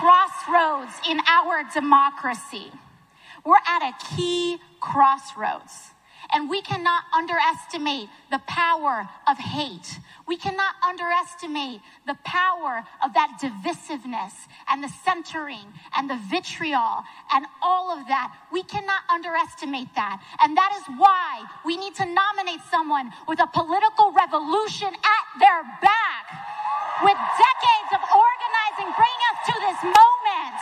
crossroads in our democracy. We're at a key crossroads. And we cannot underestimate the power of hate. We cannot underestimate the power of that divisiveness and the centering and the vitriol and all of that. We cannot underestimate that. And that is why we need to nominate someone with a political revolution at their back, with decades of bringing us to this moment.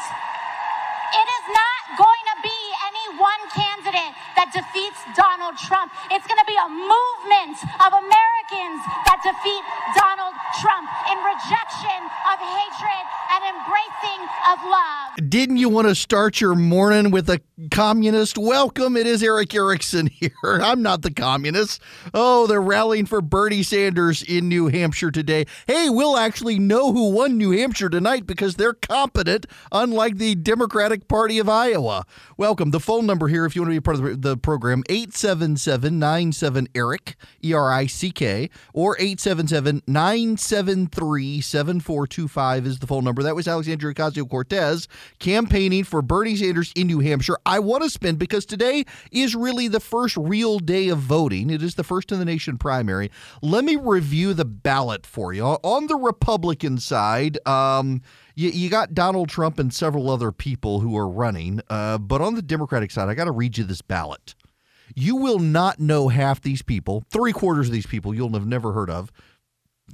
It is not going to be any one candidate that defeats Donald Trump. It's going to be a movement of Americans that defeat Donald Trump in rejection of hatred and embracing of love. Didn't you want to start your morning with a communist? Welcome. It is Eric Erickson here. I'm not the communist. Oh, they're rallying for Bernie Sanders in New Hampshire today. Hey, we'll actually know who won New Hampshire tonight because they're competent, unlike the Democratic Party of Iowa. Welcome. The phone number here, if you want to be part of the program, 877 97 Eric, E R I C K, or 877 973 7425 is the phone number. That was Alexandria Ocasio Cortez campaigning for Bernie Sanders in New Hampshire. I want to spend because today is really the first real day of voting. It is the first in the nation primary. Let me review the ballot for you. On the Republican side, um, you, you got Donald Trump and several other people who are running. Uh, but on the Democratic side, I got to read you this ballot. You will not know half these people, three quarters of these people you'll have never heard of.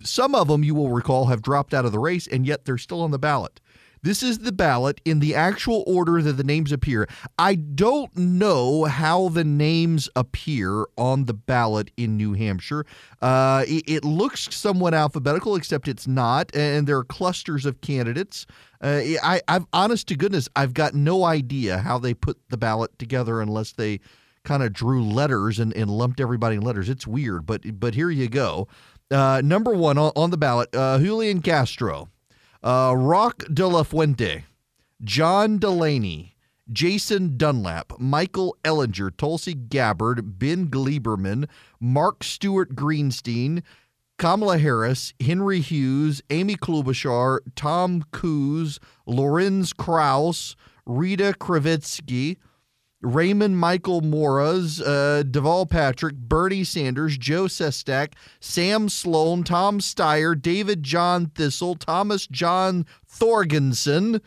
Some of them you will recall have dropped out of the race, and yet they're still on the ballot. This is the ballot in the actual order that the names appear. I don't know how the names appear on the ballot in New Hampshire. Uh, it, it, looks somewhat alphabetical, except it's not, and there are clusters of candidates. Uh, I, I've honest to goodness, I've got no idea how they put the ballot together unless they kind of drew letters and, and lumped everybody in letters. It's weird, but but here you go. Uh, number one on, on the ballot, uh, Julian Castro. Uh, Rock de la Fuente, John Delaney, Jason Dunlap, Michael Ellinger, Tulsi Gabbard, Ben Gleiberman, Mark Stewart Greenstein, Kamala Harris, Henry Hughes, Amy Klobuchar, Tom Koos, Lorenz Kraus, Rita Kravitsky, Raymond Michael Moras, uh, Deval Patrick, Bernie Sanders, Joe Sestak, Sam Sloan, Tom Steyer, David John Thistle, Thomas John Thorgensen,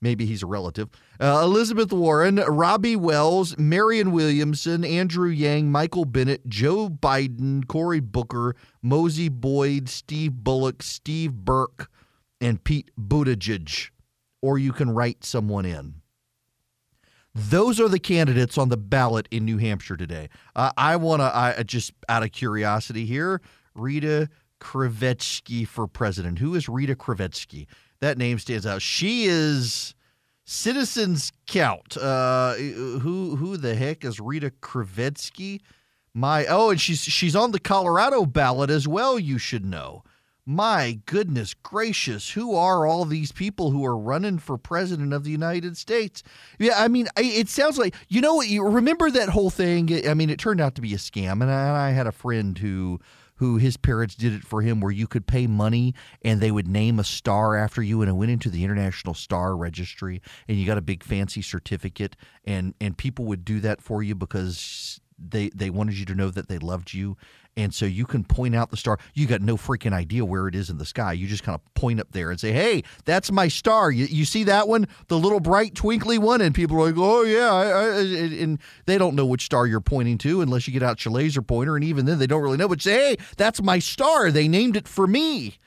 maybe he's a relative, uh, Elizabeth Warren, Robbie Wells, Marianne Williamson, Andrew Yang, Michael Bennet, Joe Biden, Cory Booker, Mosie Boyd, Steve Bullock, Steve Burke, and Pete Buttigieg. Or you can write someone in. Those are the candidates on the ballot in New Hampshire today. Uh, I want to, I just out of curiosity here, Rita Kravetsky for president. Who is Rita Kravetsky? That name stands out. She is Citizens Count. Uh, who who the heck is Rita Kravetsky? My oh, and she's she's on the Colorado ballot as well. You should know my goodness gracious, who are all these people who are running for president of the United States? Yeah, I mean, it sounds like, you know, you remember that whole thing? I mean, it turned out to be a scam. And I, had a friend who who his parents did it for him where you could pay money and they would name a star after you and it went into the international star registry and you got a big fancy certificate and and people would do that for you because they they wanted you to know that they loved you and so you can point out the star. You got no freaking idea where it is in the sky. You just kind of point up there and say, "Hey, that's my star." You, you see that one, the little bright twinkly one, and people are like, "Oh yeah," I, I, and they don't know which star you're pointing to unless you get out your laser pointer, and even then they don't really know. But say, "Hey, that's my star. They named it for me."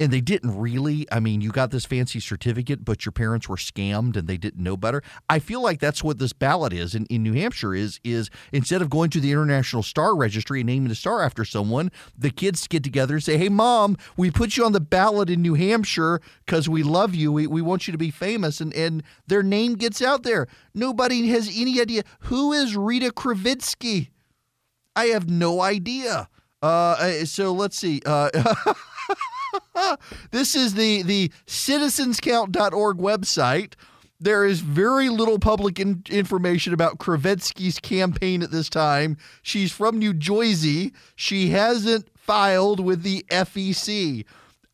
And they didn't really i mean you got this fancy certificate but your parents were scammed and they didn't know better. I feel like that's what this ballot is in, in new hampshire is is instead of going to the international star registry and naming a star after someone the kids get together and say hey mom we put you on the ballot in new hampshire because we love you. We, we want you to be famous and, and their name gets out there. Nobody has any idea. Who is rita kravitsky? I have no idea. Uh, so let's see uh, this is the the citizenscount.org website. There is very little public in- information about Kravetsky's campaign at this time. She's from New Jersey. She hasn't filed with the FEC.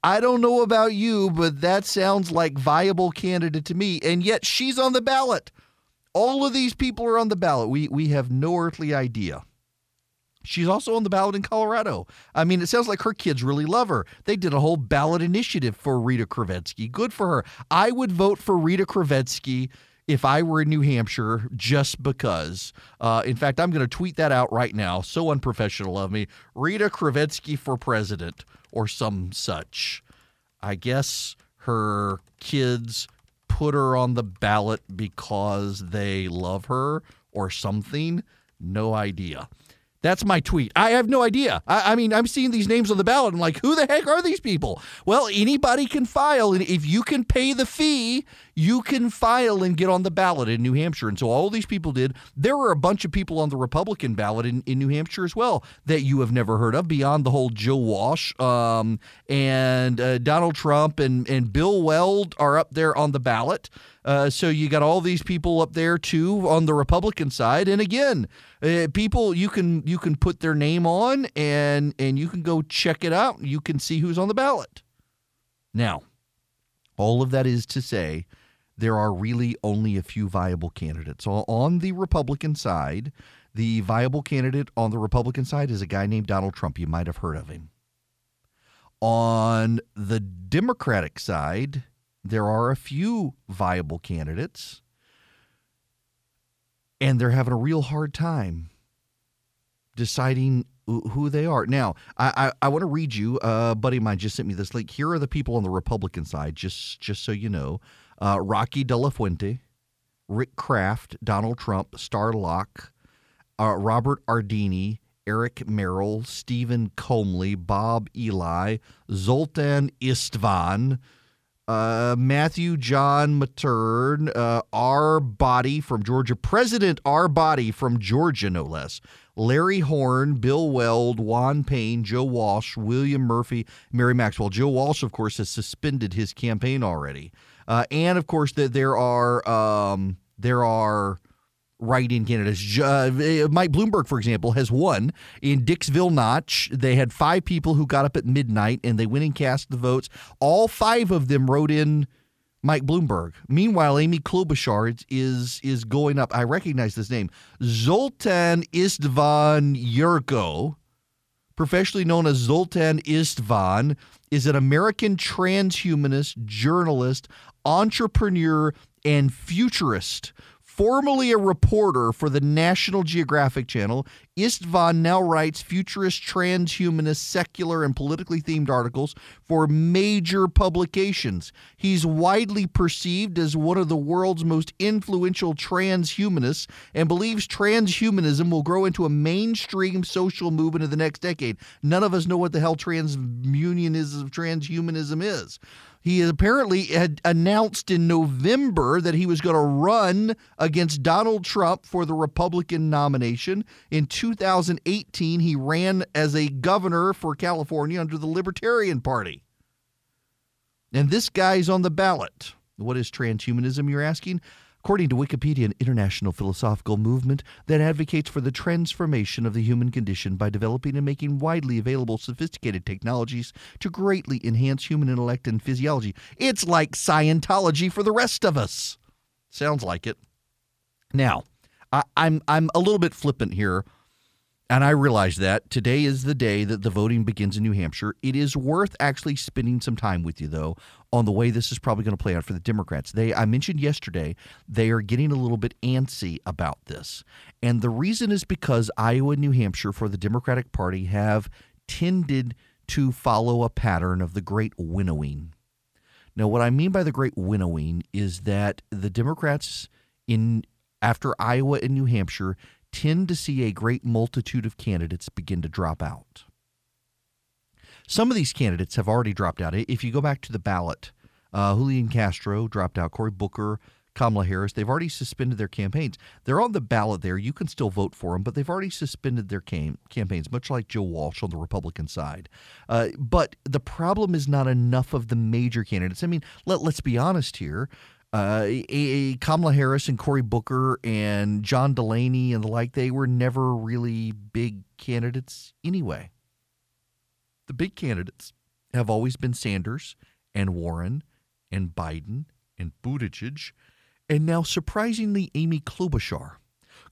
I don't know about you, but that sounds like viable candidate to me. And yet she's on the ballot. All of these people are on the ballot. We we have no earthly idea. She's also on the ballot in Colorado. I mean, it sounds like her kids really love her. They did a whole ballot initiative for Rita Kravetsky. Good for her. I would vote for Rita Kravetsky if I were in New Hampshire just because. Uh, in fact, I'm going to tweet that out right now. So unprofessional of me. Rita Kravetsky for president or some such. I guess her kids put her on the ballot because they love her or something. No idea. That's my tweet. I have no idea. I, I, mean, I'm seeing these names on the ballot. I'm like, who the heck are these people? Well, anybody can file. And if you can pay the fee, you can file and get on the ballot in New Hampshire. And so all these people did. There were a bunch of people on the Republican ballot in, in New Hampshire as well that you have never heard of, beyond the whole Joe Walsh um, and uh, Donald Trump and, and Bill Weld are up there on the ballot. Uh, so you got all these people up there too on the Republican side, and again, uh, people you can you can put their name on and and you can go check it out. You can see who's on the ballot. Now, all of that is to say, there are really only a few viable candidates. So on the Republican side, the viable candidate on the Republican side is a guy named Donald Trump. You might have heard of him. On the Democratic side, there are a few viable candidates, and they're having a real hard time deciding who they are. Now, I, I, I want to read you. Uh, a buddy of mine just sent me this link. Here are the people on the Republican side, just just so you know: uh, Rocky De La Fuente, Rick Kraft, Donald Trump, Star Locke, uh, Robert Ardini, Eric Merrill, Stephen Comey, Bob Ely, Zoltan Istvan, uh, Matthew John Matern, uh, R. Boddie from Georgia, President R. Boddie from Georgia, no less. Larry Horn, Bill Weld, Juan Payne, Joe Walsh, William Murphy, Mary Maxwell. Joe Walsh, of course, has suspended his campaign already, uh, and of course that there are um, there are write-in candidates. Uh, Mike Bloomberg, for example, has won in Dixville Notch. They had five people who got up at midnight and they went and cast the votes. All five of them wrote in Mike Bloomberg. Meanwhile, Amy Klobuchar is is going up. I recognize this name, Zoltan Istvan Yurko, professionally known as Zoltan Istvan, is an American transhumanist, journalist, entrepreneur, and futurist Formerly a reporter for the National Geographic Channel, Istvan now writes futurist, transhumanist, secular, and politically themed articles for major publications. He's widely perceived as one of the world's most influential transhumanists and believes transhumanism will grow into a mainstream social movement in the next decade. None of us know what the hell transunionism, transhumanism is. He apparently had announced in November that he was going to run against Donald Trump for the Republican nomination. In 2018, he ran as a governor for California under the Libertarian Party. And this guy's on the ballot. What is transhumanism, you're asking? According to Wikipedia, an international philosophical movement that advocates for the transformation of the human condition by developing and making widely available sophisticated technologies to greatly enhance human intellect and physiology. It's like Scientology for the rest of us. Sounds like it. Now, I, I'm I'm a little bit flippant here and I realize that today is the day that the voting begins in New Hampshire. It is worth actually spending some time with you, though, on the way this is probably going to play out for the Democrats. They, I mentioned yesterday, they are getting a little bit antsy about this. And the reason is because Iowa and New Hampshire for the Democratic Party have tended to follow a pattern of the great winnowing. Now, what I mean by the great winnowing is that the Democrats in after Iowa and New Hampshire tend to see a great multitude of candidates begin to drop out. Some of these candidates have already dropped out. If you go back to the ballot, uh, Julian Castro dropped out, Cory Booker, Kamala Harris, they've already suspended their campaigns. They're on the ballot there. You can still vote for them, but they've already suspended their cam- campaigns, much like Joe Walsh on the Republican side. Uh, but the problem is not enough of the major candidates. I mean, let, let's be honest here uh, Kamala Harris and Cory Booker and John Delaney and the like, they were never really big candidates anyway. The big candidates have always been Sanders and Warren and Biden and Buttigieg, and now surprisingly Amy Klobuchar.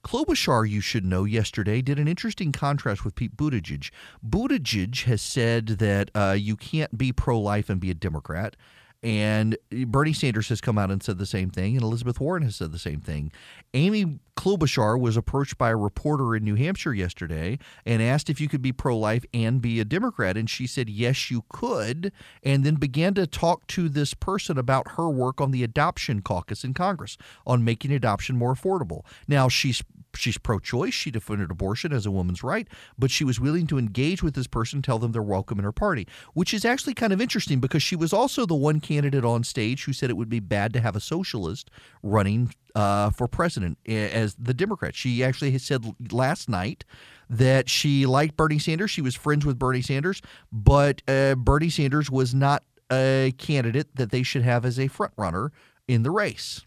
Klobuchar, you should know, yesterday did an interesting contrast with Pete Buttigieg. Buttigieg has said that uh, you can't be pro life and be a Democrat. And Bernie Sanders has come out and said the same thing, and Elizabeth Warren has said the same thing. Amy Klobuchar was approached by a reporter in New Hampshire yesterday and asked if you could be pro life and be a Democrat. And she said, yes, you could. And then began to talk to this person about her work on the adoption caucus in Congress on making adoption more affordable. Now, she's she's pro-choice. She defended abortion as a woman's right, but she was willing to engage with this person, tell them they're welcome in her party, which is actually kind of interesting because she was also the one candidate on stage who said it would be bad to have a socialist running uh, for president as the Democrat. She actually said last night that she liked Bernie Sanders. She was friends with Bernie Sanders, but uh, Bernie Sanders was not a candidate that they should have as a front runner in the race.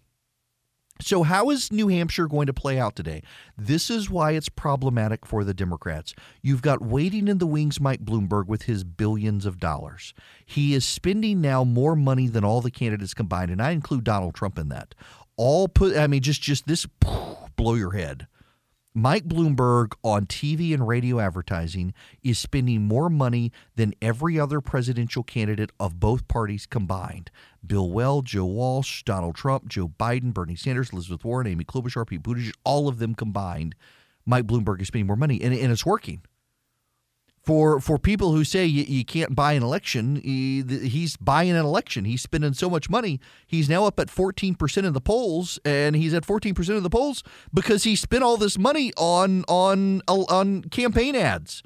So, how is New Hampshire going to play out today? This is why it's problematic for the Democrats. You've got waiting in the wings Mike Bloomberg with his billions of dollars. He is spending now more money than all the candidates combined, and I include Donald Trump in that. All put, I mean, just just this blow your head. Mike Bloomberg on TV and radio advertising is spending more money than every other presidential candidate of both parties combined. Bill Weld, Joe Walsh, Donald Trump, Joe Biden, Bernie Sanders, Elizabeth Warren, Amy Klobuchar, Pete Buttigieg, all of them combined, Mike Bloomberg is spending more money, and, and it's working for for people who say you, you can't buy an election, he, he's buying an election. He's spending so much money. He's now up at 14% in the polls, and he's at 14% of the polls because he spent all this money on on uh, on campaign ads.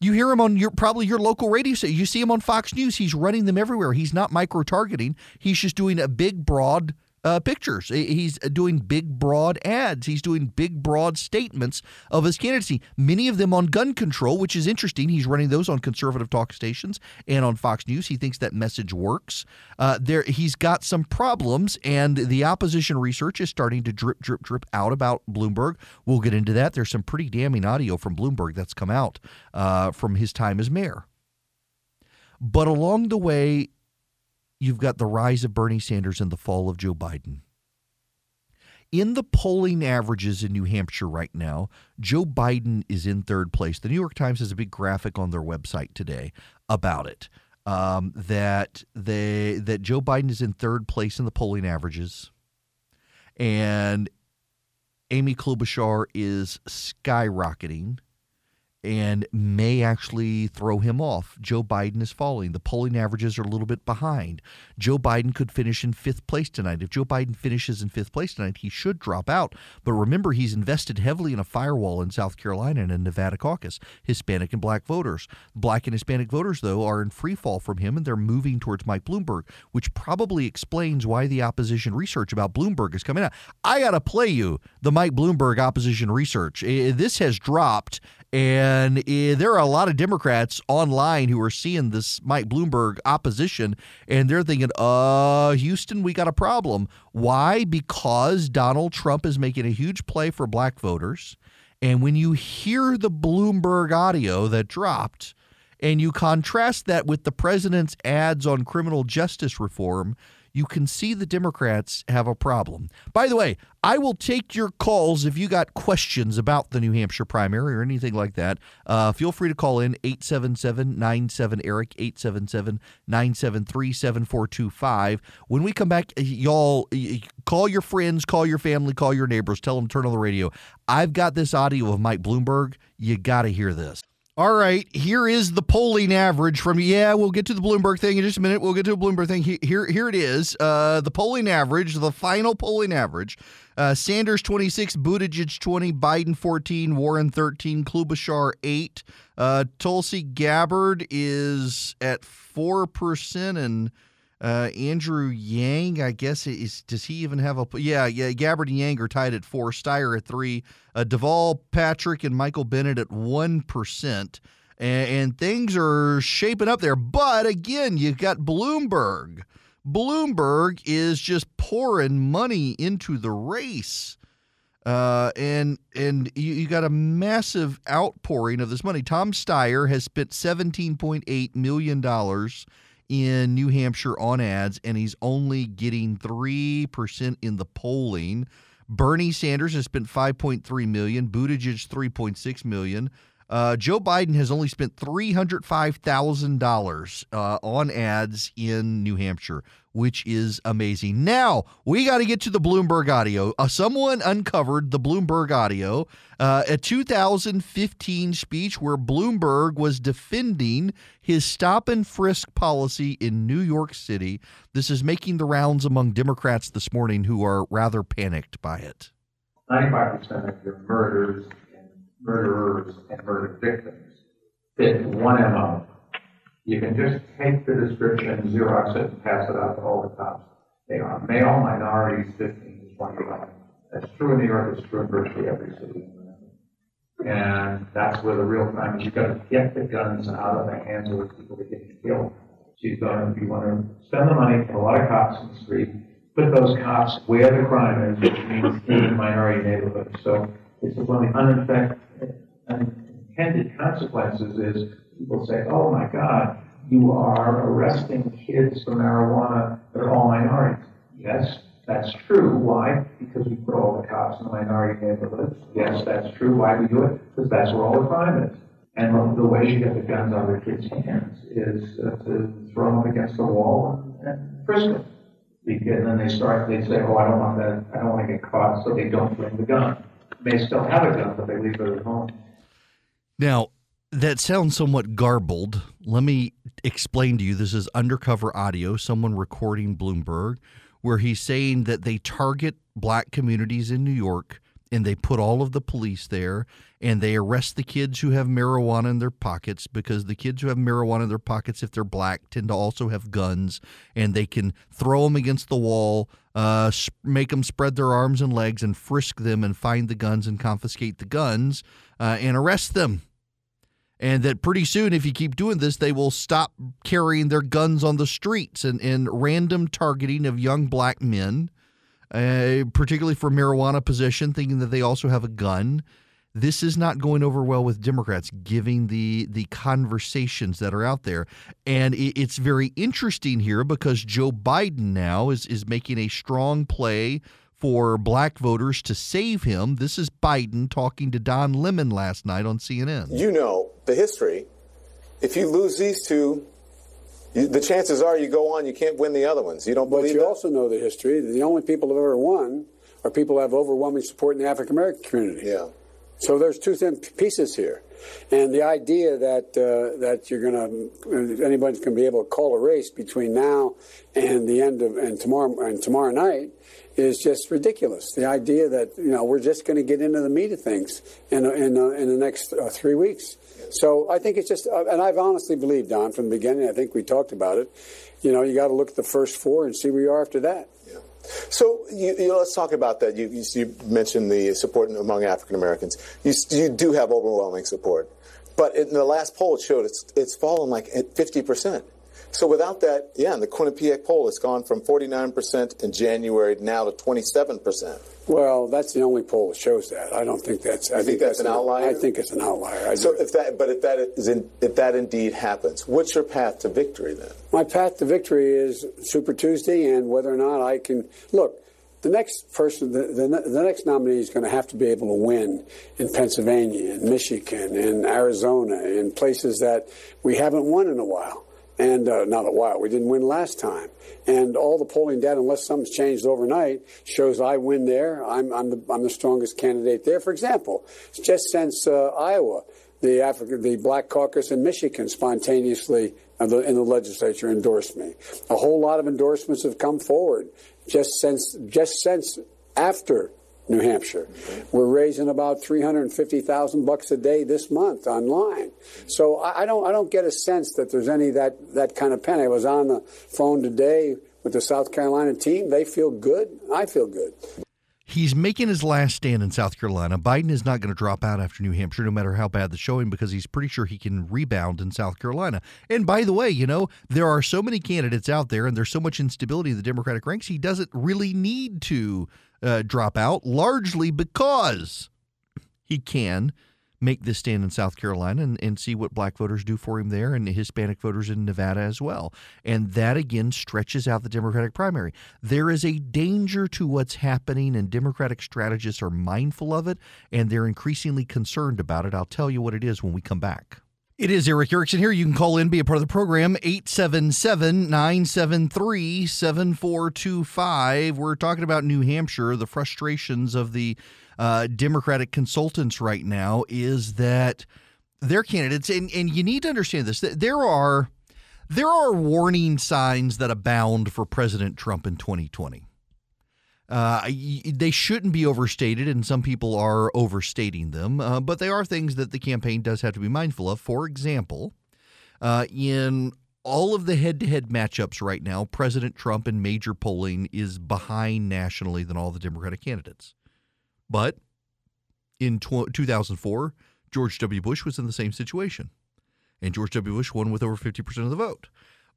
You hear him on your probably your local radio station. You see him on Fox News. He's running them everywhere. He's not micro targeting. He's just doing a big, broad uh, pictures. He's doing big, broad ads. He's doing big, broad statements of his candidacy, many of them on gun control, which is interesting. He's running those on conservative talk stations and on Fox News. He thinks that message works. Uh, there, He's got some problems, and the opposition research is starting to drip, drip, drip out about Bloomberg. We'll get into that. There's some pretty damning audio from Bloomberg that's come out uh, from his time as mayor. But along the way, you've got the rise of Bernie Sanders and the fall of Joe Biden. In the polling averages in New Hampshire right now, Joe Biden is in third place. The New York Times has a big graphic on their website today about it. Um, that they that Joe Biden is in third place in the polling averages, and Amy Klobuchar is skyrocketing and may actually throw him off. Joe Biden is falling. The polling averages are a little bit behind. Joe Biden could finish in fifth place tonight. If Joe Biden finishes in fifth place tonight, he should drop out. But remember, he's invested heavily in a firewall in South Carolina and in Nevada caucus, Hispanic and black voters. Black and Hispanic voters, though, are in free fall from him and they're moving towards Mike Bloomberg, which probably explains why the opposition research about Bloomberg is coming out. I got to play you the Mike Bloomberg opposition research. This has dropped and uh, there are a lot of Democrats online who are seeing this Mike Bloomberg opposition, and they're thinking, uh, Houston, we got a problem. Why? Because Donald Trump is making a huge play for black voters. And when you hear the Bloomberg audio that dropped, and you contrast that with the president's ads on criminal justice reform, you can see the Democrats have a problem. By the way, I will take your calls if you got questions about the New Hampshire primary or anything like that. Uh, feel free to call in 877 97 Eric, 877 973 7425. When we come back, y'all call your friends, call your family, call your neighbors, tell them turn on the radio. I've got this audio of Mike Bloomberg. You got to hear this. All right, here is the polling average from. Yeah, we'll get to the Bloomberg thing in just a minute. We'll get to a Bloomberg thing. Here, here it is. Uh, the polling average, the final polling average. Uh, Sanders 26, Buttigieg 20, Biden 14, Warren 13, Klobuchar 8. Uh, Tulsi Gabbard is at 4%, and uh, Andrew Yang, I guess, is does he even have a? Yeah, yeah. Gabbard and Yang are tied at four. Steyer at three. Uh, Deval, Patrick, and Michael Bennet at one percent. And, and things are shaping up there. But again, you've got Bloomberg. Bloomberg is just pouring money into the race. Uh, and and you, you got a massive outpouring of this money. Tom Steyer has spent seventeen point eight million dollars in New Hampshire on ads, and he's only getting three percent in the polling. Bernie Sanders has spent 5.3 million, Buttigieg 3.6 million. Uh, Joe Biden has only spent $305,000 uh, on ads in New Hampshire, which is amazing. Now, we got to get to the Bloomberg audio. Uh, someone uncovered the Bloomberg audio, uh, a 2015 speech where Bloomberg was defending his stop and frisk policy in New York City. This is making the rounds among Democrats this morning who are rather panicked by it. 95% of your murders murderers and murder victims fit one MO. You can just take the description, Xerox it, and pass it out to all the cops. They are male minorities, 15 to 25. That's true in New York, it's true in virtually every city. And that's where the real crime is. You've got to get the guns out of the hands of the people that get killed. So you've got to, you want to spend the money, put a lot of cops in the street, put those cops where the crime is, which means in minority neighborhoods. So it's one of the unintended unintended consequences is people say, oh my God, you are arresting kids for marijuana that are all minorities. Yes, that's true. Why? Because we put all the cops in the minority neighborhoods. Yes, that's true. Why do we do it? Because that's where all the crime is. And the way you get the guns out of the kids' hands is uh, to throw them against the wall and, and frisk them. And then they start, they say, oh, I don't want that, I don't want to get caught, so they don't bring the gun. They may still have a gun, but they leave it at home. Now, that sounds somewhat garbled. Let me explain to you this is undercover audio, someone recording Bloomberg, where he's saying that they target black communities in New York and they put all of the police there and they arrest the kids who have marijuana in their pockets because the kids who have marijuana in their pockets, if they're black, tend to also have guns and they can throw them against the wall, uh, make them spread their arms and legs and frisk them and find the guns and confiscate the guns uh, and arrest them and that pretty soon, if you keep doing this, they will stop carrying their guns on the streets and, and random targeting of young black men, uh, particularly for marijuana possession, thinking that they also have a gun. This is not going over well with Democrats, giving the the conversations that are out there, and it's very interesting here because Joe Biden now is is making a strong play for black voters to save him. This is Biden talking to Don Lemon last night on CNN. You know the history. If you lose these two, you, the chances are you go on, you can't win the other ones. You don't believe But you that? also know the history. The only people who have ever won are people who have overwhelming support in the African American community. Yeah. So there's two thin pieces here. And the idea that uh, that you're going to anybody's going to be able to call a race between now and the end of and tomorrow and tomorrow night is just ridiculous. The idea that you know we're just going to get into the meat of things in in, uh, in the next uh, three weeks. So I think it's just, uh, and I've honestly believed, Don, from the beginning. I think we talked about it. You know, you got to look at the first four and see where you are after that. Yeah. So you, you know, let's talk about that. You, you, mentioned the support among African Americans. You, you do have overwhelming support, but in the last poll it showed it's it's fallen like at fifty percent. So without that, yeah, in the Quinnipiac poll, it's gone from 49% in January now to 27%. Well, that's the only poll that shows that. I don't think that's. I think that's an outlier? I think it's an outlier. I So do. if that, but if that is in, if that indeed happens, what's your path to victory then? My path to victory is Super Tuesday, and whether or not I can look. The next person, the, the, the next nominee is going to have to be able to win in Pennsylvania, in Michigan, in Arizona, in places that we haven't won in a while. And uh, not a while. We didn't win last time. And all the polling data, unless something's changed overnight, shows I win there. I'm, I'm, the, I'm the strongest candidate there. For example, just since uh, Iowa, the African, the Black Caucus in Michigan spontaneously in the, in the legislature endorsed me. A whole lot of endorsements have come forward just since just since after New Hampshire. We're raising about three hundred and fifty thousand bucks a day this month online. So I, I don't I don't get a sense that there's any that that kind of panic. I was on the phone today with the South Carolina team. They feel good. I feel good. He's making his last stand in South Carolina. Biden is not going to drop out after New Hampshire, no matter how bad the showing, because he's pretty sure he can rebound in South Carolina. And by the way, you know, there are so many candidates out there and there's so much instability in the Democratic ranks, he doesn't really need to uh, drop out, largely because he can make this stand in South Carolina and, and see what black voters do for him there and Hispanic voters in Nevada as well. And that again stretches out the Democratic primary. There is a danger to what's happening, and Democratic strategists are mindful of it and they're increasingly concerned about it. I'll tell you what it is when we come back. It is Eric Erickson here. You can call in, be a part of the program, 877 973 7425. We're talking about New Hampshire, the frustrations of the uh, Democratic consultants right now is that their candidates, and, and you need to understand this, that there are there are warning signs that abound for President Trump in 2020. Uh, they shouldn't be overstated, and some people are overstating them, uh, but they are things that the campaign does have to be mindful of. For example, uh, in all of the head to head matchups right now, President Trump in major polling is behind nationally than all the Democratic candidates. But in 2004, George W. Bush was in the same situation, and George W. Bush won with over 50% of the vote.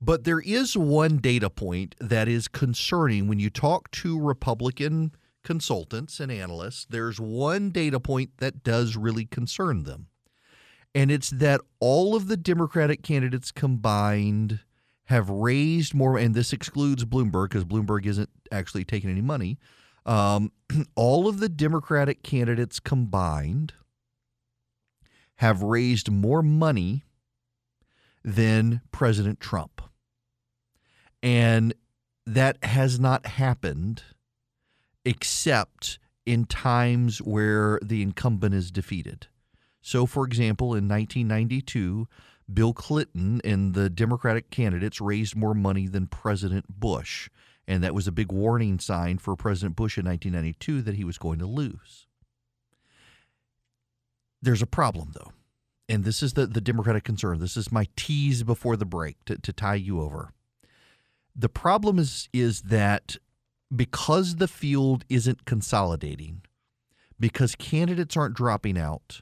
But there is one data point that is concerning when you talk to Republican consultants and analysts. There's one data point that does really concern them. And it's that all of the Democratic candidates combined have raised more, and this excludes Bloomberg because Bloomberg isn't actually taking any money. Um, all of the Democratic candidates combined have raised more money than President Trump. And that has not happened except in times where the incumbent is defeated. So, for example, in 1992, Bill Clinton and the Democratic candidates raised more money than President Bush. And that was a big warning sign for President Bush in 1992 that he was going to lose. There's a problem, though. And this is the, the Democratic concern. This is my tease before the break to, to tie you over. The problem is is that because the field isn't consolidating, because candidates aren't dropping out,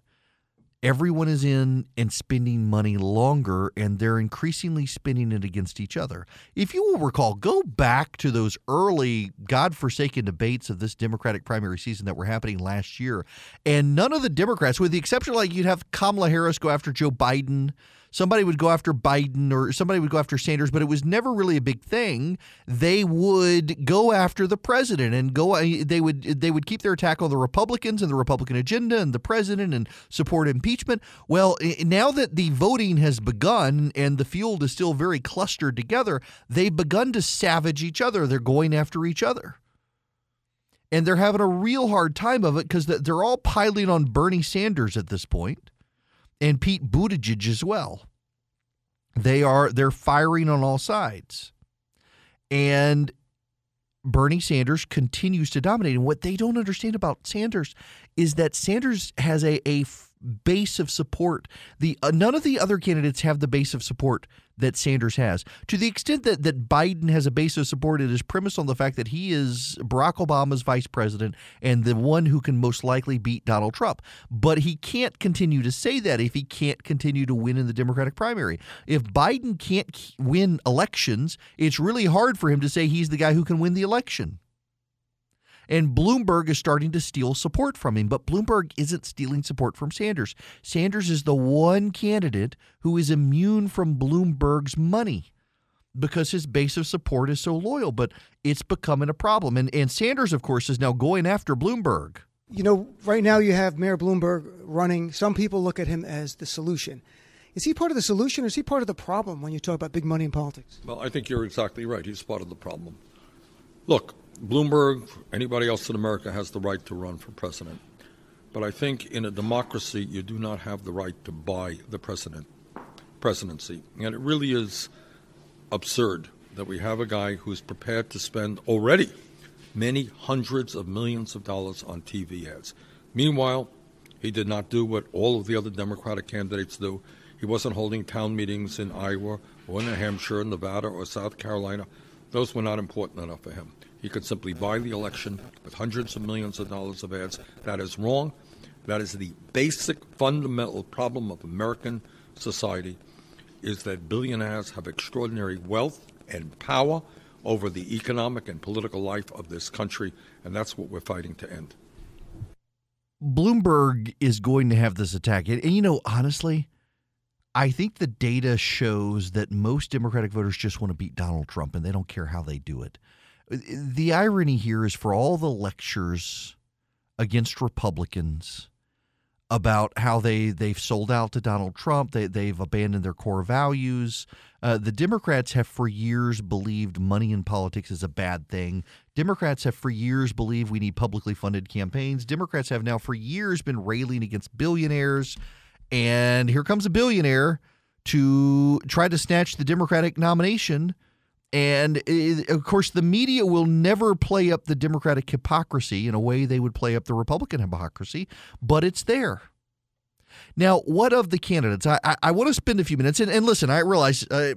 everyone is in and spending money longer and they're increasingly spending it against each other. If you will recall, go back to those early godforsaken debates of this Democratic primary season that were happening last year, and none of the Democrats, with the exception like you'd have Kamala Harris go after Joe Biden somebody would go after Biden or somebody would go after Sanders, but it was never really a big thing. They would go after the president and go. Uh, they would they would keep their attack on the Republicans and the Republican agenda and the president and support impeachment. Well, now that the voting has begun and the field is still very clustered together, they've begun to savage each other. They're going after each other and they're having a real hard time of it because they're all piling on Bernie Sanders at this point and Pete Buttigieg as well. They are they're firing on all sides. And Bernie Sanders continues to dominate. And what they don't understand about Sanders is that Sanders has a, a base of support. The uh, none of the other candidates have the base of support that Sanders has. To the extent that that Biden has a base of support, it is premised on the fact that he is Barack Obama's vice president and the one who can most likely beat Donald Trump. But he can't continue to say that if he can't continue to win in the Democratic primary. If Biden can't win elections, it's really hard for him to say he's the guy who can win the election. And Bloomberg is starting to steal support from him. But Bloomberg isn't stealing support from Sanders. Sanders is the one candidate who is immune from Bloomberg's money because his base of support is so loyal. But it's becoming a problem. And, and Sanders, of course, is now going after Bloomberg. You know, right now you have Mayor Bloomberg running. Some people look at him as the solution. Is he part of the solution or is he part of the problem when you talk about big money in politics? Well, I think you're exactly right. He's part of the problem. Look, Bloomberg, anybody else in America has the right to run for president. But I think in a democracy, you do not have the right to buy the president presidency. And it really is absurd that we have a guy who's prepared to spend already many hundreds of millions of dollars on TV ads. Meanwhile, he did not do what all of the other Democratic candidates do. He wasn't holding town meetings in Iowa or New Hampshire, Nevada, or South Carolina. Those were not important enough for him. He could simply buy the election with hundreds of millions of dollars of ads. That is wrong. That is the basic fundamental problem of American society is that billionaires have extraordinary wealth and power over the economic and political life of this country, and that's what we're fighting to end. Bloomberg is going to have this attack. And, and, you know, honestly, I think the data shows that most Democratic voters just want to beat Donald Trump and they don't care how they do it. The irony here is for all the lectures against Republicans about how they they've sold out to Donald Trump, they they've abandoned their core values. Uh, the Democrats have for years believed money in politics is a bad thing. Democrats have for years believed we need publicly funded campaigns. Democrats have now for years been railing against billionaires, and here comes a billionaire to try to snatch the Democratic nomination. And it, of course, the media will never play up the Democratic hypocrisy in a way they would play up the Republican hypocrisy, but it's there. Now, what of the candidates? I, I, I want to spend a few minutes, and, and listen, I realize uh,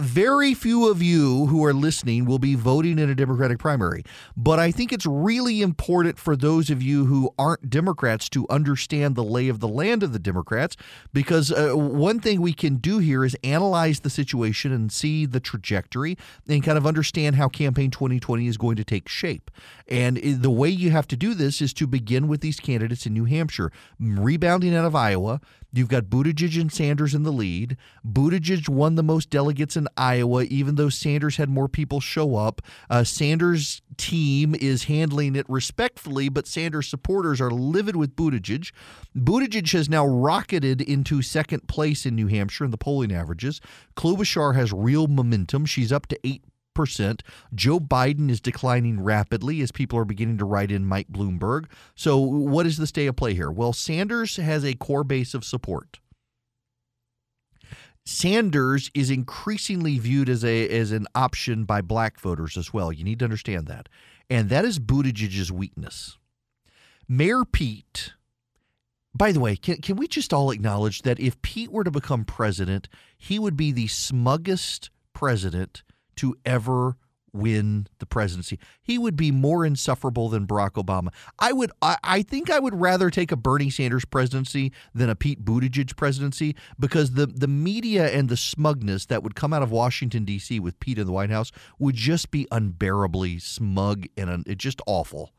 very few of you who are listening will be voting in a Democratic primary. But I think it's really important for those of you who aren't Democrats to understand the lay of the land of the Democrats, because uh, one thing we can do here is analyze the situation and see the trajectory and kind of understand how campaign 2020 is going to take shape. And the way you have to do this is to begin with these candidates in New Hampshire, rebounding out of Iowa. You've got Buttigieg and Sanders in the lead. Buttigieg won the most delegates in Iowa, even though Sanders had more people show up. Uh, Sanders' team is handling it respectfully, but Sanders supporters are livid with Buttigieg. Buttigieg has now rocketed into second place in New Hampshire in the polling averages. Klobuchar has real momentum. She's up to eight percent. Joe Biden is declining rapidly as people are beginning to write in Mike Bloomberg. So, what is the stay of play here? Well, Sanders has a core base of support. Sanders is increasingly viewed as a as an option by black voters as well. You need to understand that. And that is Buttigieg's weakness. Mayor Pete by the way, can, can we just all acknowledge that if Pete were to become president, he would be the smuggest president to ever win the presidency. He would be more insufferable than Barack Obama. I would I, I, think I would rather take a Bernie Sanders presidency than a Pete Buttigieg presidency because the the media and the smugness that would come out of Washington D.C. with Pete in the White House would just be unbearably smug and un, just awful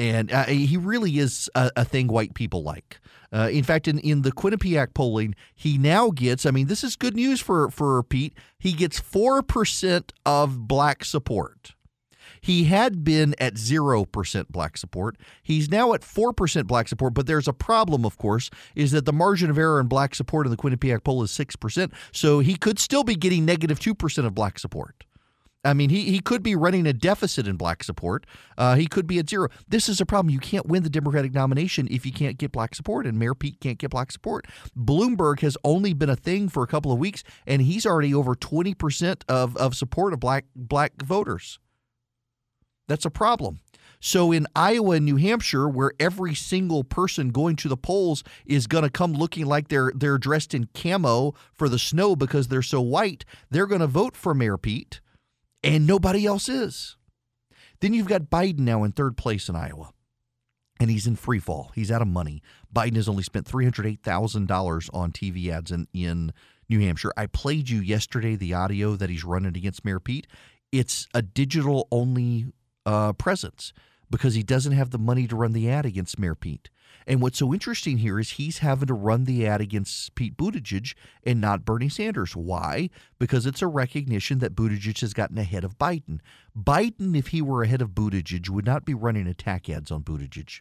and uh, he really is a, a, thing white people like. Uh, in fact, in, in the Quinnipiac polling, he now gets, I mean, this is good news for, for Pete, he gets 4% of black support. He had been at 0% black support. He's now at 4% black support, but there's a problem, of course, is that the margin of error in black support in the Quinnipiac poll is 6%. So he could still be getting negative 2% of black support. I mean, he, he could be running a deficit in black support. Uh, he could be at zero. This is a problem. You can't win the Democratic nomination if you can't get black support, and Mayor Pete can't get black support. Bloomberg has only been a thing for a couple of weeks, and he's already over 20% of, of support of black black voters. That's a problem. So in Iowa and New Hampshire, where every single person going to the polls is going to come looking like they're they're dressed in camo for the snow because they're so white, they're going to vote for Mayor Pete and nobody else is. Then you've got Biden now in third place in Iowa, and he's in free fall. He's out of money. Biden has only spent $308,000 on TV ads in, in New Hampshire. I played you yesterday the audio that he's running against Mayor Pete. It's a digital only uh, presence because he doesn't have the money to run the ad against Mayor Pete. And what's so interesting here is he's having to run the ad against Pete Buttigieg and not Bernie Sanders. Why? Because it's a recognition that Buttigieg has gotten ahead of Biden. Biden, if he were ahead of Buttigieg, would not be running attack ads on Buttigieg.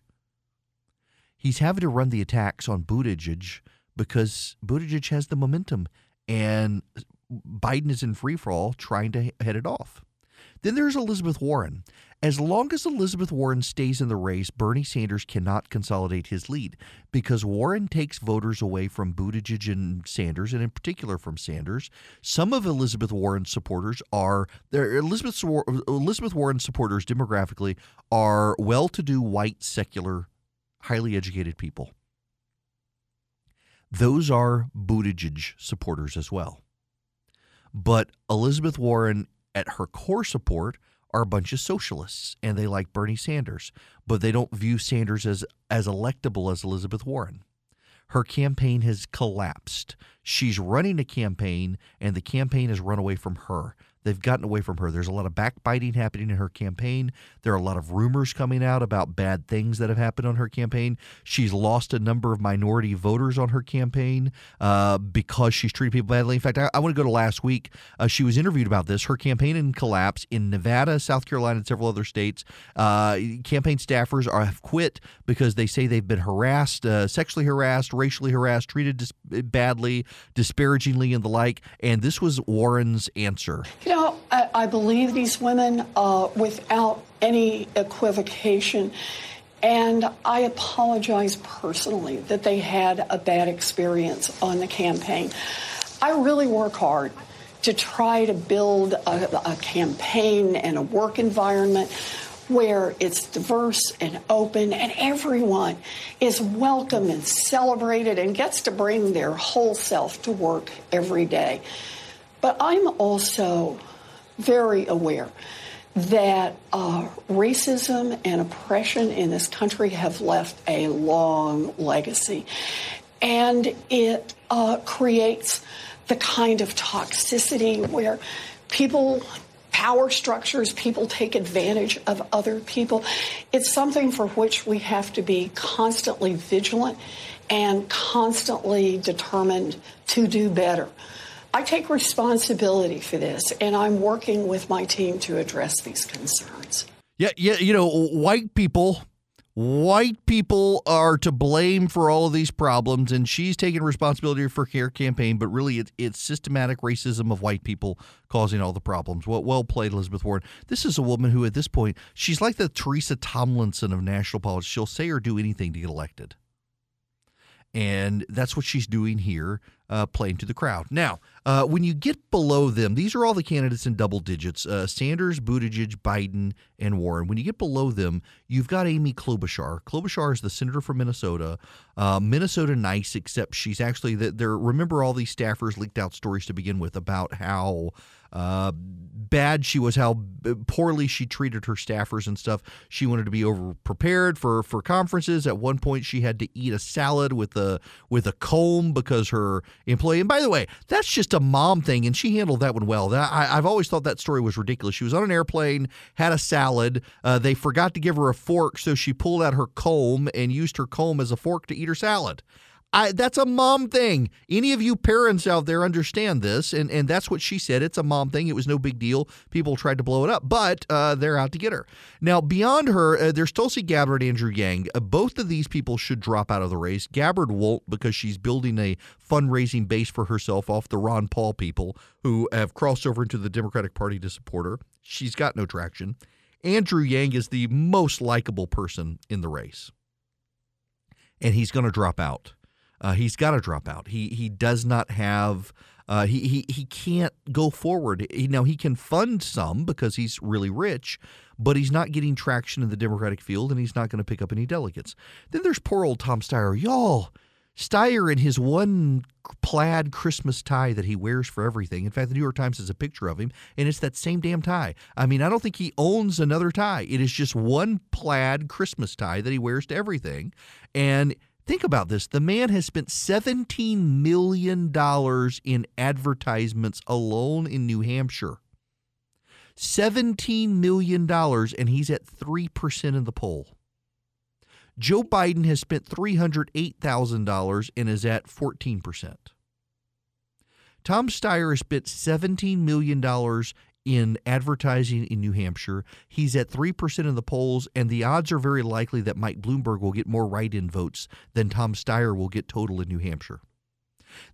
He's having to run the attacks on Buttigieg because Buttigieg has the momentum and Biden is in free fall trying to head it off. Then there's Elizabeth Warren. As long as Elizabeth Warren stays in the race, Bernie Sanders cannot consolidate his lead because Warren takes voters away from Buttigieg and Sanders, and in particular from Sanders. Some of Elizabeth Warren's supporters are Elizabeth Elizabeth supporters demographically are well-to-do white secular highly educated people. Those are Buttigieg supporters as well. But Elizabeth Warren at her core support are a bunch of socialists and they like Bernie Sanders, but they don't view Sanders as as electable as Elizabeth Warren. Her campaign has collapsed. She's running a campaign and the campaign has run away from her. They've gotten away from her. There's a lot of backbiting happening in her campaign. There are a lot of rumors coming out about bad things that have happened on her campaign. She's lost a number of minority voters on her campaign uh, because she's treated people badly. In fact, I, I want to go to last week. Uh, she was interviewed about this. Her campaign in collapse in Nevada, South Carolina, and several other states. Uh, campaign staffers are have quit because they say they've been harassed, uh, sexually harassed, racially harassed, treated dis- badly, disparagingly, and the like. And this was Warren's answer. You know, I, I believe these women uh, without any equivocation. And I apologize personally that they had a bad experience on the campaign. I really work hard to try to build a, a campaign and a work environment where it's diverse and open and everyone is welcome and celebrated and gets to bring their whole self to work every day. But I'm also very aware that uh, racism and oppression in this country have left a long legacy. And it uh, creates the kind of toxicity where people, power structures, people take advantage of other people. It's something for which we have to be constantly vigilant and constantly determined to do better. I take responsibility for this, and I'm working with my team to address these concerns. Yeah, yeah, you know, white people, white people are to blame for all of these problems, and she's taking responsibility for her campaign. But really, it's, it's systematic racism of white people causing all the problems. Well, well played, Elizabeth Warren. This is a woman who, at this point, she's like the Teresa Tomlinson of national politics. She'll say or do anything to get elected. And that's what she's doing here, uh, playing to the crowd. Now, uh, when you get below them, these are all the candidates in double digits uh, Sanders, Buttigieg, Biden, and Warren. When you get below them, you've got Amy Klobuchar. Klobuchar is the senator from Minnesota. Uh, Minnesota nice, except she's actually there. Remember all these staffers leaked out stories to begin with about how uh, bad she was, how poorly she treated her staffers and stuff. She wanted to be over prepared for for conferences. At one point, she had to eat a salad with a with a comb because her employee. And by the way, that's just a mom thing, and she handled that one well. I, have always thought that story was ridiculous. She was on an airplane, had a salad. Uh, they forgot to give her a fork, so she pulled out her comb and used her comb as a fork to eat her salad. I, that's a mom thing. Any of you parents out there understand this, and, and that's what she said. It's a mom thing. It was no big deal. People tried to blow it up, but uh, they're out to get her. Now, beyond her, uh, there's Tulsi Gabbard, and Andrew Yang. Uh, both of these people should drop out of the race. Gabbard won't because she's building a fundraising base for herself off the Ron Paul people who have crossed over into the Democratic Party to support her. She's got no traction. Andrew Yang is the most likable person in the race, and he's going to drop out. Uh, he's got to drop out. He he does not have. Uh, he, he he can't go forward. He, now he can fund some because he's really rich, but he's not getting traction in the Democratic field, and he's not going to pick up any delegates. Then there's poor old Tom Steyer. Y'all, Steyer in his one plaid Christmas tie that he wears for everything. In fact, the New York Times has a picture of him, and it's that same damn tie. I mean, I don't think he owns another tie. It is just one plaid Christmas tie that he wears to everything, and Think about this. The man has spent $17 million in advertisements alone in New Hampshire. $17 million, and he's at 3% in the poll. Joe Biden has spent $308,000 and is at 14%. Tom Steyer has spent $17 million in advertising in New Hampshire. He's at 3% in the polls, and the odds are very likely that Mike Bloomberg will get more write in votes than Tom Steyer will get total in New Hampshire.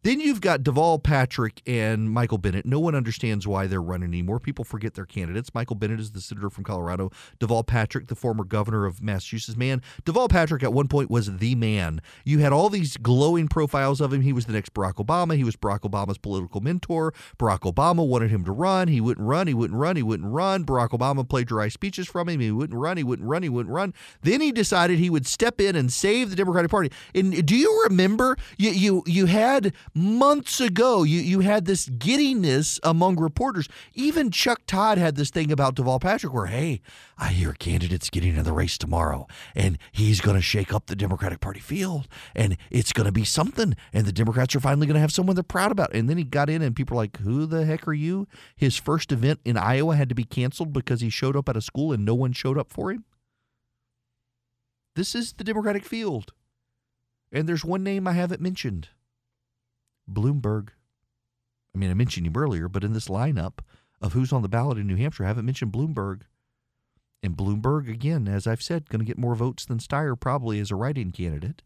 Then you've got Deval Patrick and Michael Bennet. No one understands why they're running anymore. People forget their candidates. Michael Bennet is the senator from Colorado. Deval Patrick, the former governor of Massachusetts. Man, Deval Patrick at one point was the man. You had all these glowing profiles of him. He was the next Barack Obama. He was Barack Obama's political mentor. Barack Obama wanted him to run. He wouldn't run. He wouldn't run. He wouldn't run. Barack Obama dry speeches from him. He wouldn't run. He wouldn't run. He wouldn't run. Then he decided he would step in and save the Democratic Party. And do you remember you you you had had months ago, you, you had this giddiness among reporters. Even Chuck Todd had this thing about Deval Patrick where, hey, I hear candidates getting in the race tomorrow, and he's going to shake up the Democratic Party field, and it's going to be something, and the Democrats are finally going to have someone they're proud about. And then he got in, and people are like, who the heck are you? His first event in Iowa had to be canceled because he showed up at a school and no one showed up for him. This is the Democratic field. And there's one name I haven't mentioned Bloomberg. I mean, I mentioned him earlier, but in this lineup of who's on the ballot in New Hampshire, I haven't mentioned Bloomberg. And Bloomberg, again, as I've said, going to get more votes than Steyer probably as a write in candidate.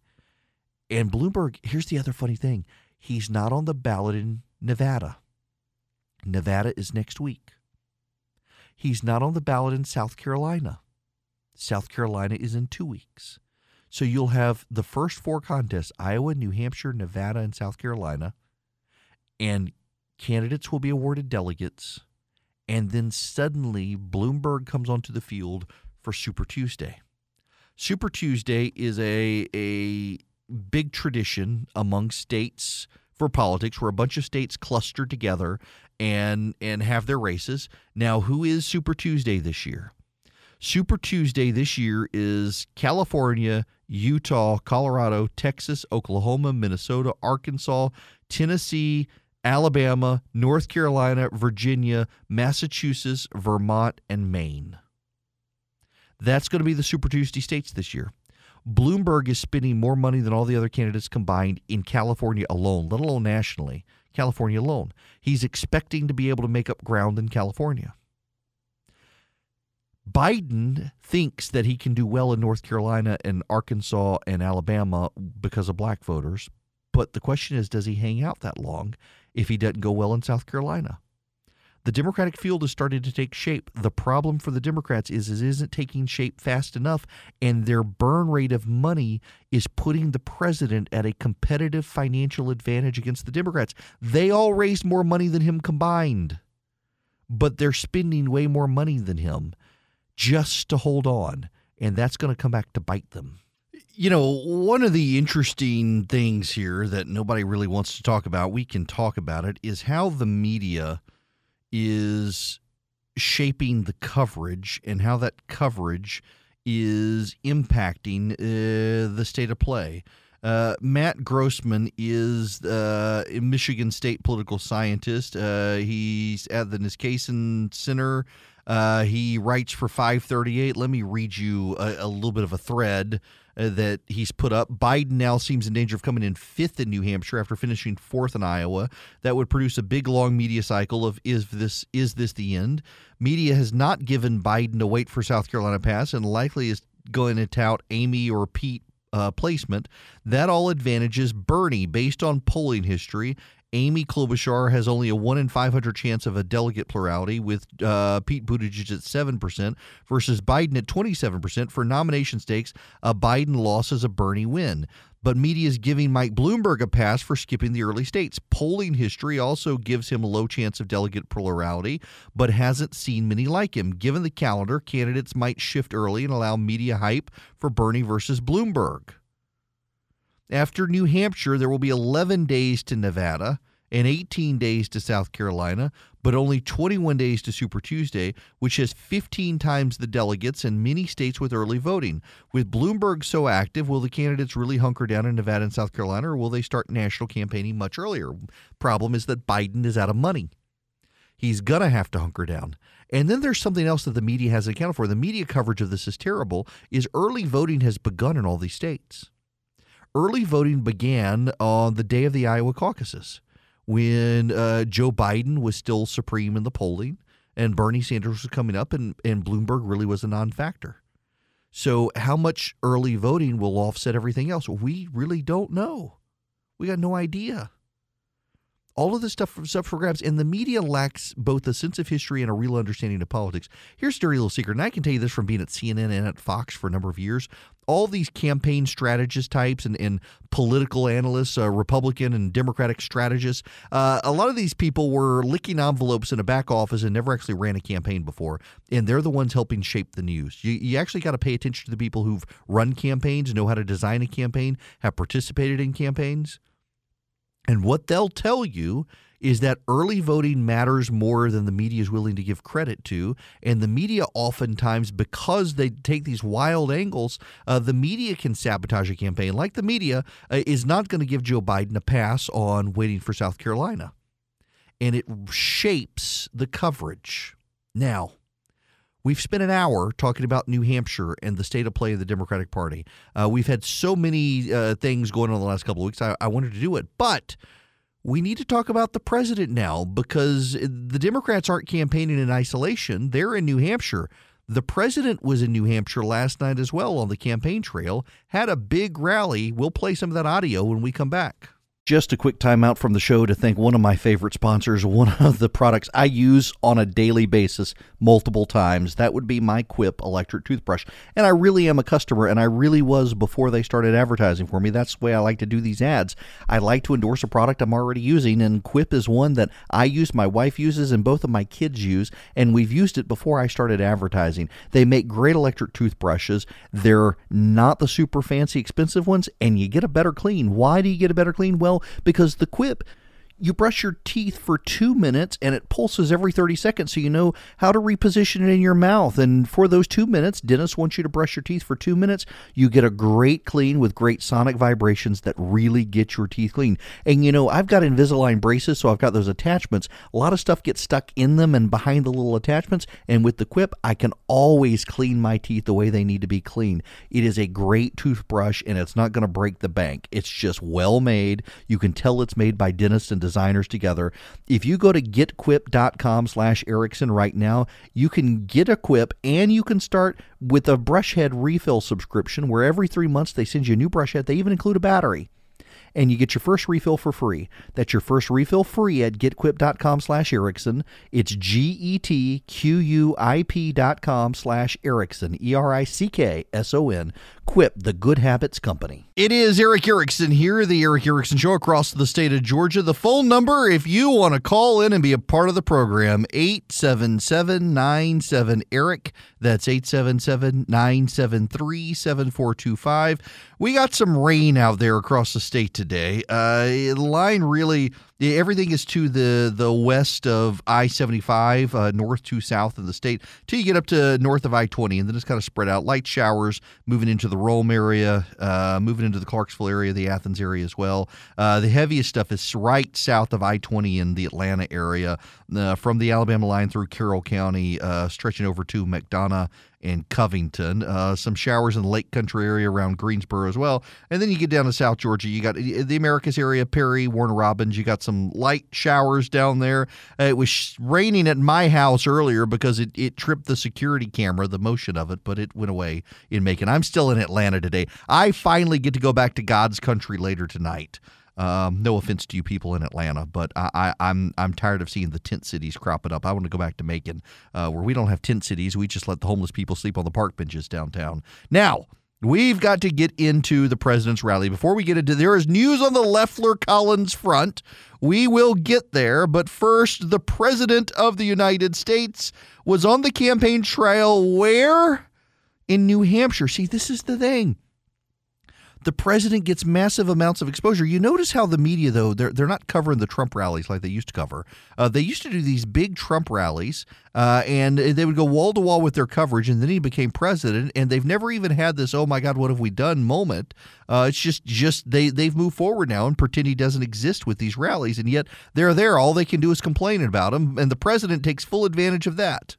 And Bloomberg, here's the other funny thing he's not on the ballot in Nevada. Nevada is next week. He's not on the ballot in South Carolina. South Carolina is in two weeks. So you'll have the first four contests Iowa, New Hampshire, Nevada, and South Carolina. And candidates will be awarded delegates. And then suddenly Bloomberg comes onto the field for Super Tuesday. Super Tuesday is a, a big tradition among states for politics where a bunch of states cluster together and and have their races. Now, who is Super Tuesday this year? Super Tuesday this year is California, Utah, Colorado, Texas, Oklahoma, Minnesota, Arkansas, Tennessee, Alabama, North Carolina, Virginia, Massachusetts, Vermont, and Maine. That's going to be the Super Tuesday states this year. Bloomberg is spending more money than all the other candidates combined in California alone, let alone nationally. California alone. He's expecting to be able to make up ground in California. Biden thinks that he can do well in North Carolina and Arkansas and Alabama because of black voters. But the question is, does he hang out that long if he doesn't go well in South Carolina? The Democratic field is starting to take shape. The problem for the Democrats is, it isn't taking shape fast enough, and their burn rate of money is putting the president at a competitive financial advantage against the Democrats. They all raised more money than him combined, but they're spending way more money than him just to hold on. And that's going to come back to bite them. You know, one of the interesting things here that nobody really wants to talk about, we can talk about it, is how the media is shaping the coverage and how that coverage is impacting uh, the state of play. Uh, Matt Grossmann is uh, a Michigan State political scientist. Uh, he's at the Niskanen Center uh, he writes for 538. Let me read you a, a little bit of a thread uh, that he's put up. Biden now seems in danger of coming in fifth in New Hampshire after finishing fourth in Iowa. That would produce a big long media cycle of is this is this the end? Media has not given Biden a wait for South Carolina pass and likely is going to tout Amy or Pete uh, placement. That all advantages Bernie based on polling history Amy Klobuchar has only a 1 in 500 chance of a delegate plurality, with uh, Pete Buttigieg at 7% versus Biden at 27%. For nomination stakes, a Biden loss is a Bernie win. But media is giving Mike Bloomberg a pass for skipping the early states. Polling history also gives him a low chance of delegate plurality, but hasn't seen many like him. Given the calendar, candidates might shift early and allow media hype for Bernie versus Bloomberg. After New Hampshire, there will be 11 days to Nevada and 18 days to South Carolina, but only 21 days to Super Tuesday, which has 15 times the delegates and many states with early voting. With Bloomberg so active, will the candidates really hunker down in Nevada and South Carolina, or will they start national campaigning much earlier? Problem is that Biden is out of money. He's going to have to hunker down. And then there's something else that the media hasn't accounted for. The media coverage of this is terrible. Is early voting has begun in all these states early voting began on the day of the Iowa caucuses when uh, Joe Biden was still supreme in the polling and Bernie Sanders was coming up and, and Bloomberg really was a non factor. So, how much early voting will offset everything else? We really don't know. We got no idea all of this stuff from stuff for grabs, and the media lacks both a sense of history and a real understanding of politics. Here's a dirty little secret, and I can tell you this from being at CNN and at Fox for a number of years. All these campaign strategist types and, and political analysts, uh, Republican and Democratic strategists, uh, a lot of these people were licking envelopes in a back office and never actually ran a campaign before, and they're the ones helping shape the news. You, you actually got to pay attention to the people who've run campaigns, know how to design a campaign, have participated in campaigns And what they'll tell you is that early voting matters more than the media is willing to give credit to. And the media, oftentimes, because they take these wild angles, uh, the media can sabotage a campaign. Like the media uh, is not going to give Joe Biden a pass on waiting for South Carolina. And it shapes the coverage. Now, We've spent an hour talking about New Hampshire and the state of play of the Democratic Party. Uh, we've had so many uh, things going on the last couple of weeks. I, I wanted to do it, but we need to talk about the president now because the Democrats aren't campaigning in isolation. They're in New Hampshire. The president was in New Hampshire last night as well on the campaign trail, had a big rally. We'll play some of that audio when we come back. Just a quick timeout from the show to thank one of my favorite sponsors, one of the products I use on a daily basis multiple times. That would be my Quip electric toothbrush. And I really am a customer, and I really was before they started advertising for me. That's the way I like to do these ads. I like to endorse a product I'm already using, and Quip is one that I use, my wife uses, and both of my kids use, and we've used it before I started advertising. They make great electric toothbrushes. They're not the super fancy expensive ones, and you get a better clean. Why do you get a better clean? Well, because the quip you brush your teeth for two minutes and it pulses every 30 seconds so you know how to reposition it in your mouth. And for those two minutes, dentists want you to brush your teeth for two minutes. You get a great clean with great sonic vibrations that really get your teeth clean. And you know, I've got Invisalign braces, so I've got those attachments. A lot of stuff gets stuck in them and behind the little attachments. And with the Quip, I can always clean my teeth the way they need to be clean. It is a great toothbrush and it's not going to break the bank. It's just well made. You can tell it's made by dentists and designers together. If you go to getquip.com slash Erickson right now, you can get a quip and you can start with a brush head refill subscription where every three months they send you a new brush head. They even include a battery and you get your first refill for free. That's your first refill free at getquip.com slash Erickson. It's G-E-T-Q-U-I-P dot com slash Erickson, E-R-I-C-K-S-O-N. Quip, the good habits company. It is Erick Erickson here, the Erick Erickson Show across the state of Georgia. The phone number, if you want to call in and be a part of the program, 877-97-ERIC. That's 877-973-7425. We got some rain out there across the state today. Uh, the line really everything is to the the west of I seventy five, uh, north to south of the state, till you get up to north of I twenty, and then it's kind of spread out. Light showers moving into the Rome area, uh, moving into the Clarksville area, the Athens area as well. Uh, the heaviest stuff is right south of I twenty in the Atlanta area, uh, from the Alabama line through Carroll County, uh, stretching over to McDonough and Covington. Uh, some showers in the Lake Country area around Greensboro as well. And then you get down to South Georgia. You got the Americus area, Perry, Warner Robins. You got some light showers down there. Uh, it was raining at my house earlier because it, it tripped the security camera, the motion of it, but it went away in Macon. I'm still in Atlanta today. I finally get to go back to God's country later tonight. Um, no offense to you people in Atlanta, but I, am I'm, I'm tired of seeing the tent cities cropping up. I want to go back to Macon, uh, where we don't have tent cities. We just let the homeless people sleep on the park benches downtown. Now. We've got to get into the president's rally. Before we get into there is news on the Loeffler Collins front. We will get there, but first, the president of the United States was on the campaign trail where? In New Hampshire. See, this is the thing the president gets massive amounts of exposure. You notice how the media, though, they're, they're not covering the Trump rallies like they used to cover. Uh, they used to do these big Trump rallies, uh, and they would go wall to wall with their coverage, and then he became president, and they've never even had this, oh my God, what have we done moment. Uh, it's just, just they, they've moved forward now and pretend he doesn't exist with these rallies, and yet they're there. All they can do is complain about him, and the president takes full advantage of that.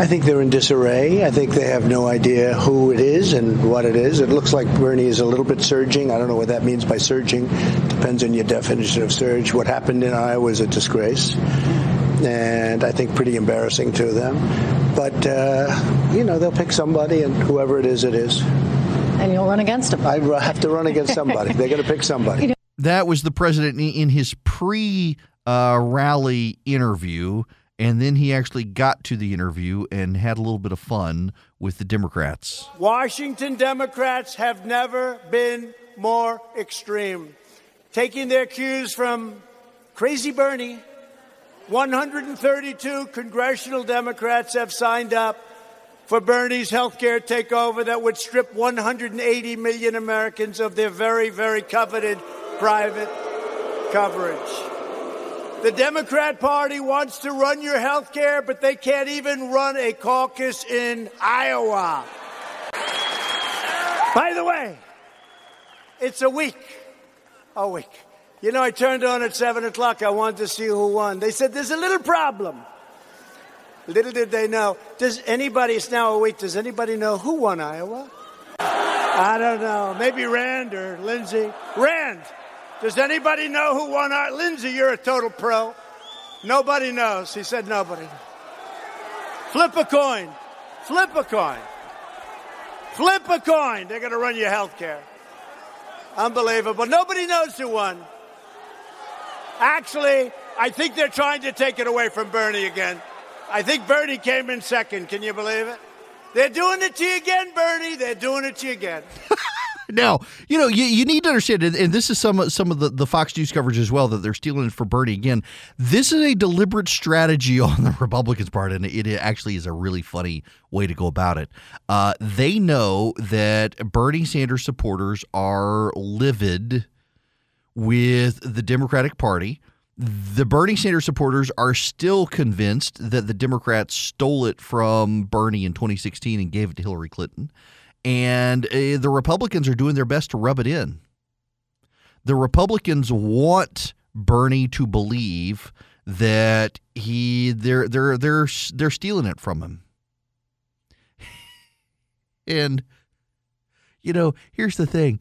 I think they're in disarray. I think they have no idea who it is and what it is. It looks like Bernie is a little bit surging. I don't know what that means by surging. Depends on your definition of surge. What happened in Iowa is a disgrace. And I think pretty embarrassing to them. But, uh, you know, they'll pick somebody, and whoever it is, it is. And you'll run against them. I have to run against somebody. They're going to pick somebody. That was the president in his pre uh, rally interview. And then he actually got to the interview and had a little bit of fun with the Democrats. Washington Democrats have never been more extreme. Taking their cues from Crazy Bernie, 132 congressional Democrats have signed up for Bernie's health care takeover that would strip 180 million Americans of their very, very coveted private coverage. The Democrat Party wants to run your health care, but they can't even run a caucus in Iowa. By the way, it's a week. A week. You know, I turned on at 7 o'clock. I wanted to see who won. They said there's a little problem. Little did they know. Does anybody, it's now a week, does anybody know who won Iowa? I don't know. Maybe Rand or Lindsey. Rand. Does anybody know who won our Lindsey? You're a total pro. Nobody knows. He said nobody. Flip a coin. Flip a coin. Flip a coin. They're going to run your health care. Unbelievable. Nobody knows who won. Actually, I think they're trying to take it away from Bernie again. I think Bernie came in second. Can you believe it? They're doing it to you again, Bernie. They're doing it to you again. Now, you know, you, you need to understand, and this is some some of the, the Fox News coverage as well, that they're stealing it for Bernie. Again, this is a deliberate strategy on the Republicans' part, and it actually is a really funny way to go about it. Uh, they know that Bernie Sanders supporters are livid with the Democratic Party. The Bernie Sanders supporters are still convinced that the Democrats stole it from Bernie in 2016 and gave it to Hillary Clinton and uh, the Republicans are doing their best to rub it in. The Republicans want Bernie to believe that he they're they're they're they're stealing it from him. and you know, here's the thing.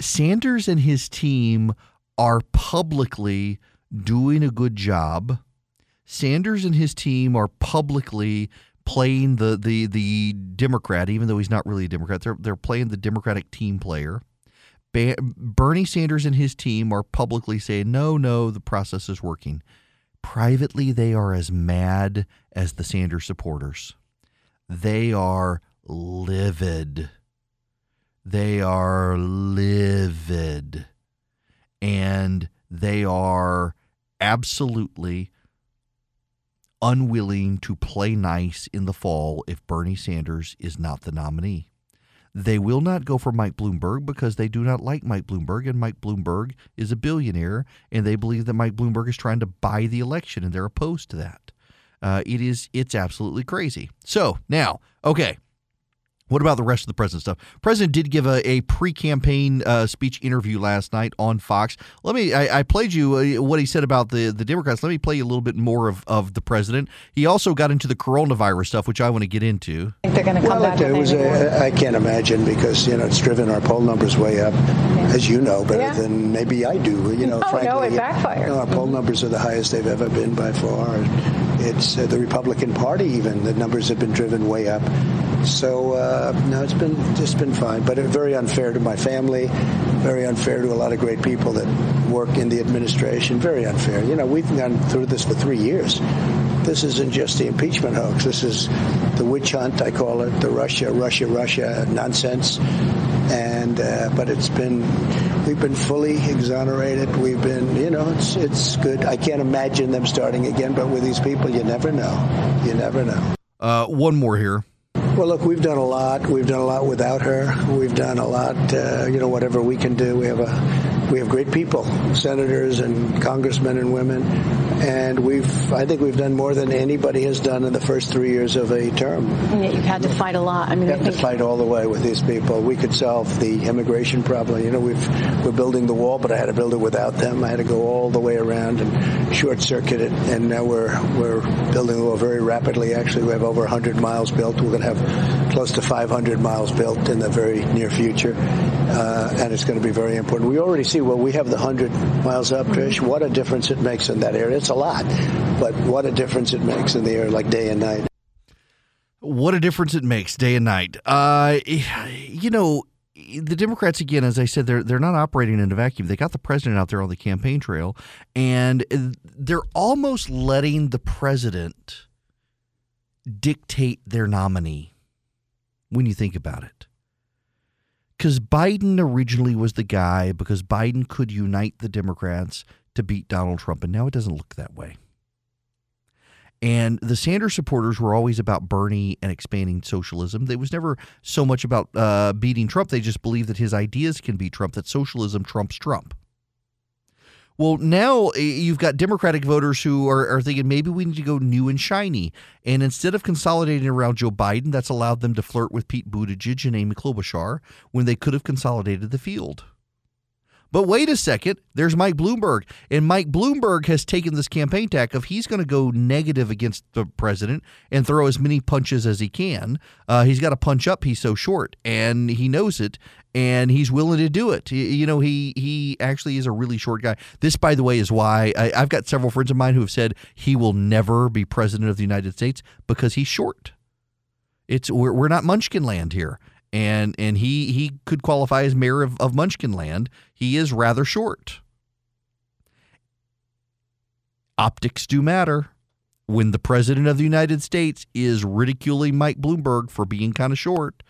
Sanders and his team are publicly doing a good job. Sanders and his team are publicly playing the the the Democrat, even though he's not really a Democrat. They're they're playing the Democratic team player. Ba- Bernie Sanders and his team are publicly saying, "No, no, the process is working." Privately, they are as mad as the Sanders supporters. They are livid. They are livid. And they are absolutely unwilling to play nice in the fall if Bernie Sanders is not the nominee. They will not go for Mike Bloomberg because they do not like Mike Bloomberg, and Mike Bloomberg is a billionaire, and they believe that Mike Bloomberg is trying to buy the election, and they're opposed to that. Uh, it is it's absolutely crazy. So now, okay, what about the rest of the president stuff? President did give a, a pre-campaign uh, speech interview last night on Fox. Let me. I, I played you uh, what he said about the, the Democrats. Let me play you a little bit more of, of the president. He also got into the coronavirus stuff, which I want to get into. I think they're going to come well, back. It, was a, I can't imagine because you know it's driven our poll numbers way up, yeah. as you know better yeah. than maybe I do. You know, oh, frankly, no, it backfired. You know, our poll numbers are the highest they've ever been by far. It's uh, the Republican Party even the numbers have been driven way up. So uh, no, it's been just been fine, but very unfair to my family, very unfair to a lot of great people that work in the administration. Very unfair. You know, we've gone through this for three years. This isn't just the impeachment hoax. This is the witch hunt, I call it, the Russia, Russia, Russia nonsense. And uh, but it's been we've been fully exonerated. We've been, you know, it's it's good. I can't imagine them starting again, but with these people, you never know. You never know. Uh, one more here. Well, look, we've done a lot. We've done a lot without her. We've done a lot, uh, you know, whatever we can do. We have a, we have great people, senators and congressmen and women, and we've, I think we've done more than anybody has done in the first three years of a term. And yet you've had to fight a lot. I mean, you have think to fight all the way with these people. We could solve the immigration problem. You know, we've we're building the wall, but I had to build it without them. I had to go all the way around and short circuit it, and now we're we're building the wall very rapidly. Actually, we have over 100 miles built. We're going to have close to 500 miles built in the very near future, uh, and it's going to be very important. We already see, well, we have the 100 miles up, Trish. What a difference it makes in that area. It's a lot, but what a difference it makes in the air, like day and night. What a difference it makes day and night. Uh, you know, the Democrats again, as I said, they're they're not operating in a vacuum. They got the president out there on the campaign trail, and they're almost letting the president dictate their nominee when you think about it. Because Biden originally was the guy because Biden could unite the Democrats to beat Donald Trump, and now it doesn't look that way. And the Sanders supporters were always about Bernie and expanding socialism. It was never so much about uh, beating Trump. They just believe that his ideas can beat Trump, that socialism trumps Trump. Well, now eh, you've got Democratic voters who are, are thinking maybe we need to go new and shiny. And instead of consolidating around Joe Biden, that's allowed them to flirt with Pete Buttigieg and Amy Klobuchar when they could have consolidated the field. But wait a second, there's Mike Bloomberg. And Mike Bloomberg has taken this campaign tack of he's going to go negative against the president and throw as many punches as he can. Uh, he's got to punch up, he's so short, and he knows it, and he's willing to do it. You know, he he actually is a really short guy. This, by the way, is why I, I've got several friends of mine who have said he will never be president of the United States because he's short. It's we're, we're not Munchkin land here and and he he could qualify as mayor of, of Munchkinland. He is rather short. Optics do matter. When the president of the United States is ridiculing Mike Bloomberg for being kind of short,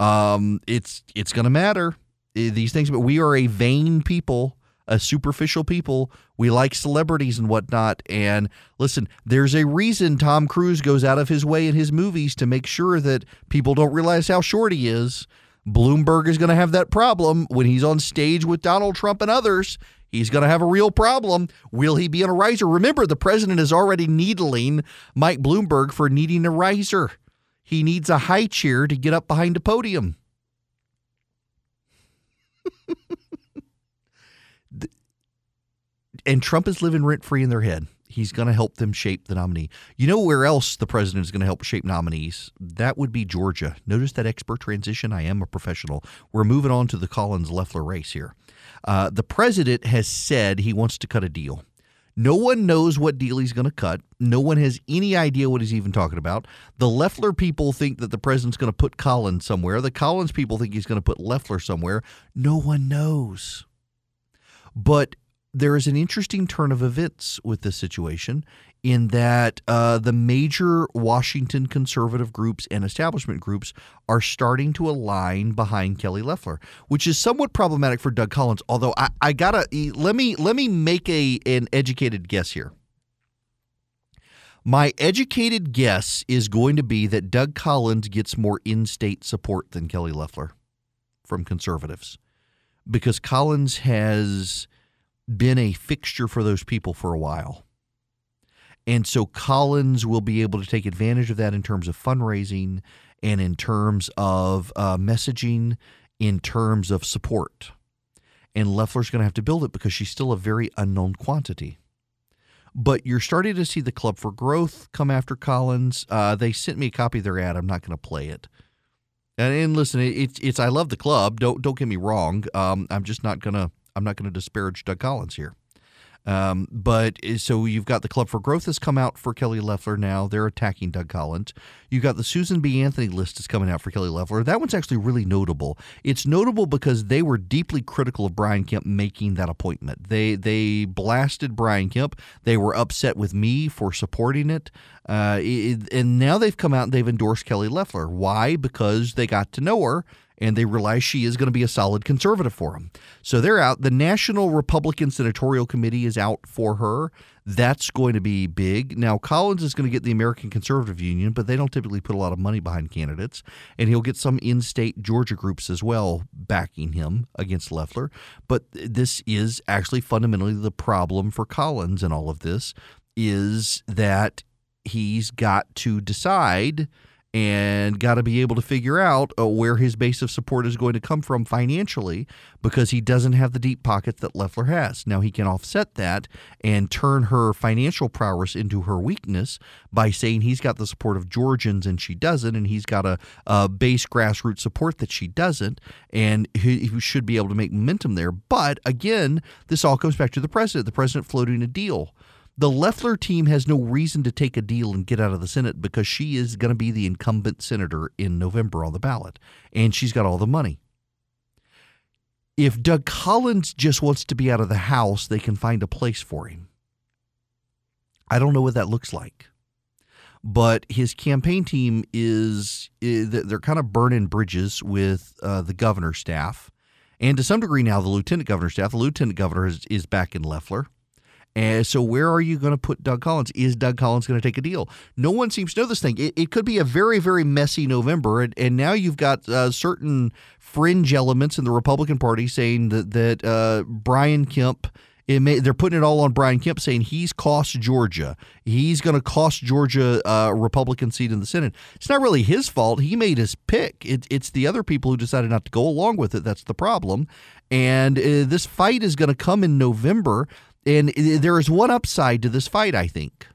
um, it's it's going to matter. These things, but we are a vain people a superficial people. We like celebrities and whatnot. And listen, there's a reason Tom Cruise goes out of his way in his movies to make sure that people don't realize how short he is. Bloomberg is going to have that problem when he's on stage with Donald Trump and others. He's going to have a real problem. Will he be in a riser? Remember, the president is already needling Mike Bloomberg for needing a riser. He needs a high chair to get up behind a podium. and Trump is living rent free in their head. He's going to help them shape the nominee. You know where else the president is going to help shape nominees? That would be Georgia. Notice that expert transition. I am a professional. We're moving on to the Collins Loeffler race here. Uh, the president has said he wants to cut a deal. No one knows what deal he's going to cut. No one has any idea what he's even talking about. The Loeffler people think that the president's going to put Collins somewhere. The Collins people think he's going to put Loeffler somewhere. No one knows. But there is an interesting turn of events with this situation in that uh, the major Washington conservative groups and establishment groups are starting to align behind Kelly Loeffler, which is somewhat problematic for Doug Collins. Although I, I gotta let me let me make a an educated guess here. My educated guess is going to be that Doug Collins gets more in-state support than Kelly Loeffler from conservatives, because Collins has been a fixture for those people for a while. And so Collins will be able to take advantage of that in terms of fundraising and in terms of uh, messaging, in terms of support. And Loeffler's going to have to build it because she's still a very unknown quantity. But you're starting to see the Club for Growth come after Collins. Uh, they sent me a copy of their ad. I'm not going to play it. And, and listen, it's it's I love the club. Don't don't get me wrong. Um, I'm just not gonna I'm not going to disparage Doug Collins here. Um, but eh, so you've got the Club for Growth has come out for Kelly Loeffler now. They're attacking Doug Collins. You've got the Susan B. Anthony list is coming out for Kelly Loeffler. That one's actually really notable. It's notable because they were deeply critical of Brian Kemp making that appointment. They they blasted Brian Kemp. They were upset with me for supporting it. Uh, it and now they've come out and they've endorsed Kelly Loeffler. Why? Because they got to know her and they realize she is going to be a solid conservative for them. So they're out. The National Republican Senatorial Committee is out for her. That's going to be big. Now, Collins is going to get the American Conservative Union, but they don't typically put a lot of money behind candidates. And he'll get some in state Georgia groups as well backing him against Loeffler. But this is actually fundamentally the problem for Collins in all of this is that he's got to decide and got to be able to figure out uh, where his base of support is going to come from financially because he doesn't have the deep pockets that Loeffler has. Now, he can offset that and turn her financial prowess into her weakness by saying he's got the support of Georgians and she doesn't, and he's got a, a base grassroots support that she doesn't, and he, he should be able to make momentum there. But again, this all comes back to the president. The president floating a deal the Loeffler team has no reason to take a deal and get out of the Senate because she is going to be the incumbent senator in November on the ballot, and she's got all the money. If Doug Collins just wants to be out of the House, they can find a place for him. I don't know what that looks like. But his campaign team is, they're kind of burning bridges with uh, the governor's staff. And to some degree now, the lieutenant governor's staff. The lieutenant governor is, is back in Loeffler. And so, where are you going to put Doug Collins? Is Doug Collins going to take a deal? No one seems to know this thing. It, it could be a very, very messy November, and, and now you've got uh, certain fringe elements in the Republican Party saying that that uh, Brian Kemp may, they're putting it all on Brian Kemp, saying he's cost Georgia. He's going to cost Georgia a Republican seat in the Senate. It's not really his fault. He made his pick. It, it's the other people who decided not to go along with it. That's the problem. And uh, this fight is going to come in November. And there is one upside to this fight, I think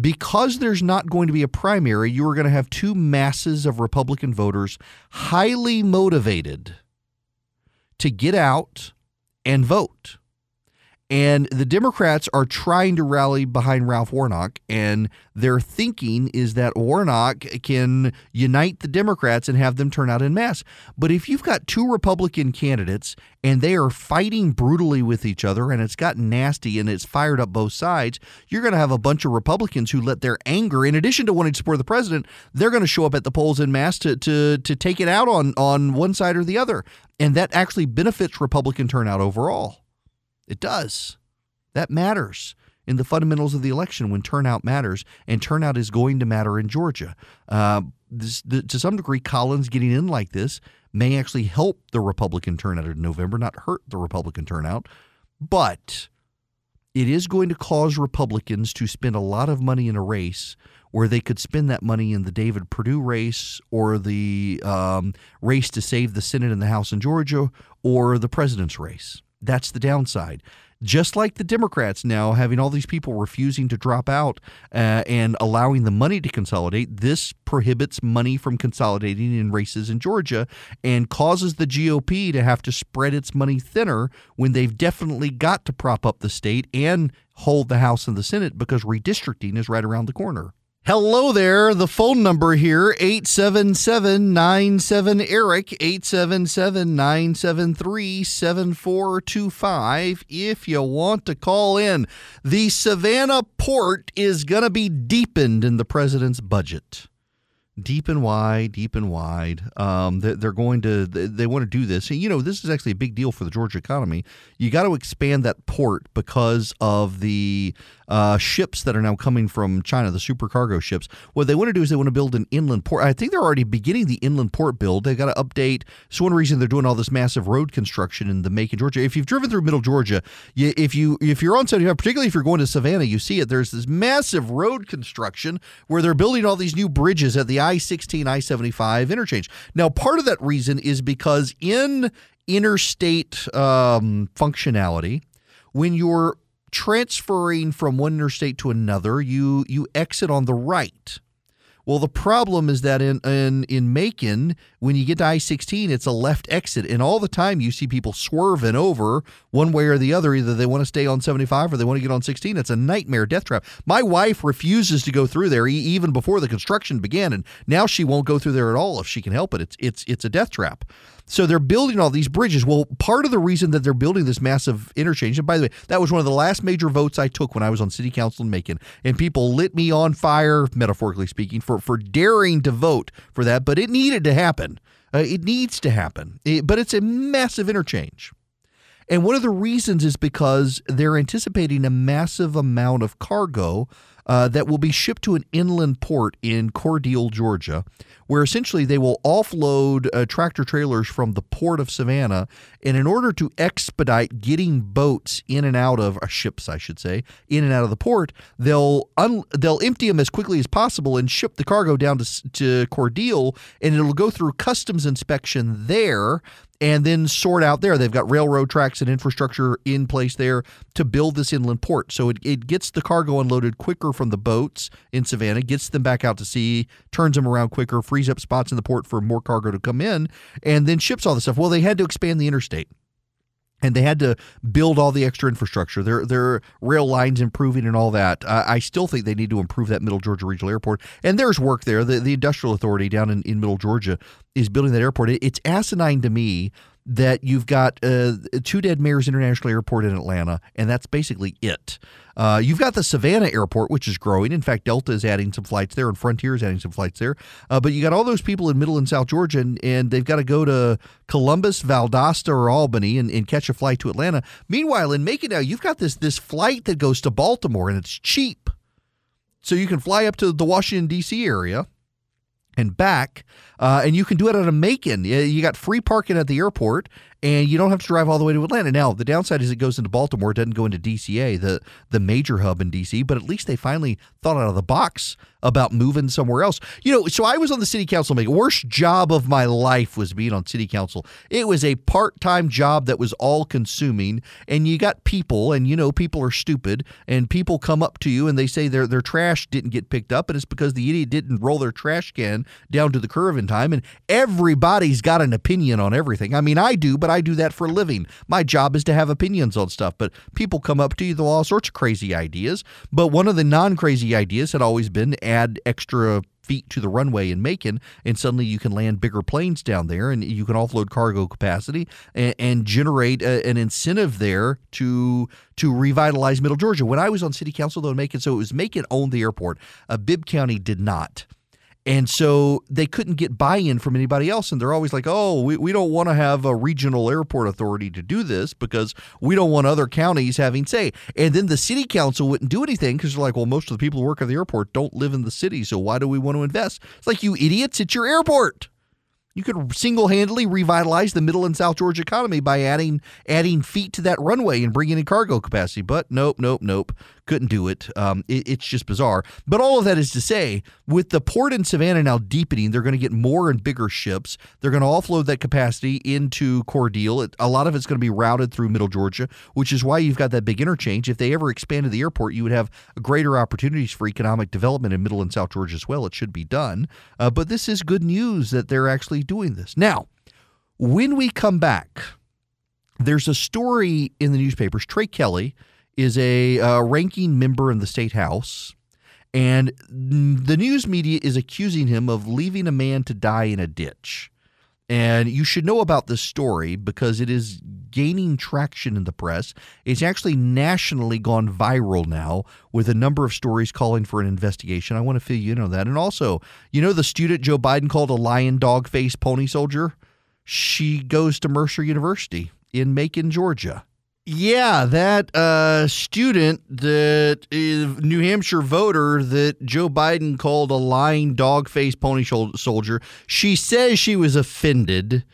because there's not going to be a primary, you are going to have two masses of Republican voters highly motivated to get out and vote. And the Democrats are trying to rally behind Ralph Warnock, and their thinking is that Warnock can unite the Democrats and have them turn out in mass. But if you've got two Republican candidates and they are fighting brutally with each other, and it's gotten nasty and it's fired up both sides, you're going to have a bunch of Republicans who let their anger, in addition to wanting to support the president, they're going to show up at the polls in mass to to to take it out on on one side or the other, and that actually benefits Republican turnout overall. It does. That matters in the fundamentals of the election when turnout matters, and turnout is going to matter in Georgia. Uh, this, the, to some degree, Collins getting in like this may actually help the Republican turnout in November, not hurt the Republican turnout. But it is going to cause Republicans to spend a lot of money in a race where they could spend that money in the David Perdue race or the um, race to save the Senate and the House in Georgia or the president's race. That's the downside. Just like the Democrats now having all these people refusing to drop out uh, and allowing the money to consolidate, this prohibits money from consolidating in races in Georgia and causes the GOP to have to spread its money thinner when they've definitely got to prop up the state and hold the House and the Senate because redistricting is right around the corner. Hello there. The phone number here, 877-97-ERIC, 877-973-7425. If you want to call in, the Savannah port is going to be deepened in the president's budget deep and wide, deep and wide. Um, they're going to they want to do this. You know, this is actually a big deal for the Georgia economy. You got to expand that port because of the uh, ships that are now coming from China, the super cargo ships. What they want to do is they want to build an inland port. I think they're already beginning the inland port build. They've got to update. It's one reason they're doing all this massive road construction in the Macon, Georgia. If you've driven through Middle Georgia, you, if you if you're on 75, particularly if you're going to Savannah, you see it. There's this massive road construction where they're building all these new bridges at the I 16, I 75 interchange. Now, part of that reason is because in interstate um, functionality, when you're transferring from one interstate to another, you you exit on the right. Well, the problem is that in, in in Macon, when you get to I sixteen, it's a left exit, and all the time you see people swerving over one way or the other. Either they want to stay on seventy five or they want to get on sixteen. It's a nightmare, death trap. My wife refuses to go through there even before the construction began, and now she won't go through there at all if she can help it. It's it's it's a death trap. So they're building all these bridges. Well, part of the reason that they're building this massive interchange, and by the way, that was one of the last major votes I took when I was on city council in Macon, and people lit me on fire, metaphorically speaking, for for daring to vote for that. But it needed to happen. Uh, it needs to happen. It, but it's a massive interchange. And one of the reasons is because they're anticipating a massive amount of cargo uh, that will be shipped to an inland port in Cordele, Georgia, where essentially they will offload uh, tractor trailers from the port of Savannah. And in order to expedite getting boats in and out of ships, I should say, in and out of the port, they'll un- they'll empty them as quickly as possible and ship the cargo down to to Cordele, and it'll go through customs inspection there and then sort out there. They've got railroad tracks and infrastructure in place there to build this inland port. So it, it gets the cargo unloaded quicker from the boats in Savannah, gets them back out to sea, turns them around quicker, frees up spots in the port for more cargo to come in, and then ships all the stuff. Well, they had to expand the interstate and they had to build all the extra infrastructure. Their their rail lines improving and all that. Uh, I still think they need to improve that Middle Georgia Regional Airport. And there's work there. The the Industrial Authority down in, in Middle Georgia is building that airport. It, it's asinine to me that you've got uh, two dead mayors international airport in atlanta and that's basically it. Uh, you've got the savannah airport which is growing. In fact delta is adding some flights there and frontier is adding some flights there. Uh, but you got all those people in middle and south georgia and, and they've got to go to columbus valdosta or albany and, and catch a flight to atlanta. Meanwhile in macon now you've got this this flight that goes to baltimore and it's cheap. So you can fly up to the washington d.c area and back. Uh, and you can do it out of Macon. You got free parking at the airport, and you don't have to drive all the way to Atlanta. Now, the downside is it goes into Baltimore, it doesn't go into DCA, the the major hub in DC, but at least they finally thought out of the box about moving somewhere else. You know, so I was on the city council Macon worst job of my life was being on city council. It was a part-time job that was all consuming and you got people and you know people are stupid and people come up to you and they say their their trash didn't get picked up and it's because the idiot didn't roll their trash can down to the curve in time and everybody's got an opinion on everything. I mean, I do, but I do that for a living. My job is to have opinions on stuff, but people come up to you with all sorts of crazy ideas. But one of the non-crazy ideas had always been to add extra feet to the runway in Macon, and suddenly you can land bigger planes down there, and you can offload cargo capacity and, and generate a, an incentive there to to revitalize Middle Georgia. When I was on City Council, though, in Macon, so it was Macon owned the airport. Uh, Bibb County did not. And so they couldn't get buy in from anybody else. And they're always like, oh, we, we don't want to have a regional airport authority to do this because we don't want other counties having say. And then the city council wouldn't do anything because they're like, well, most of the people who work at the airport don't live in the city. So why do we want to invest? It's like, you idiots, it's your airport. You could single-handedly revitalize the Middle and South Georgia economy by adding adding feet to that runway and bringing in cargo capacity. But nope, nope, nope couldn't do it. Um, it. It's just bizarre. But all of that is to say, with the port in Savannah now deepening, they're going to get more and bigger ships. They're going to offload that capacity into Cordele. It, a lot of it's going to be routed through Middle Georgia, which is why you've got that big interchange. If they ever expanded the airport, you would have greater opportunities for economic development in Middle and South Georgia as well. It should be done. Uh, but this is good news that they're actually doing this. Now, when we come back, there's a story in the newspapers. Trey Kelley is a uh, ranking member in the state house, and the news media is accusing him of leaving a man to die in a ditch. And you should know about this story because it is gaining traction in the press. It's actually nationally gone viral now with a number of stories calling for an investigation. I want to fill you in on that. And also, you know the student Joe Biden called a lion dog face pony soldier? She goes to Mercer University in Macon, Georgia. Yeah, that uh, student, that uh, New Hampshire voter that Joe Biden called a lying dog faced pony soldier, she says she was offended.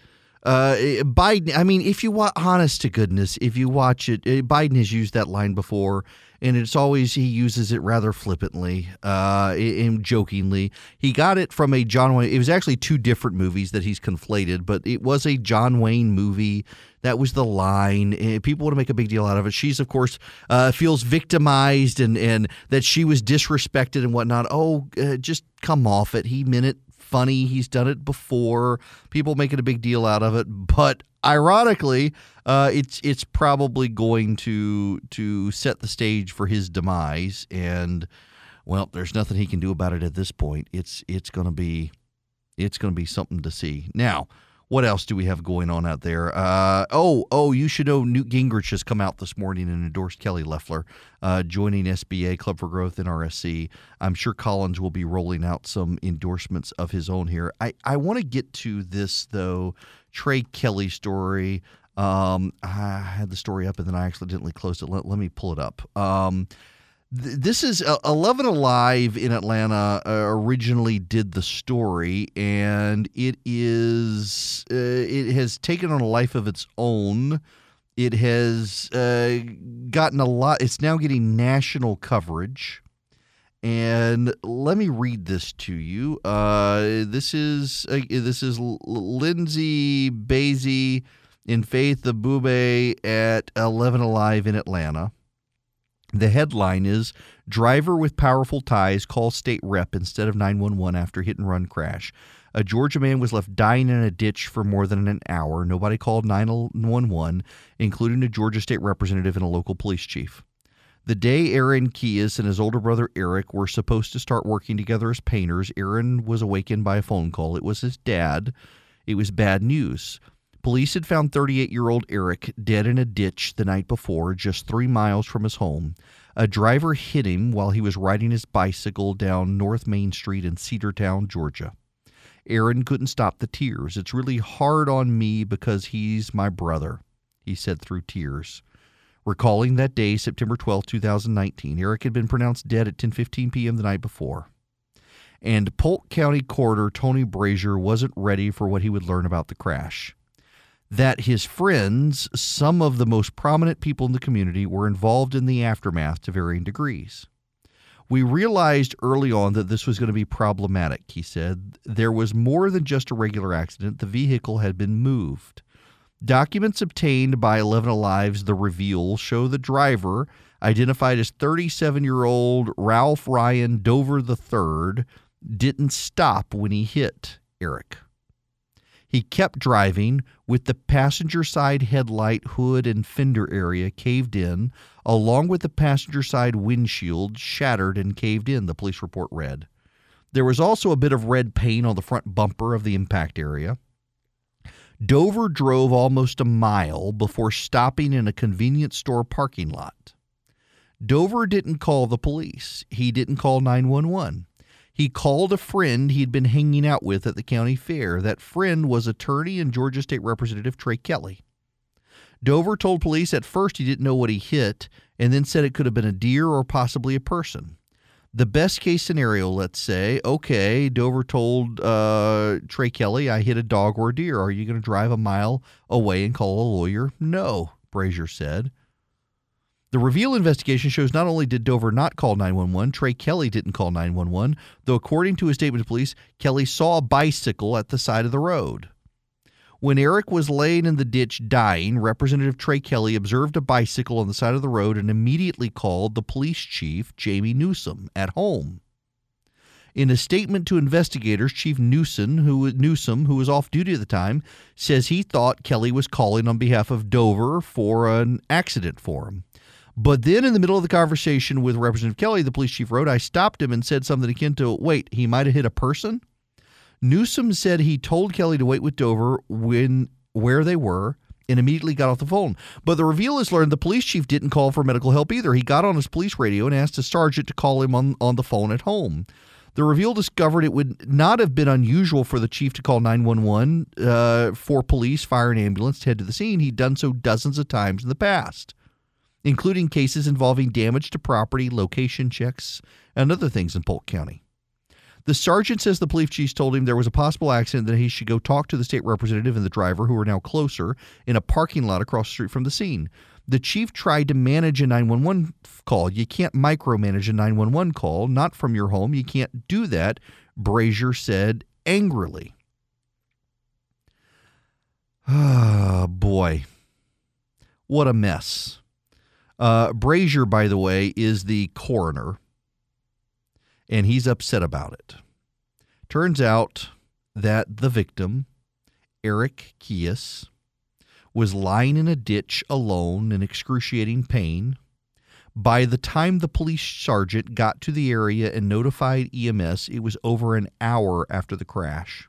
Uh, Biden, I mean, if you want, honest to goodness, if you watch it, uh, Biden has used that line before and it's always he uses it rather flippantly uh, and jokingly. He got it from a John Wayne. It was actually two different movies that he's conflated, but it was a John Wayne movie. That was the line. And people want to make a big deal out of it. She's, of course, uh, feels victimized and and that she was disrespected and whatnot. Oh, uh, just come off it. He meant it funny. He's done it before. People making a big deal out of it, but ironically, uh, it's it's probably going to to set the stage for his demise. And well, there's nothing he can do about it at this point. It's it's going to be it's going to be something to see now. What else do we have going on out there? Uh, oh, oh, you should know Newt Gingrich has come out this morning and endorsed Kelly Loeffler, uh, joining SBA Club for Growth and RSC. I'm sure Collins will be rolling out some endorsements of his own here. I, I want to get to this, though, Trey Kelley story. Um, I had the story up and then I accidentally closed it. Let, let me pull it up. Um, this is uh, 11 Alive in Atlanta uh, originally did the story, and it is uh, it has taken on a life of its own. It has uh, gotten a lot. It's now getting national coverage. And let me read this to you. Uh, this is uh, this is Lindsey Basye in Faith the Abubey at 11 Alive in Atlanta. The headline is Driver with powerful ties calls state rep instead of 911 after hit and run crash. A Georgia man was left dying in a ditch for more than an hour. Nobody called 911, including a Georgia state representative and a local police chief. The day Aaron Keais and his older brother Eric were supposed to start working together as painters, Aaron was awakened by a phone call. It was his dad. It was bad news. Police had found 38 year old Eric dead in a ditch the night before, just three miles from his home. A driver hit him while he was riding his bicycle down North Main Street in Cedartown, Georgia. Aaron couldn't stop the tears. It's really hard on me because he's my brother, he said through tears. Recalling that day, September 12, 2019, Eric had been pronounced dead at 10:15 p.m. the night before. And Polk County Coroner Tony Brazier wasn't ready for what he would learn about the crash. That his friends, some of the most prominent people in the community, were involved in the aftermath to varying degrees. We realized early on that this was going to be problematic, he said. There was more than just a regular accident, the vehicle had been moved. Documents obtained by 11 Alive's The Reveal show the driver, identified as 37 year old Ralph Ryan Dover III, didn't stop when he hit Eric. He kept driving with the passenger side headlight, hood, and fender area caved in, along with the passenger side windshield shattered and caved in, the police report read. There was also a bit of red paint on the front bumper of the impact area. Dover drove almost a mile before stopping in a convenience store parking lot. Dover didn't call the police. He didn't call 911. He called a friend he'd been hanging out with at the county fair. That friend was attorney and Georgia State Representative Trey Kelley. Dover told police at first he didn't know what he hit and then said it could have been a deer or possibly a person. The best case scenario, let's say, okay, Dover told uh, Trey Kelley, I hit a dog or a deer. Are you going to drive a mile away and call a lawyer? No, Brazier said. The reveal investigation shows not only did Dover not call 911, Trey Kelley didn't call 911, though according to his statement to police, Kelley saw a bicycle at the side of the road. When Eric was laying in the ditch dying, Representative Trey Kelley observed a bicycle on the side of the road and immediately called the police chief, Jamie Newsome, at home. In a statement to investigators, Chief Newsome, who, Newsome, who was off duty at the time, says he thought Kelley was calling on behalf of Dover for an accident for him. But then, in the middle of the conversation with Representative Kelley, the police chief wrote, I stopped him and said something akin to, Wait, he might have hit a person? Newsome said he told Kelley to wait with Dover when where they were and immediately got off the phone. But the reveal is learned the police chief didn't call for medical help either. He got on his police radio and asked a sergeant to call him on, on the phone at home. The reveal discovered it would not have been unusual for the chief to call 911 uh, for police, fire, and ambulance to head to the scene. He'd done so dozens of times in the past including cases involving damage to property, location checks, and other things in Polk County. The sergeant says the police chief told him there was a possible accident that he should go talk to the state representative and the driver, who are now closer, in a parking lot across the street from the scene. The chief tried to manage a 911 call. You can't micromanage a 911 call, not from your home. You can't do that, Brazier said angrily. Ah, oh, boy. What a mess. Uh, Brazier, by the way, is the coroner, and he's upset about it. Turns out that the victim, Eric Keais, was lying in a ditch alone in excruciating pain. By the time the police sergeant got to the area and notified EMS, it was over an hour after the crash.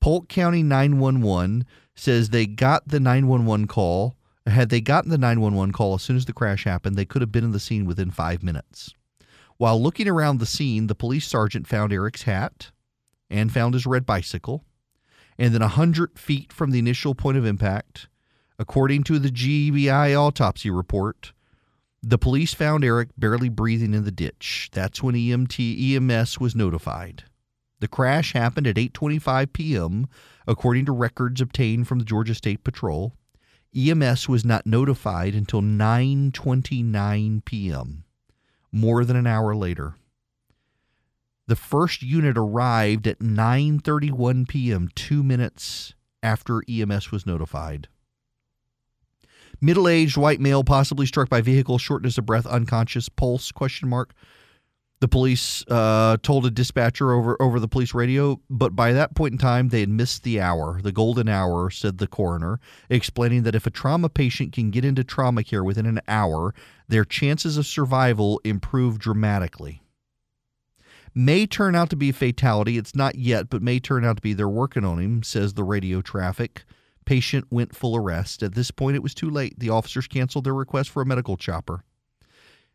Polk County 911 says they got the 911 call had they gotten the 911 call as soon as the crash happened, they could have been in the scene within five minutes. While looking around the scene, the police sergeant found Eric's hat and found his red bicycle. And then, a 100 feet from the initial point of impact, according to the GBI autopsy report, the police found Eric barely breathing in the ditch. That's when EMT EMS was notified. The crash happened at 8:25 p.m. according to records obtained from the Georgia State Patrol. EMS was not notified until 9:29 p.m., more than an hour later. The first unit arrived at 9:31 p.m., 2 minutes after EMS was notified. Middle-aged white male possibly struck by vehicle, shortness of breath, unconscious, pulse question mark. The police uh, told a dispatcher over over the police radio, but by that point in time, they had missed the hour, the golden hour, said the coroner, explaining that if a trauma patient can get into trauma care within an hour, their chances of survival improve dramatically. May turn out to be a fatality. It's not yet, but may turn out to be. They're working on him, says the radio traffic. Patient went full arrest. At this point, it was too late. The officers canceled their request for a medical chopper.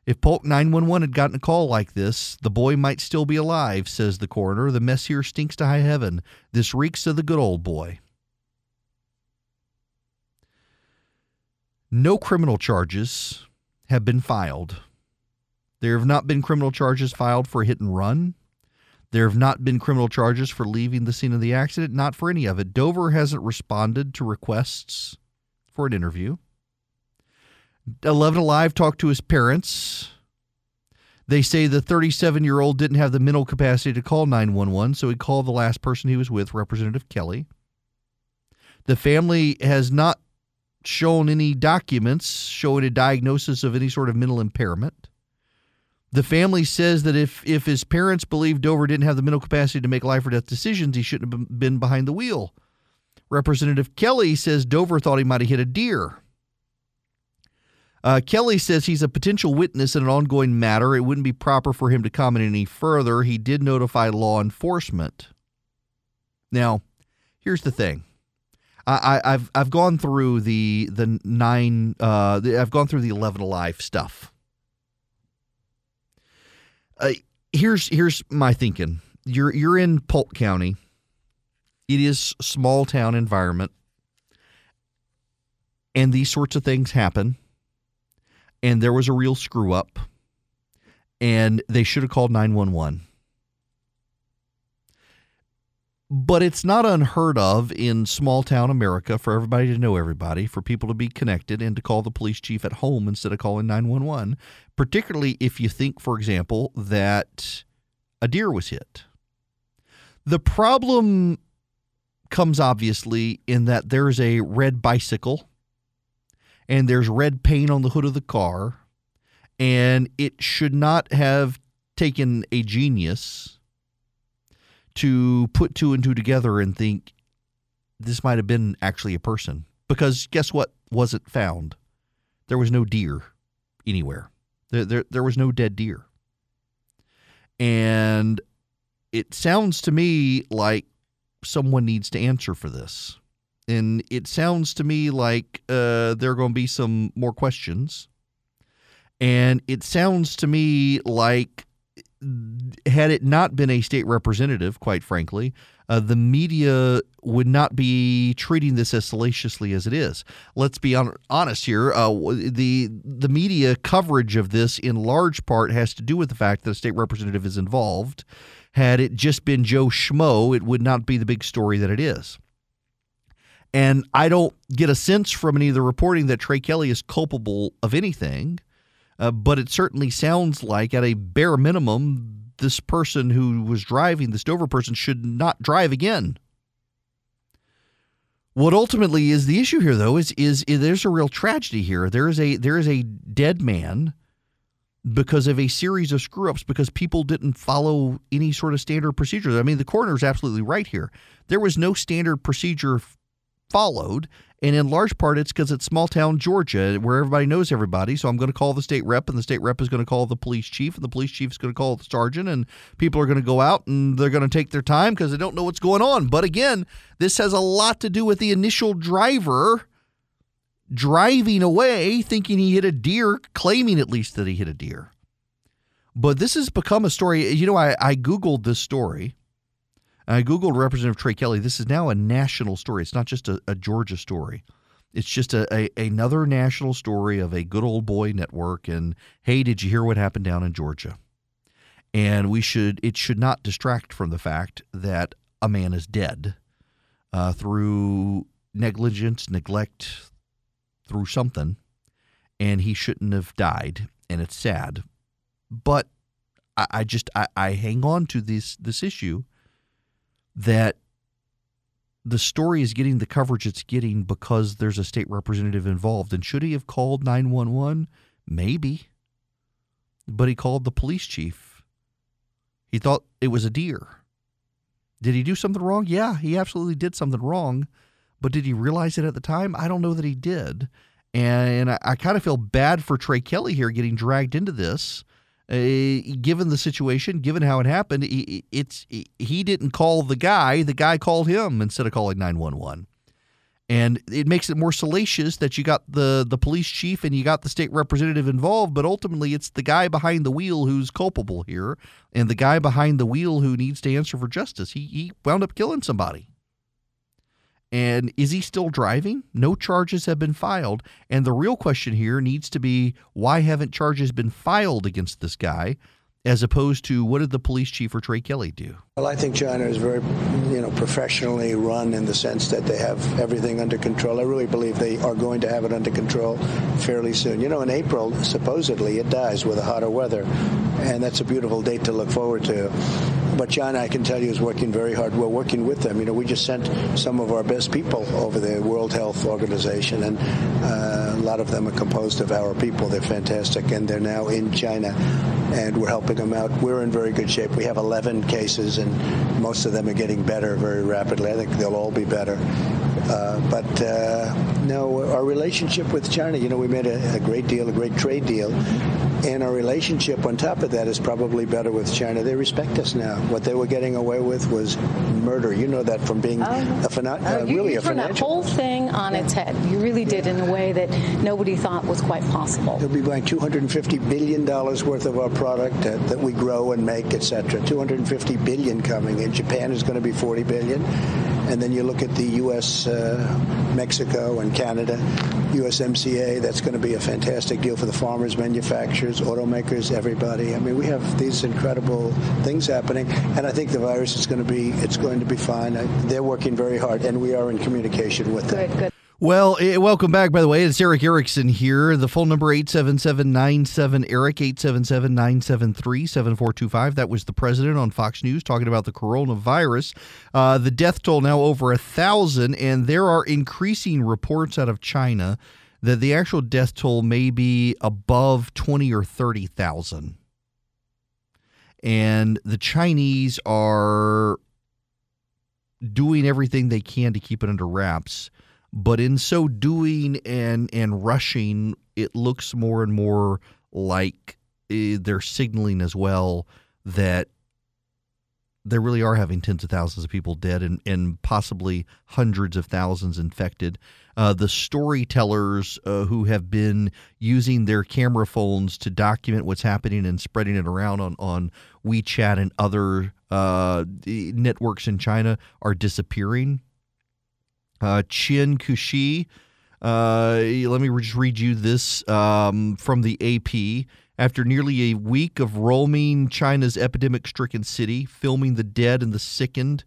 If Polk 911 had gotten a call like this, the boy might still be alive, says the coroner. The mess here stinks to high heaven. This reeks of the good old boy. No criminal charges have been filed. There have not been criminal charges filed for hit and run. There have not been criminal charges for leaving the scene of the accident, not for any of it. Dover hasn't responded to requests for an interview. 11 Alive talked to his parents. They say the 37 year old didn't have the mental capacity to call 911, so he called the last person he was with, Representative Kelley. The family has not shown any documents showing a diagnosis of any sort of mental impairment. The family says that if, if his parents believe Dover didn't have the mental capacity to make life or death decisions, he shouldn't have been behind the wheel. Representative Kelley says Dover thought he might have hit a deer. Uh, Kelley says he's a potential witness in an ongoing matter. It wouldn't be proper for him to comment any further. He did notify law enforcement. Now, here's the thing. I, have I've gone through the the nine uh, the, I've gone through the eleven alive stuff. Uh, here's here's my thinking. You're you're in Polk County. It is small town environment, and these sorts of things happen and there was a real screw up, and they should have called 911. But it's not unheard of in small town America for everybody to know everybody, for people to be connected, and to call the police chief at home instead of calling 911, particularly if you think, for example, that a deer was hit. The problem comes obviously in that there's a red bicycle and there's red paint on the hood of the car, and it should not have taken a genius to put two and two together and think this might have been actually a person. Because guess what wasn't found? There was no deer anywhere. There, there, there was no dead deer. And it sounds to me like someone needs to answer for this and it sounds to me like uh, there are going to be some more questions. And it sounds to me like, had it not been a state representative, quite frankly, uh, the media would not be treating this as salaciously as it is. Let's be on, honest here. Uh, the the media coverage of this, in large part, has to do with the fact that a state representative is involved. Had it just been Joe Schmo, it would not be the big story that it is. And I don't get a sense from any of the reporting that Trey Kelley is culpable of anything. Uh, but it certainly sounds like, at a bare minimum, this person who was driving, this Dover person, should not drive again. What ultimately is the issue here, though, is, is, is there's a real tragedy here. There is a there is a dead man because of a series of screw ups because people didn't follow any sort of standard procedures. I mean, the coroner is absolutely right here. There was no standard procedure followed. And in large part, it's because it's small town Georgia where everybody knows everybody. So I'm going to call the state rep, and the state rep is going to call the police chief, and the police chief is going to call the sergeant, and people are going to go out and they're going to take their time because they don't know what's going on. But again, this has a lot to do with the initial driver driving away, thinking he hit a deer, claiming at least that he hit a deer. But this has become a story. You know, I, I Googled this story I Googled Representative Trey Kelley. This is now a national story. It's not just a, a Georgia story. It's just a, a, another national story of a good old boy network. And hey, did you hear what happened down in Georgia? And we should it should not distract from the fact that a man is dead uh, through negligence, neglect, through something, and he shouldn't have died. And it's sad, but I, I just I, I hang on to this this issue that the story is getting the coverage it's getting because there's a state representative involved. And should he have called 911? Maybe. But he called the police chief. He thought it was a deer. Did he do something wrong? Yeah, he absolutely did something wrong. But did he realize it at the time? I don't know that he did. And I, I kind of feel bad for Trey Kelley here getting dragged into this Uh, given the situation, given how it happened, it's he didn't call the guy; the guy called him instead of calling nine one one, and it makes it more salacious that you got the the police chief and you got the state representative involved, but ultimately it's the guy behind the wheel who's culpable here, and the guy behind the wheel who needs to answer for justice. He he wound up killing somebody. And is he still driving? No charges have been filed. And the real question here needs to be why haven't charges been filed against this guy? As opposed to what did the police chief or Trey Kelley do? Well, I think China is very, you know, professionally run in the sense that they have everything under control. I really believe they are going to have it under control fairly soon. You know, in April, supposedly it dies with the hotter weather, and that's a beautiful date to look forward to. But China, I can tell you, is working very hard. We're working with them. You know, we just sent some of our best people over the World Health Organization, and uh, a lot of them are composed of our people. They're fantastic, and they're now in China, and we're helping them out. We're in very good shape. We have 11 cases, and most of them are getting better very rapidly. I think they'll all be better. Uh, but uh, no, our relationship with China, you know, we made a, a, great deal, a great trade deal. And our relationship on top of that is probably better with China. They respect us now. What they were getting away with was murder. You know that from being um, a fina- uh, uh, really you a financial. that whole thing on its head. You really did in a way that nobody thought was quite possible. They'll be buying $250 billion worth of our product that we grow and make, etc. 250 billion coming in. Japan is going to be 40 billion. And then you look at the U.S., uh, Mexico, and Canada, USMCA. That's going to be a fantastic deal for the farmers, manufacturers, automakers, everybody. I mean, we have these incredible things happening, and I think the virus is going to be it's going to be fine. They're working very hard, and we are in communication with them. Good, good. Well, eh, welcome back, by the way. It's Erick Erickson here. The phone number 877-97-ERIC, 877-973-7425. That was the president on Fox News talking about the coronavirus. Uh, the death toll now over a 1,000, and there are increasing reports out of China that the actual death toll may be above 20 or 30,000. And the Chinese are doing everything they can to keep it under wraps but in so doing and and rushing it looks more and more like uh, they're signaling as well that they really are having tens of thousands of people dead and, and possibly hundreds of thousands infected. Uh, the storytellers uh, who have been using their camera phones to document what's happening and spreading it around on, on WeChat and other uh, networks in China are disappearing. Uh, Chen Qiushi. Uh, let me just read you this um, from the AP. After nearly a week of roaming China's epidemic stricken city, filming the dead and the sickened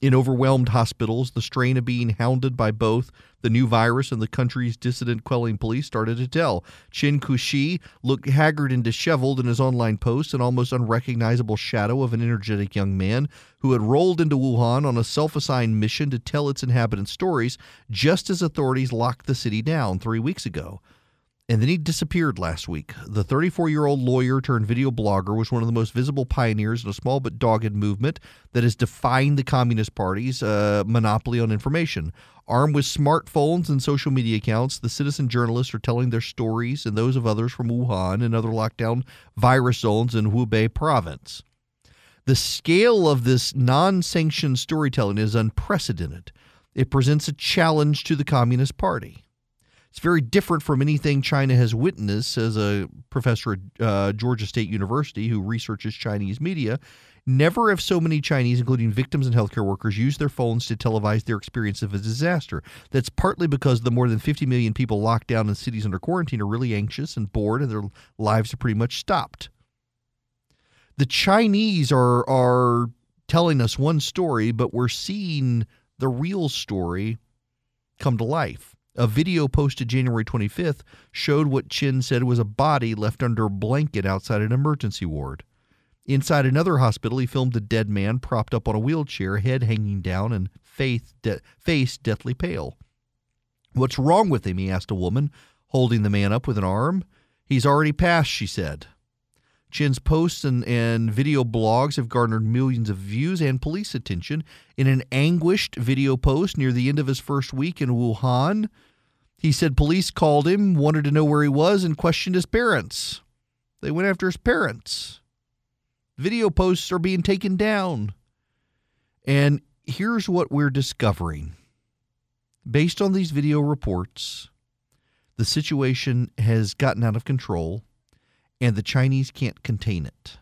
in overwhelmed hospitals, the strain of being hounded by both the new virus and the country's dissident quelling police started to tell. Chen Qiushi looked haggard and disheveled in his online post, an almost unrecognizable shadow of an energetic young man who had rolled into Wuhan on a self assigned mission to tell its inhabitants stories just as authorities locked the city down three weeks ago. And then he disappeared last week. The 34 year old lawyer turned video blogger was one of the most visible pioneers in a small but dogged movement that has defined the Communist Party's uh, monopoly on information. Armed with smartphones and social media accounts, the citizen journalists are telling their stories and those of others from Wuhan and other lockdown virus zones in Hubei province. The scale of this non sanctioned storytelling is unprecedented. It presents a challenge to the Communist Party. It's very different from anything China has witnessed, says a professor at uh, Georgia State University who researches Chinese media. Never have so many Chinese, including victims and healthcare workers, used their phones to televise their experience of a disaster. That's partly because the more than 50 million people locked down in cities under quarantine are really anxious and bored, and their lives are pretty much stopped. The Chinese are are telling us one story, but we're seeing the real story come to life. A video posted January 25th showed what Chen said was a body left under a blanket outside an emergency ward. Inside another hospital, he filmed a dead man propped up on a wheelchair, head hanging down and face, de- face deathly pale. What's wrong with him? he asked a woman, holding the man up with an arm. He's already passed, she said. Chen's posts and, and video blogs have garnered millions of views and police attention. In an anguished video post near the end of his first week in Wuhan, he said police called him, wanted to know where he was, and questioned his parents. They went after his parents. Video posts are being taken down. And here's what we're discovering. Based on these video reports, the situation has gotten out of control and the Chinese can't contain it.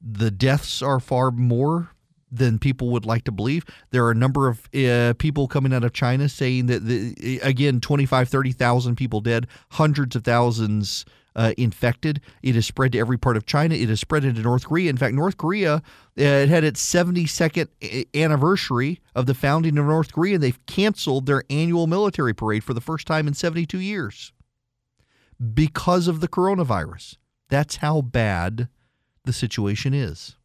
The deaths are far more than people would like to believe. There are a number of uh, people coming out of China saying that, the, again, 25, 30,000 people dead, hundreds of thousands uh, infected. It has spread to every part of China. It has spread into North Korea. In fact, North Korea uh, it had its 72nd anniversary of the founding of North Korea. and They've canceled their annual military parade for the first time in 72 years because of the coronavirus. That's how bad the situation is.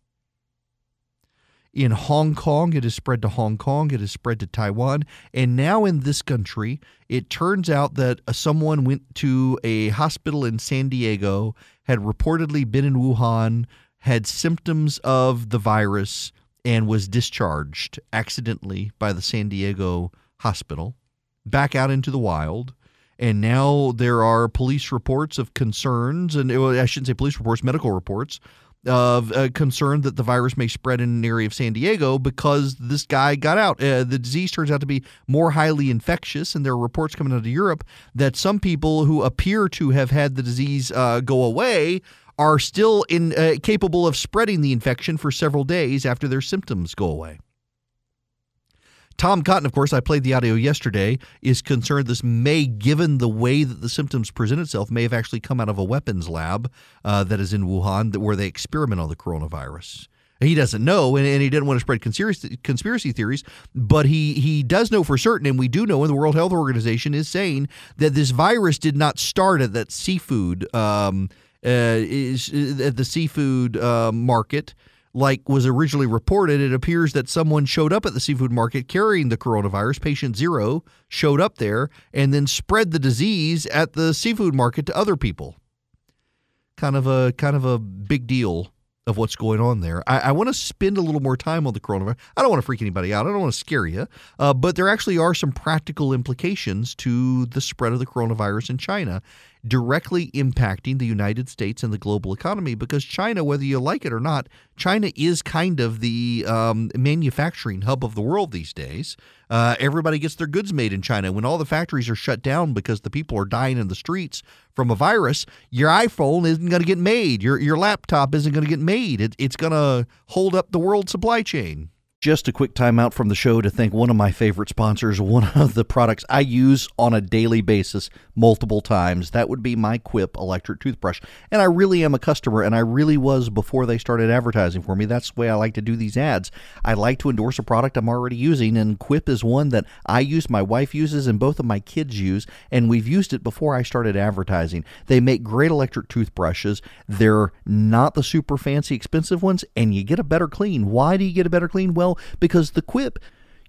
In Hong Kong, it has spread to Hong Kong, it has spread to Taiwan, and now in this country, it turns out that uh, someone went to a hospital in San Diego, had reportedly been in Wuhan, had symptoms of the virus, and was discharged accidentally by the San Diego hospital back out into the wild. And now there are police reports of concerns, and I shouldn't say police reports, medical reports of uh, concern that the virus may spread in an area of San Diego because this guy got out. Uh, the disease turns out to be more highly infectious, and there are reports coming out of Europe that some people who appear to have had the disease uh, go away are still in, uh, capable of spreading the infection for several days after their symptoms go away. Tom Cotton, of course, I played the audio yesterday, is concerned this may, given the way that the symptoms present itself, may have actually come out of a weapons lab uh, that is in Wuhan that, where they experiment on the coronavirus. He doesn't know, and, and he didn't want to spread conspiracy, conspiracy theories, but he, he does know for certain, and we do know, and the World Health Organization is saying that this virus did not start at that seafood, um, uh, is, at the seafood uh, market like was originally reported, it appears that someone showed up at the seafood market carrying the coronavirus. Patient zero showed up there and then spread the disease at the seafood market to other people. Kind of a kind of a big deal of what's going on there. I, I want to spend a little more time on the coronavirus. I don't want to freak anybody out. I don't want to scare you, uh, but there actually are some practical implications to the spread of the coronavirus in China directly impacting the United States and the global economy because China, whether you like it or not, China is kind of the um, manufacturing hub of the world these days. Uh, everybody gets their goods made in China. When all the factories are shut down because the people are dying in the streets from a virus, your iPhone isn't going to get made. Your your laptop isn't going to get made. It, it's going to hold up the world supply chain. Just a quick timeout from the show to thank one of my favorite sponsors, one of the products I use on a daily basis multiple times. That would be my Quip electric toothbrush. And I really am a customer, and I really was before they started advertising for me. That's the way I like to do these ads. I like to endorse a product I'm already using, and Quip is one that I use, my wife uses, and both of my kids use, and we've used it before I started advertising. They make great electric toothbrushes. They're not the super fancy, expensive ones, and you get a better clean. Why do you get a better clean? Well, well because the quip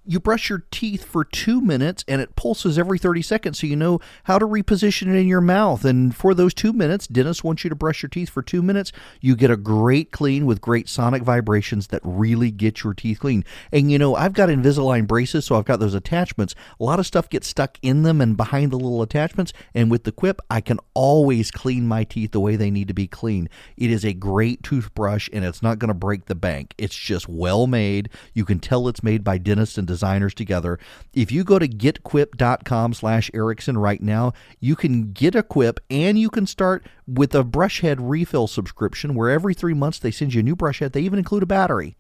you brush your teeth for two minutes and it pulses every 30 seconds so you know how to reposition it in your mouth. And for those two minutes, dentists want you to brush your teeth for two minutes. You get a great clean with great sonic vibrations that really get your teeth clean. And you know, I've got Invisalign braces, so I've got those attachments. A lot of stuff gets stuck in them and behind the little attachments. And with the Quip, I can always clean my teeth the way they need to be clean. It is a great toothbrush and it's not going to break the bank. It's just well made. You can tell it's made by dentists and designers together. If you go to getquip.com slash Erickson right now, you can get a quip and you can start with a brush head refill subscription where every three months they send you a new brush head. They even include a battery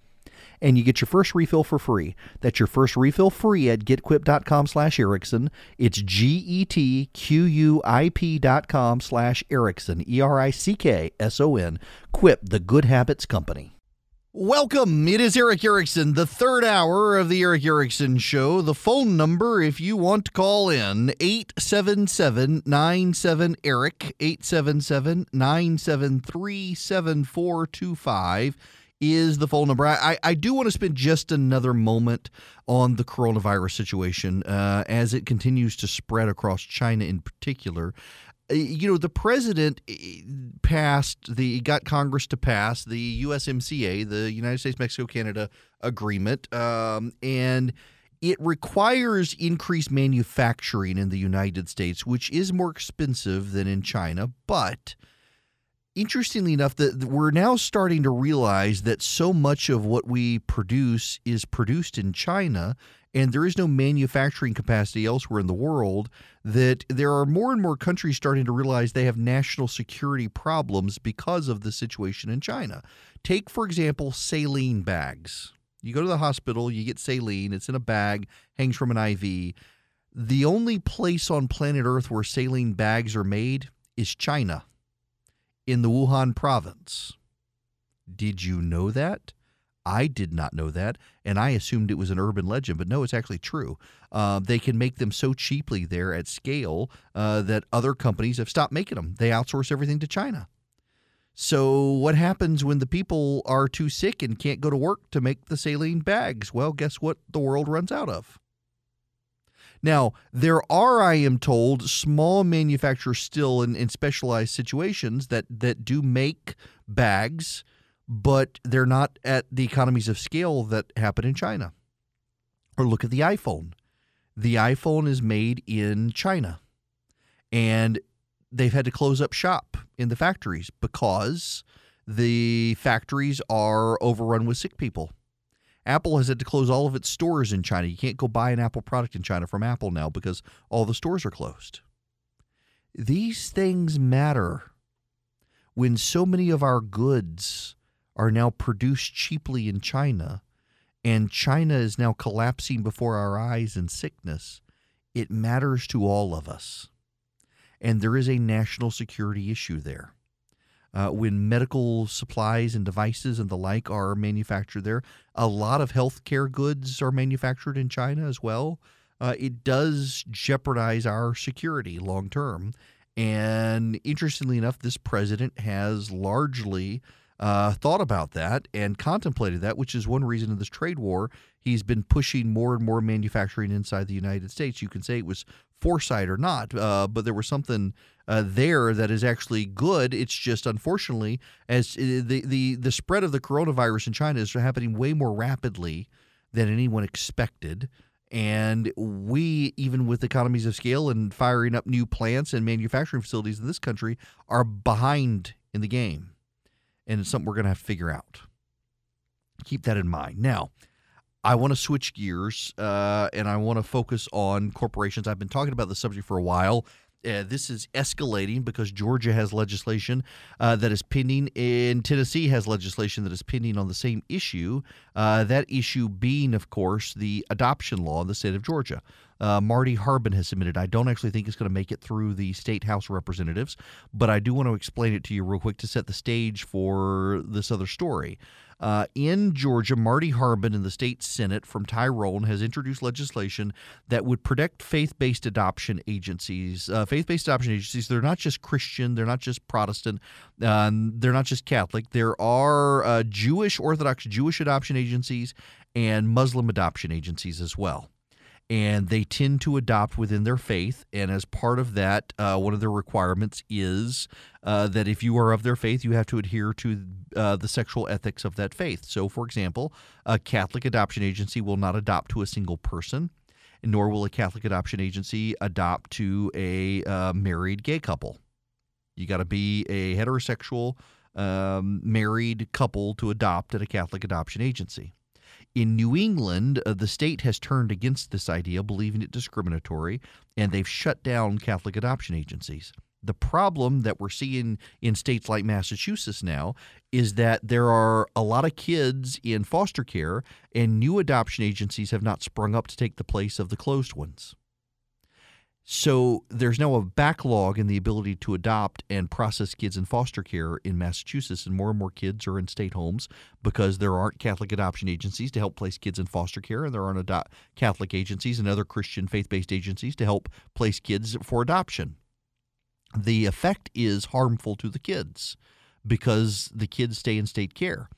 and you get your first refill for free. That's your first refill free at getquip.com slash Erickson. It's G-E-T-Q-U-I-P dot com slash Erickson, E-R-I-C-K-S-O-N. Quip, the good habits company. Welcome. It is Erick Erickson, the third hour of the Erick Erickson Show. The phone number, if you want to call in, 877 97 Eric, 877 973 7425 is the phone number. I, I do want to spend just another moment on the coronavirus situation uh, as it continues to spread across China in particular. Uh, you know, the president uh, passed the got Congress to pass the USMCA, the United States Mexico Canada agreement, um, and it requires increased manufacturing in the United States, which is more expensive than in China. But interestingly enough, that we're now starting to realize that so much of what we produce is produced in China and there is no manufacturing capacity elsewhere in the world, that there are more and more countries starting to realize they have national security problems because of the situation in China. Take, for example, saline bags. You go to the hospital, you get saline, it's in a bag, hangs from an IV. The only place on planet Earth where saline bags are made is China. in the Wuhan province. Did you know that? I did not know that, and I assumed it was an urban legend, but no, it's actually true. Uh, they can make them so cheaply there at scale uh, that other companies have stopped making them. They outsource everything to China. So, what happens when the people are too sick and can't go to work to make the saline bags? Well, guess what the world runs out of? Now, there are, I am told, small manufacturers still in, in specialized situations that, that do make bags but they're not at the economies of scale that happen in China. Or look at the iPhone. The iPhone is made in China, and they've had to close up shop in the factories because the factories are overrun with sick people. Apple has had to close all of its stores in China. You can't go buy an Apple product in China from Apple now because all the stores are closed. These things matter when so many of our goods are now produced cheaply in China, and China is now collapsing before our eyes in sickness, it matters to all of us. And there is a national security issue there. Uh, when medical supplies and devices and the like are manufactured there, a lot of healthcare goods are manufactured in China as well. Uh, it does jeopardize our security long term. And interestingly enough, this president has largely uh, thought about that and contemplated that, which is one reason in this trade war he's been pushing more and more manufacturing inside the United States. You can say it was foresight or not, uh, but there was something uh, there that is actually good. It's just unfortunately, as uh, the the the spread of the coronavirus in China is happening way more rapidly than anyone expected. And we, even with economies of scale and firing up new plants and manufacturing facilities in this country, are behind in the game and it's something we're going to have to figure out. Keep that in mind. Now, I want to switch gears uh, and I want to focus on corporations. I've been talking about the subject for a while. Uh, this is escalating because Georgia has legislation uh, that is pending, and Tennessee has legislation that is pending on the same issue. Uh, that issue being, of course, the adoption law in the state of Georgia. Uh, Marty Harbin has submitted. I don't actually think it's going to make it through the state House representatives, but I do want to explain it to you real quick to set the stage for this other story. Uh, in Georgia, Marty Harbin in the state Senate from Tyrone has introduced legislation that would protect faith based adoption agencies. Uh, faith based adoption agencies, they're not just Christian, they're not just Protestant, um, they're not just Catholic. There are uh, Jewish, Orthodox Jewish adoption agencies and Muslim adoption agencies as well and they tend to adopt within their faith. And as part of that, uh, one of their requirements is uh, that if you are of their faith, you have to adhere to uh, the sexual ethics of that faith. So, for example, a Catholic adoption agency will not adopt to a single person, nor will a Catholic adoption agency adopt to a uh, married gay couple. You got to be a heterosexual um, married couple to adopt at a Catholic adoption agency. In New England, uh, the state has turned against this idea, believing it discriminatory, and they've shut down Catholic adoption agencies. The problem that we're seeing in states like Massachusetts now is that there are a lot of kids in foster care, and new adoption agencies have not sprung up to take the place of the closed ones. So there's now a backlog in the ability to adopt and process kids in foster care in Massachusetts, and more and more kids are in state homes because there aren't Catholic adoption agencies to help place kids in foster care, and there aren't ado- Catholic agencies and other Christian faith based agencies to help place kids for adoption. The effect is harmful to the kids because the kids stay in state care.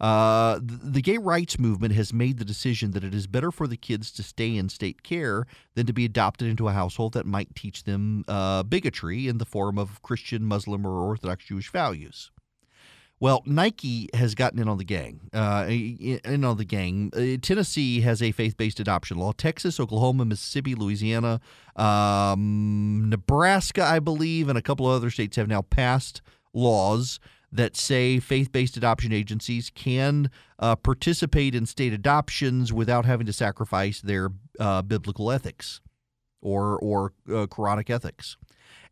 Uh, the gay rights movement has made the decision that it is better for the kids to stay in state care than to be adopted into a household that might teach them uh, bigotry in the form of Christian, Muslim, or Orthodox Jewish values. Well, Nike has gotten in on the gang. Uh, in on the gang. Uh, Tennessee has a faith-based adoption law. Texas, Oklahoma, Mississippi, Louisiana, um, Nebraska, I believe, and a couple of other states have now passed laws that say faith based adoption agencies can uh, participate in state adoptions without having to sacrifice their uh, biblical ethics or, or uh, Quranic ethics.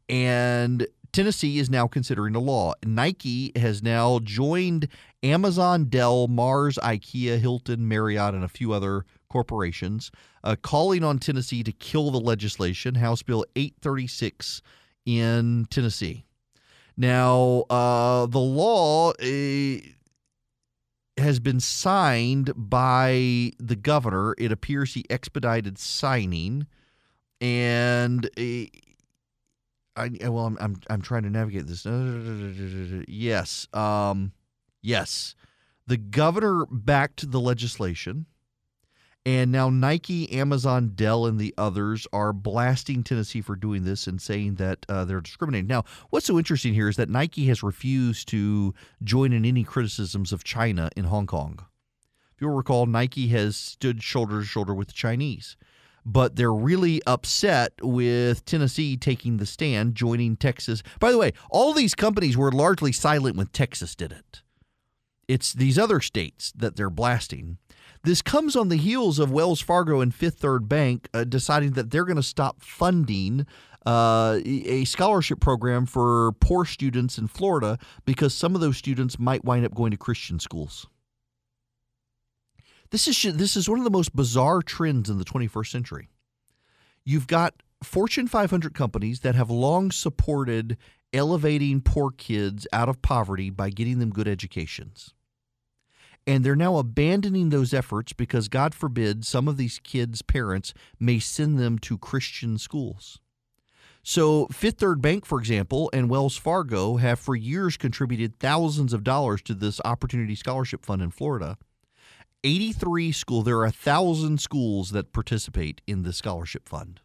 And Tennessee is now considering a law. Nike has now joined Amazon, Dell, Mars, IKEA, Hilton, Marriott, and a few other corporations, uh, calling on Tennessee to kill the legislation, House Bill 836 in Tennessee. Now, uh, the law uh, has been signed by the governor. It appears he expedited signing, and uh, I well, I'm I'm, I'm trying to navigate this. Yes, um, yes, the governor backed the legislation. And now Nike, Amazon, Dell, and the others are blasting Tennessee for doing this and saying that uh, they're discriminating. Now, what's so interesting here is that Nike has refused to join in any criticisms of China in Hong Kong. If you'll recall, Nike has stood shoulder to shoulder with the Chinese, but they're really upset with Tennessee taking the stand, joining Texas. By the way, all these companies were largely silent when Texas did it. It's these other states that they're blasting. This comes on the heels of Wells Fargo and Fifth Third Bank uh, deciding that they're going to stop funding uh, a scholarship program for poor students in Florida because some of those students might wind up going to Christian schools. This is this is one of the most bizarre trends in the 21st century. You've got Fortune 500 companies that have long supported elevating poor kids out of poverty by getting them good educations. And they're now abandoning those efforts because, God forbid, some of these kids' parents may send them to Christian schools. So, Fifth Third Bank, for example, and Wells Fargo have for years contributed thousands of dollars to this Opportunity Scholarship Fund in Florida. 83 schools, there are a thousand schools that participate in the scholarship fund.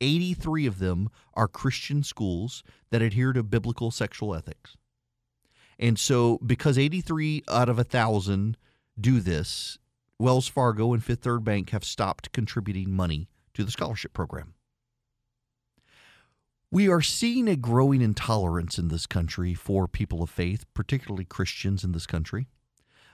83 of them are Christian schools that adhere to biblical sexual ethics. And so, because 83 out of a thousand do this, Wells Fargo and Fifth Third Bank have stopped contributing money to the scholarship program. We are seeing a growing intolerance in this country for people of faith, particularly Christians in this country.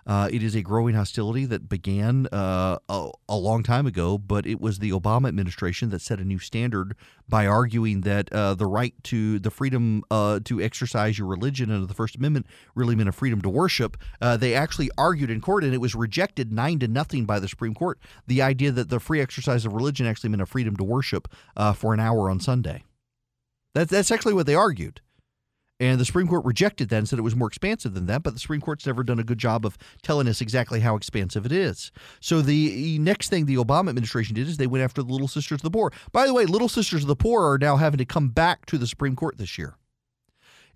Uh, it is a growing hostility that began uh, a, a, long time ago, but it was the Obama administration that set a new standard by arguing that uh, the right to the freedom uh, to exercise your religion under the First Amendment really meant a freedom to worship. Uh, they actually argued in court, and it was rejected nine to nothing by the Supreme Court. The idea that the free exercise of religion actually meant a freedom to worship uh, for an hour on Sunday. That, that's actually what they argued. And the Supreme Court rejected that and said it was more expansive than that, but the Supreme Court's never done a good job of telling us exactly how expansive it is. So the next thing the Obama administration did is they went after the Little Sisters of the Poor. By the way, Little Sisters of the Poor are now having to come back to the Supreme Court this year.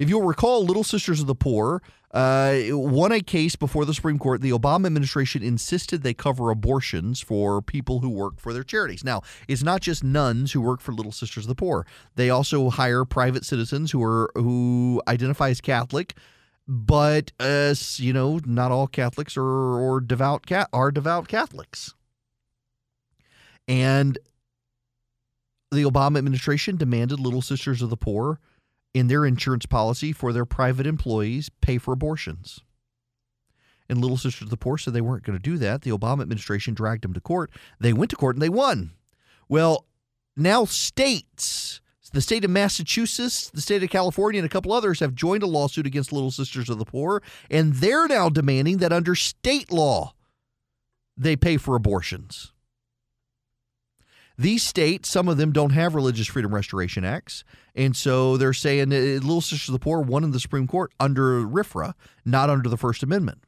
If you'll recall, Little Sisters of the Poor uh, won a case before the Supreme Court. The Obama administration insisted they cover abortions for people who work for their charities. Now, it's not just nuns who work for Little Sisters of the Poor. They also hire private citizens who are who identify as Catholic, but uh, you know, not all Catholics are or devout are devout Catholics. And the Obama administration demanded Little Sisters of the Poor in their insurance policy for their private employees pay for abortions. And Little Sisters of the Poor said they weren't going to do that. The Obama administration dragged them to court. They went to court and they won. Well, now states, the state of Massachusetts, the state of California, and a couple others have joined a lawsuit against Little Sisters of the Poor, and they're now demanding that under state law they pay for abortions. These states, some of them don't have religious freedom restoration acts. And so they're saying Little Sisters of the Poor won in the Supreme Court under RFRA, not under the First Amendment.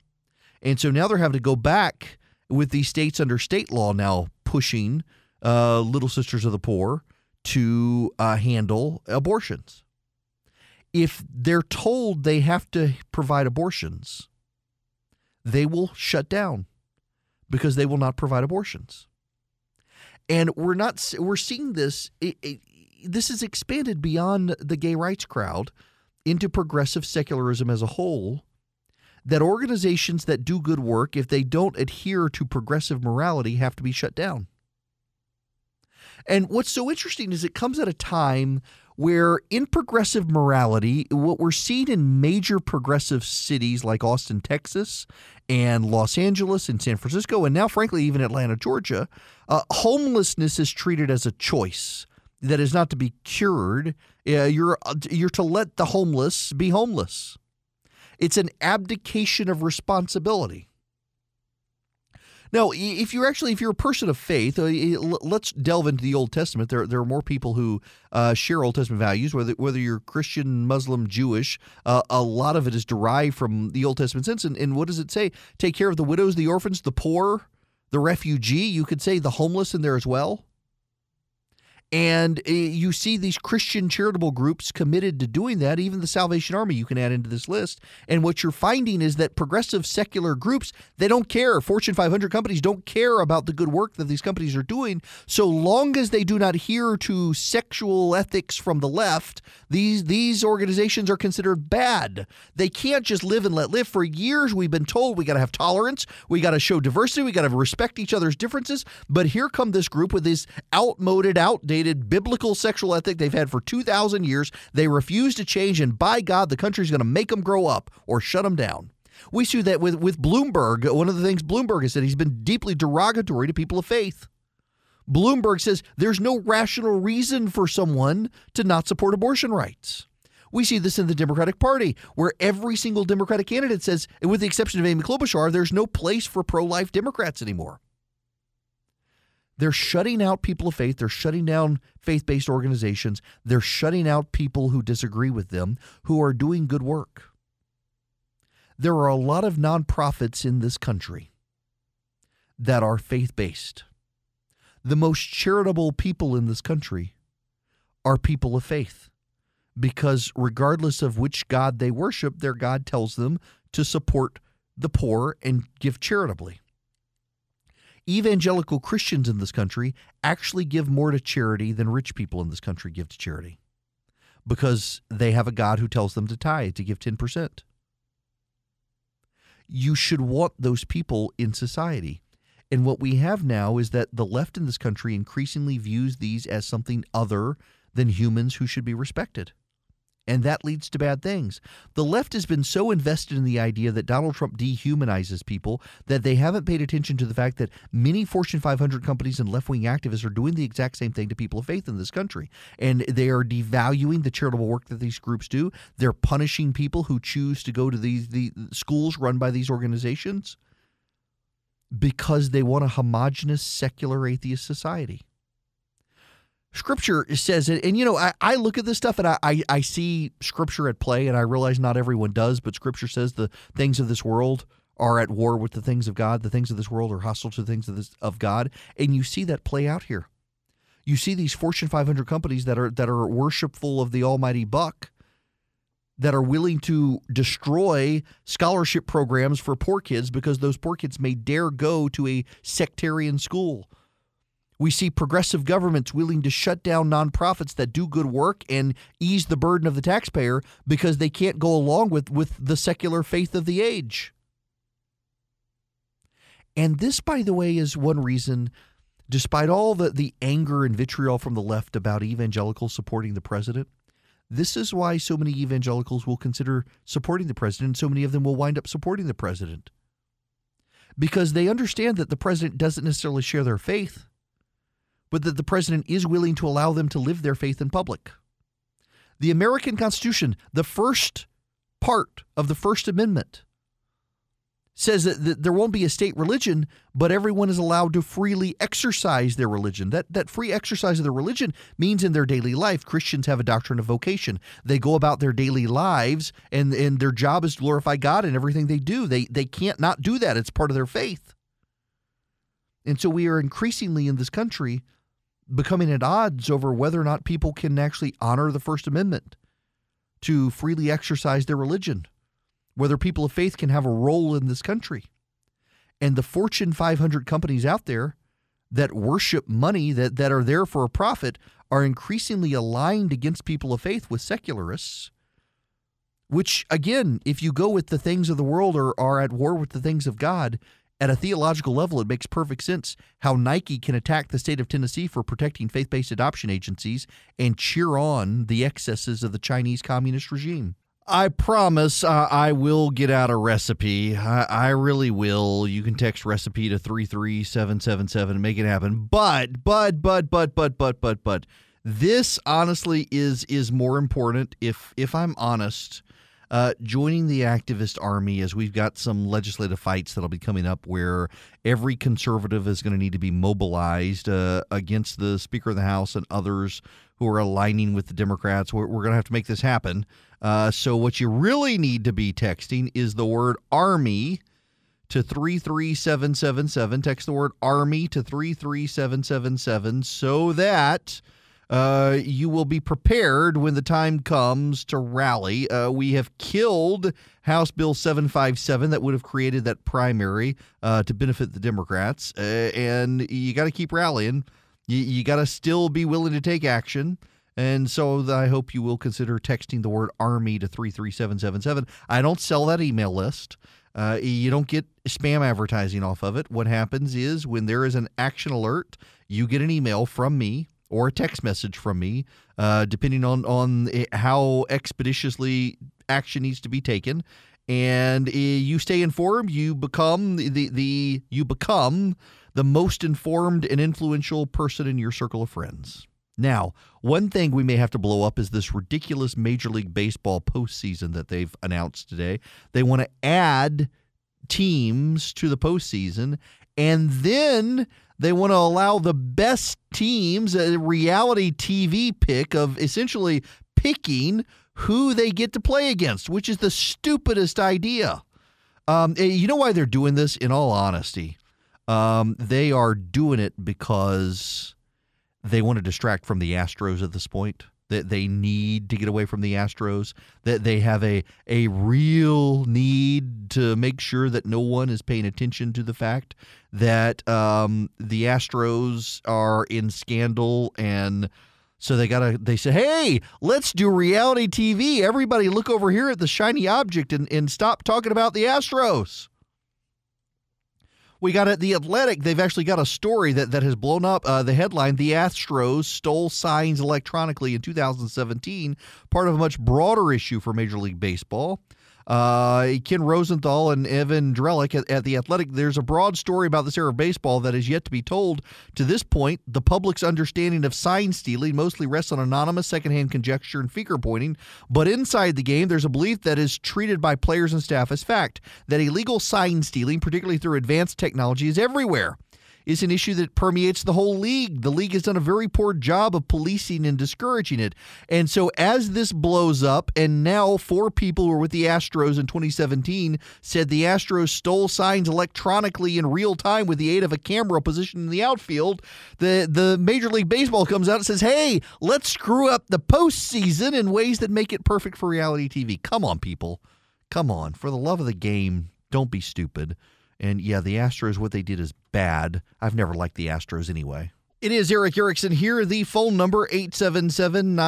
And so now they're having to go back with these states under state law now pushing uh, Little Sisters of the Poor to uh, handle abortions. If they're told they have to provide abortions, they will shut down because they will not provide abortions and we're not we're seeing this it, it, this is expanded beyond the gay rights crowd into progressive secularism as a whole that organizations that do good work if they don't adhere to progressive morality have to be shut down. And what's so interesting is it comes at a time where in progressive morality, what we're seeing in major progressive cities like Austin, Texas, and Los Angeles and San Francisco, and now, frankly, even Atlanta, Georgia, uh, homelessness is treated as a choice that is not to be cured. Uh, you're you're to let the homeless be homeless. It's an abdication of responsibility. Now, if you're actually if you're a person of faith, uh, let's delve into the Old Testament. There, there are more people who uh, share Old Testament values, whether whether you're Christian, Muslim, Jewish. Uh, a lot of it is derived from the Old Testament sense. And, and what does it say? Take care of the widows, the orphans, the poor, the refugee. You could say the homeless in there as well. And uh, you see these Christian charitable groups committed to doing that, even the Salvation Army you can add into this list. And what you're finding is that progressive secular groups, they don't care. Fortune 500 companies don't care about the good work that these companies are doing. So long as they do not adhere to sexual ethics from the left, these, these organizations are considered bad. They can't just live and let live. For years, we've been told we got to have tolerance, we got to show diversity, we got to respect each other's differences. But here come this group with this outmoded, outdated, biblical sexual ethic they've had for 2,000 years. They refuse to change, and by God, the country's going to make them grow up or shut them down. We see that with, with Bloomberg. One of the things Bloomberg has said, he's been deeply derogatory to people of faith. Bloomberg says there's no rational reason for someone to not support abortion rights. We see this in the Democratic Party, where every single Democratic candidate says, with the exception of Amy Klobuchar, there's no place for pro life Democrats anymore. They're shutting out people of faith. They're shutting down faith based organizations. They're shutting out people who disagree with them who are doing good work. There are a lot of nonprofits in this country that are faith based. The most charitable people in this country are people of faith because, regardless of which God they worship, their God tells them to support the poor and give charitably evangelical Christians in this country actually give more to charity than rich people in this country give to charity because they have a God who tells them to tithe, to give 10%. You should want those people in society. And what we have now is that the left in this country increasingly views these as something other than humans who should be respected and that leads to bad things. The left has been so invested in the idea that Donald Trump dehumanizes people that they haven't paid attention to the fact that many Fortune 500 companies and left wing activists are doing the exact same thing to people of faith in this country. And they are devaluing the charitable work that these groups do. They're punishing people who choose to go to these the schools run by these organizations because they want a homogenous secular atheist society. Scripture says it, and you know, I, I look at this stuff and I, I, I see Scripture at play, and I realize not everyone does, but Scripture says the things of this world are at war with the things of God. The things of this world are hostile to the things of, this, of God, and you see that play out here. You see these Fortune 500 companies that are that are worshipful of the Almighty Buck, that are willing to destroy scholarship programs for poor kids because those poor kids may dare go to a sectarian school we see progressive governments willing to shut down nonprofits that do good work and ease the burden of the taxpayer because they can't go along with, with the secular faith of the age. And this, by the way, is one reason, despite all the, the anger and vitriol from the left about evangelicals supporting the president, this is why so many evangelicals will consider supporting the president. and So many of them will wind up supporting the president because they understand that the president doesn't necessarily share their faith but that the president is willing to allow them to live their faith in public. The American Constitution, the first part of the First Amendment, says that, that, there won't be a state religion, but everyone is allowed to freely exercise their religion. That that free exercise of their religion means in their daily life, Christians have a doctrine of vocation. They go about their daily lives and, and their job is to glorify God in everything they do. They they can't not do that. It's part of their faith. And so we are increasingly in this country becoming at odds over whether or not people can actually honor the First Amendment to freely exercise their religion, whether people of faith can have a role in this country. And the Fortune 500 companies out there that worship money, that, that are there for a profit, are increasingly aligned against people of faith with secularists. Which, again, if you go with the things of the world or are at war with the things of God, at a theological level, it makes perfect sense how Nike can attack the state of Tennessee for protecting faith based adoption agencies and cheer on the excesses of the Chinese communist regime. I promise uh, I will get out a recipe. I, I, really will. You can text recipe to 33777 and make it happen. But, but, but, but, but, but, but, but, this honestly is is more important if if I'm honest uh, joining the activist army as we've got some legislative fights that'll be coming up where every conservative is going to need to be mobilized uh, against the Speaker of the House and others who are aligning with the Democrats. We're, we're going to have to make this happen. Uh, so, what you really need to be texting is the word army to 33777. Text the word army to 33777 so that uh, you will be prepared when the time comes to rally. Uh, we have killed House Bill 757 that would have created that primary uh, to benefit the Democrats. Uh, and you got to keep rallying. You, you got to still be willing to take action. And so I hope you will consider texting the word Army to 33777. I don't sell that email list. Uh, you don't get spam advertising off of it. What happens is when there is an action alert, you get an email from me or a text message from me, uh, depending on on how expeditiously action needs to be taken. And uh, you stay informed. You become the, the, the you become the most informed and influential person in your circle of friends. Now, one thing we may have to blow up is this ridiculous Major League Baseball postseason that they've announced today. They want to add teams to the postseason, and then they want to allow the best teams a reality TV pick of essentially picking who they get to play against, which is the stupidest idea. Um, eh, you know why they're doing this? In all honesty, um, they are doing it because they want to distract from the Astros at this point. That they need to get away from the Astros. That they have a a real need to make sure that no one is paying attention to the fact that um, the Astros are in scandal and. So they got to, they say, hey, let's do reality TV. Everybody look over here at the shiny object and, and stop talking about the Astros. We got at The Athletic. They've actually got a story that, that has blown up. Uh, the headline The Astros stole signs electronically in 2017, part of a much broader issue for Major League Baseball. Uh, Ken Rosenthal and Evan Drellich at, at, The Athletic. There's a broad story about this era of baseball that is yet to be told. To this point, the public's understanding of sign stealing mostly rests on anonymous secondhand conjecture and finger pointing. But inside the game, there's a belief that is treated by players and staff as fact that illegal sign stealing, particularly through advanced technology, is everywhere is an issue that permeates the whole league. The league has done a very poor job of policing and discouraging it. And so, as this blows up, and now four people who were with the Astros in 2017 said the Astros stole signs electronically in real time with the aid of a camera positioned in the outfield, the, the Major League Baseball comes out and says, hey, let's screw up the postseason in ways that make it perfect for reality TV. Come on, people. Come on. For the love of the game, don't be stupid. And yeah, the Astros, what they did is bad. I've never liked the Astros anyway. It is Erick Erickson here. The phone number 877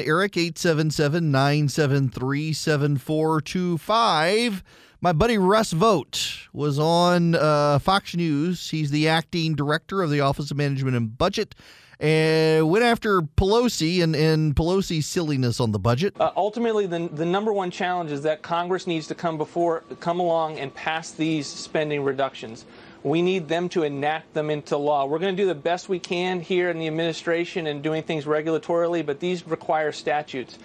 Eric 877 973 7425. My buddy Russ Vought was on uh, Fox News. He's the acting director of the Office of Management and Budget and went after Pelosi and, and Pelosi's silliness on the budget. Uh, ultimately, the, the number one challenge is that Congress needs to come before, come along and pass these spending reductions. We need them to enact them into law. We're going to do the best we can here in the administration and doing things regulatorily, but these require statutes.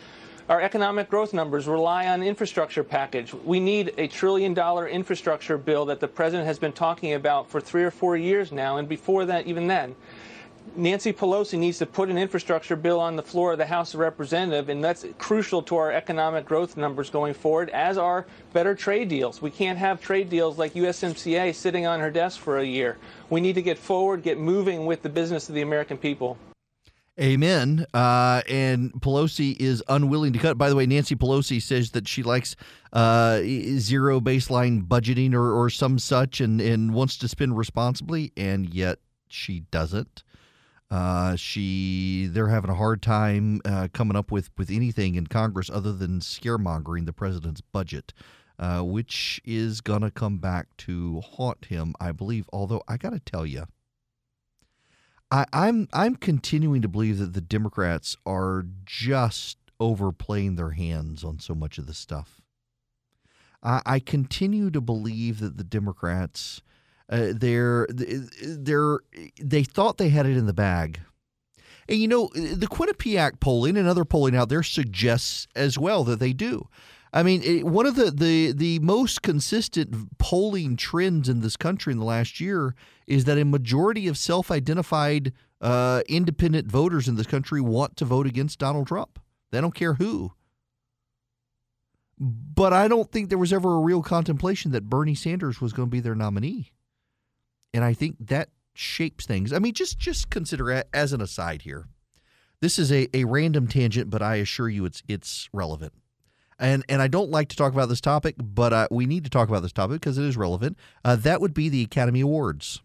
Our economic growth numbers rely on infrastructure package. We need a trillion dollar infrastructure bill that the president has been talking about for three or four years now, and before that, even then. Nancy Pelosi needs to put an infrastructure bill on the floor of the House of Representatives, and that's crucial to our economic growth numbers going forward, as are better trade deals. We can't have trade deals like USMCA sitting on her desk for a year. We need to get forward, get moving with the business of the American people. Amen. Uh, and Pelosi is unwilling to cut. By the way, Nancy Pelosi says that she likes uh, zero baseline budgeting or, or some such and, and wants to spend responsibly, and yet she doesn't. Uh, she they're having a hard time uh, coming up with with anything in Congress other than scaremongering the president's budget, uh, which is gonna come back to haunt him, I believe. Although I got to tell you, I, I'm I'm continuing to believe that the Democrats are just overplaying their hands on so much of this stuff. I, I continue to believe that the Democrats uh, they're they're they thought they had it in the bag. And you know, the Quinnipiac polling and other polling out there suggests as well that they do. I mean, it, one of the, the the most consistent polling trends in this country in the last year is that a majority of self-identified uh, independent voters in this country want to vote against Donald Trump. They don't care who. But I don't think there was ever a real contemplation that Bernie Sanders was going to be their nominee. And I think that shapes things. I mean, just just consider as an aside here. This is a, a random tangent, but I assure you it's it's relevant. And and I don't like to talk about this topic, but uh, we need to talk about this topic because it is relevant. Uh, that would be the Academy Awards.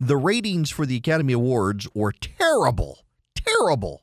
The ratings for the Academy Awards were terrible, terrible.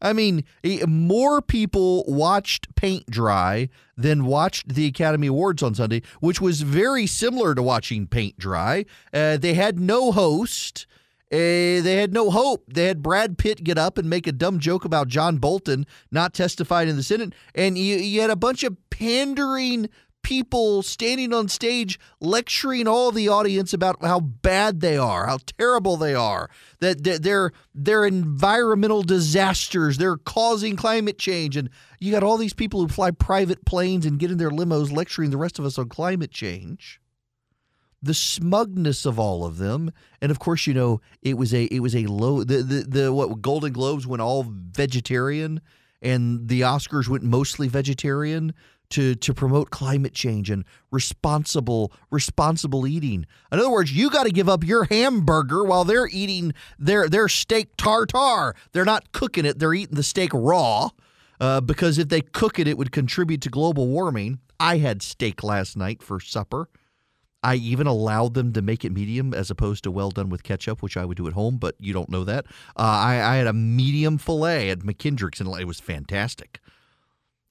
I mean, more people watched paint dry than watched the Academy Awards on Sunday, which was very similar to watching paint dry. Uh, they had no host. Uh, they had no hope. They had Brad Pitt get up and make a dumb joke about John Bolton not testifying in the Senate, and you, you had a bunch of pandering people standing on stage lecturing all the audience about how bad they are, how terrible they are, that they're they're environmental disasters, they're causing climate change, and you got all these people who fly private planes and get in their limos lecturing the rest of us on climate change. The smugness of all of them, and of course, you know it was a it was a low the the, the what Golden Globes went all vegetarian, and the Oscars went mostly vegetarian to to promote climate change and responsible responsible eating. In other words, you got to give up your hamburger while they're eating their their steak tartare. They're not cooking it; they're eating the steak raw. Uh, because if they cook it, it would contribute to global warming. I had steak last night for supper. I even allowed them to make it medium as opposed to well done with ketchup, which I would do at home, but you don't know that. Uh, I, I, had a medium filet at McKendrick's, and it was fantastic.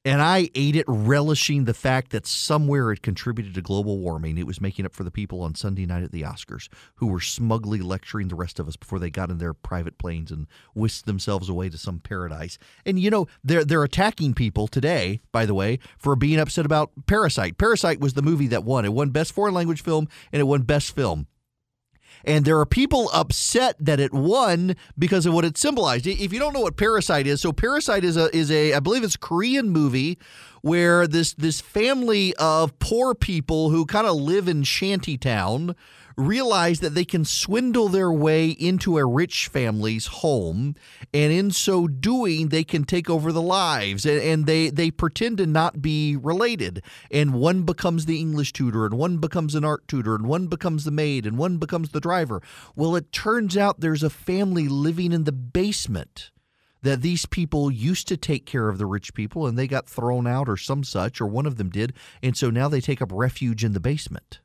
And I ate it relishing the fact that somewhere it contributed to global warming. It was making up for the people on Sunday night at the Oscars who were smugly lecturing the rest of us before they got in their private planes and whisked themselves away to some paradise. And you know, they're they're attacking people today, by the way, for being upset about Parasite. Parasite was the movie that won. It won best foreign language film and it won best film and there are people upset that it won because of what it symbolized. If you don't know what Parasite is, so Parasite is a is a I believe it's a Korean movie where this this family of poor people who kind of live in shantytown realize that they can swindle their way into a rich family's home, and in so doing, they can take over the lives. And, and they they pretend to not be related, and one becomes the English tutor, and one becomes an art tutor, and one becomes the maid, and one becomes the driver. Well, it turns out there's a family living in the basement that these people used to take care of the rich people and they got thrown out or some such, or one of them did. And so now they take up refuge in the basement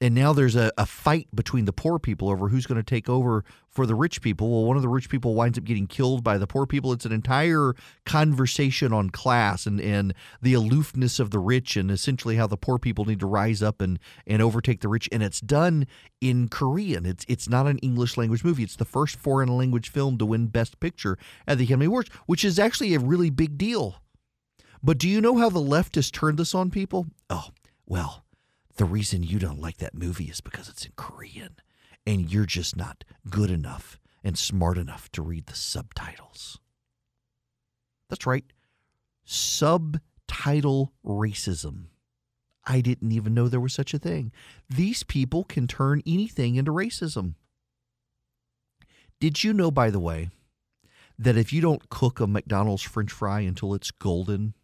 and now there's a, a fight between the poor people over who's going to take over for the rich people. Well, one of the rich people winds up getting killed by the poor people. It's an entire conversation on class and, and the aloofness of the rich and essentially how the poor people need to rise up and, and overtake the rich. And it's done in Korean. It's it's not an English language movie. It's the first foreign language film to win Best Picture at the Academy Awards, which is actually a really big deal. But do you know how the left has turned this on people? Oh, well the reason you don't like that movie is because it's in Korean and you're just not good enough and smart enough to read the subtitles. That's right. Subtitle racism. I didn't even know there was such a thing. These people can turn anything into racism. Did you know, by the way, that if you don't cook a McDonald's french fry until it's golden,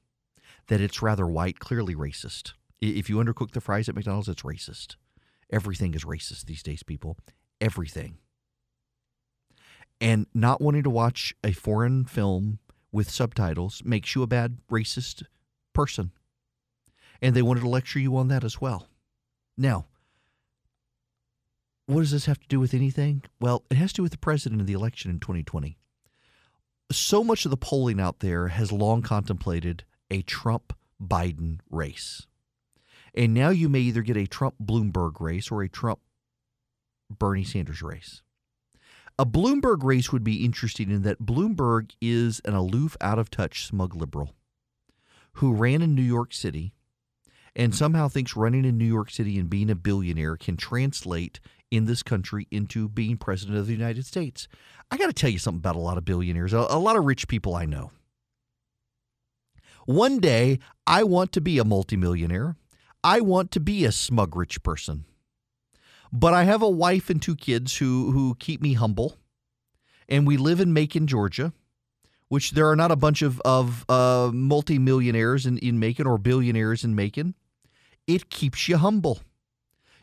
that it's rather white, clearly racist? If you undercook the fries at McDonald's, it's racist. Everything is racist these days, people. Everything. And not wanting to watch a foreign film with subtitles makes you a bad racist person. And they wanted to lecture you on that as well. Now, what does this have to do with anything? Well, it has to do with the president of the election in 2020. So much of the polling out there has long contemplated a Trump Biden race. And now you may either get a Trump Bloomberg race or a Trump Bernie Sanders race. A Bloomberg race would be interesting in that Bloomberg is an aloof, out of touch, smug liberal who ran in New York City and somehow thinks running in New York City and being a billionaire can translate in this country into being president of the United States. I got to tell you something about a lot of billionaires, a, a lot of rich people I know. One day, I want to be a multimillionaire. I want to be a smug rich person. But I have a wife and two kids who, who keep me humble. And we live in Macon, Georgia, which there are not a bunch of, of uh, multimillionaires in, in Macon or billionaires in Macon. It keeps you humble.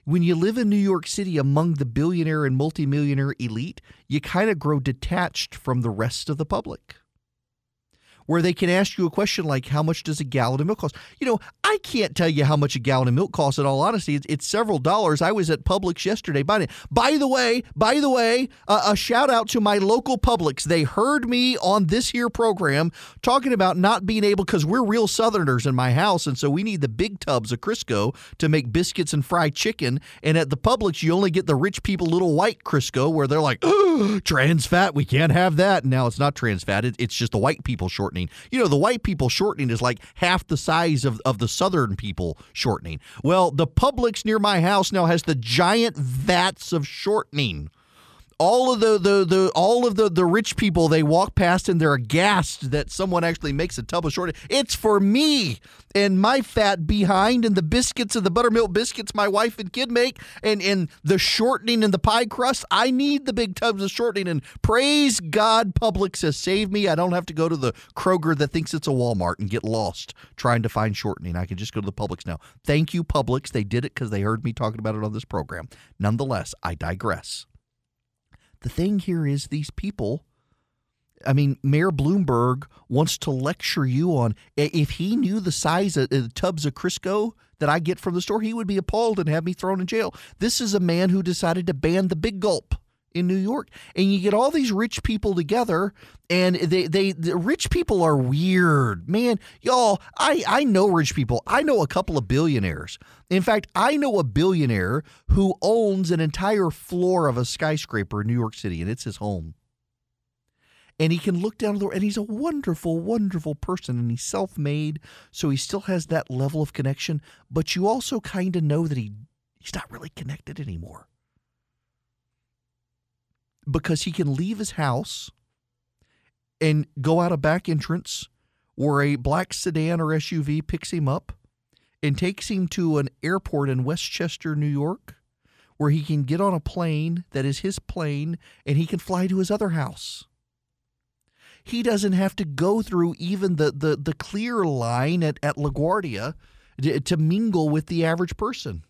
When you live in New York City among the billionaire and multimillionaire elite, you kind of grow detached from the rest of the public where they can ask you a question like, How much does a gallon of milk cost? You know, I can't tell you how much a gallon of milk costs in all honesty. It's, it's several dollars. I was at Publix yesterday buying it. By the way, by the way, uh, a shout out to my local Publix. They heard me on this here program talking about not being able, because we're real Southerners in my house, and so we need the big tubs of Crisco to make biscuits and fried chicken. And at the Publix, you only get the rich people little white Crisco where they're like, oh, trans fat, we can't have that. And now it's not trans fat, it, it's just the white people shortening. You know, the white people shortening is like half the size of, of the southern people shortening. Well, the Publix near my house now has the giant vats of shortening all of the, the, the all of the, the rich people they walk past and they're aghast that someone actually makes a tub of shortening. It's for me and my fat behind and the biscuits and the buttermilk biscuits my wife and kid make and, and the shortening and the pie crust. I need the big tubs of shortening and praise God Publix has saved me. I don't have to go to the Kroger that thinks it's a Walmart and get lost trying to find shortening. I can just go to the Publix now. Thank you, Publix. They did it because they heard me talking about it on this program. Nonetheless, I digress. The thing here is these people. I mean, Mayor Bloomberg wants to lecture you on if he knew the size of uh, the tubs of Crisco that I get from the store, he would be appalled and have me thrown in jail. This is a man who decided to ban the big gulp in New York. And you get all these rich people together and they they the rich people are weird. Man, y'all, I I know rich people. I know a couple of billionaires. In fact, I know a billionaire who owns an entire floor of a skyscraper in New York City and it's his home. And he can look down the and he's a wonderful, wonderful person, and he's self-made, so he still has that level of connection. But you also kind of know that he he's not really connected anymore because he can leave his house and go out a back entrance where a black sedan or SUV picks him up and takes him to an airport in Westchester, New York, where he can get on a plane that is his plane and he can fly to his other house. He doesn't have to go through even the, the, the clear line at, at LaGuardia to, to mingle with the average person.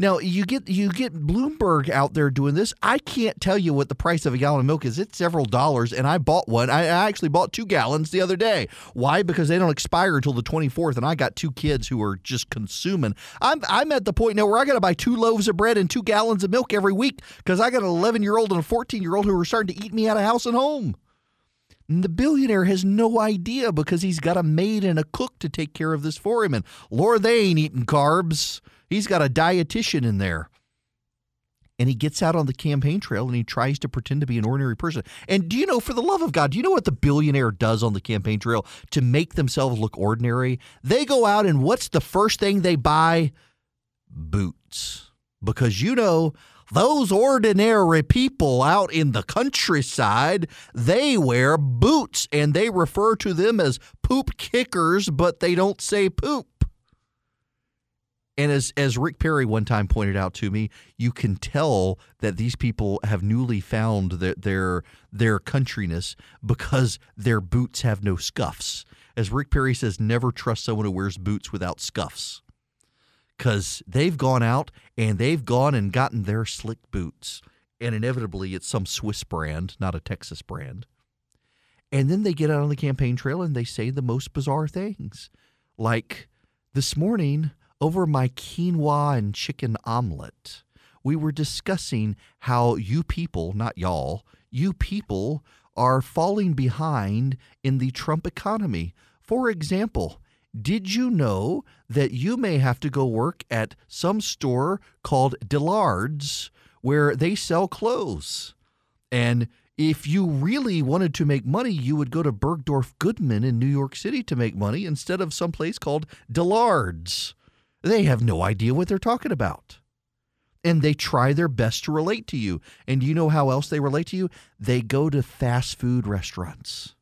Now you get you get Bloomberg out there doing this. I can't tell you what the price of a gallon of milk is. It's several dollars, and I bought one. I actually bought two gallons the other day. Why? Because they don't expire until the 24th, and I got two kids who are just consuming. I'm I'm at the point now where I got to buy two loaves of bread and two gallons of milk every week because I got an 11 year old and a 14 year old who are starting to eat me out of house and home. And the billionaire has no idea because he's got a maid and a cook to take care of this for him. And Lord, they ain't eating carbs. He's got a dietitian in there. And he gets out on the campaign trail and he tries to pretend to be an ordinary person. And do you know, for the love of God, do you know what the billionaire does on the campaign trail to make themselves look ordinary? They go out and what's the first thing they buy? Boots. Because you know, those ordinary people out in the countryside, they wear boots and they refer to them as poop kickers, but they don't say poop. And as as Rick Perry one time pointed out to me, you can tell that these people have newly found their their, their countryness because their boots have no scuffs. As Rick Perry says, never trust someone who wears boots without scuffs. Cause they've gone out and they've gone and gotten their slick boots. And inevitably it's some Swiss brand, not a Texas brand. And then they get out on the campaign trail and they say the most bizarre things. Like this morning, over my quinoa and chicken omelet, we were discussing how you people, not y'all, you people are falling behind in the Trump economy. For example, did you know that you may have to go work at some store called Dillard's where they sell clothes? And if you really wanted to make money, you would go to Bergdorf Goodman in New York City to make money instead of some place called Dillard's. They have no idea what they're talking about. And they try their best to relate to you. And you know how else they relate to you? They go to fast food restaurants.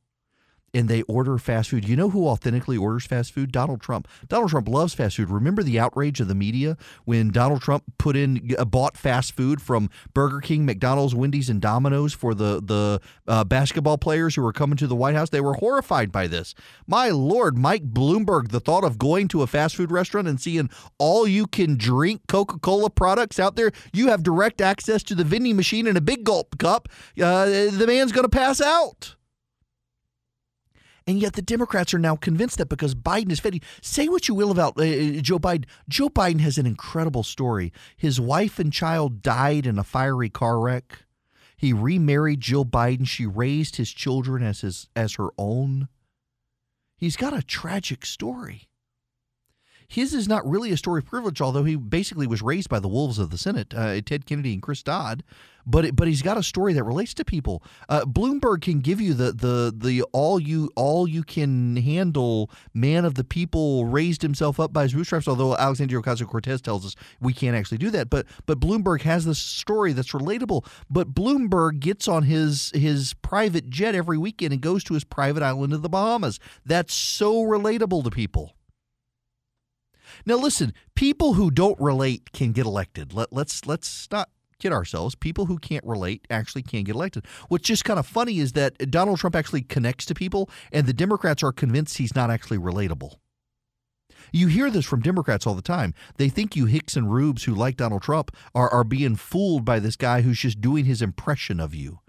And they order fast food. You know who authentically orders fast food? Donald Trump. Donald Trump loves fast food. Remember the outrage of the media when Donald Trump put in uh, bought fast food from Burger King, McDonald's, Wendy's, and Domino's for the the uh, basketball players who were coming to the White House. They were horrified by this. My lord, Mike Bloomberg, the thought of going to a fast food restaurant and seeing all you can drink Coca Cola products out there, you have direct access to the vending machine in a big gulp cup. Uh, the man's going to pass out. And yet the Democrats are now convinced that because Biden is fed. Say what you will about uh, uh, Joe Biden. Joe Biden has an incredible story. His wife and child died in a fiery car wreck. He remarried Jill Biden. She raised his children as his as her own. He's got a tragic story. His is not really a story of privilege, although he basically was raised by the wolves of the Senate, uh, Ted Kennedy and Chris Dodd. But it, but he's got a story that relates to people. Uh, Bloomberg can give you the the the all you all you can handle man of the people raised himself up by his bootstraps. Although Alexandria Ocasio Cortez tells us we can't actually do that. But but Bloomberg has this story that's relatable. But Bloomberg gets on his his private jet every weekend and goes to his private island of the Bahamas. That's so relatable to people. Now listen, people who don't relate can get elected. Let, let's let's not kid ourselves. People who can't relate actually can get elected. What's just kind of funny is that Donald Trump actually connects to people, and the Democrats are convinced he's not actually relatable. You hear this from Democrats all the time. They think you Hicks and Rubes who like Donald Trump are, are being fooled by this guy who's just doing his impression of you.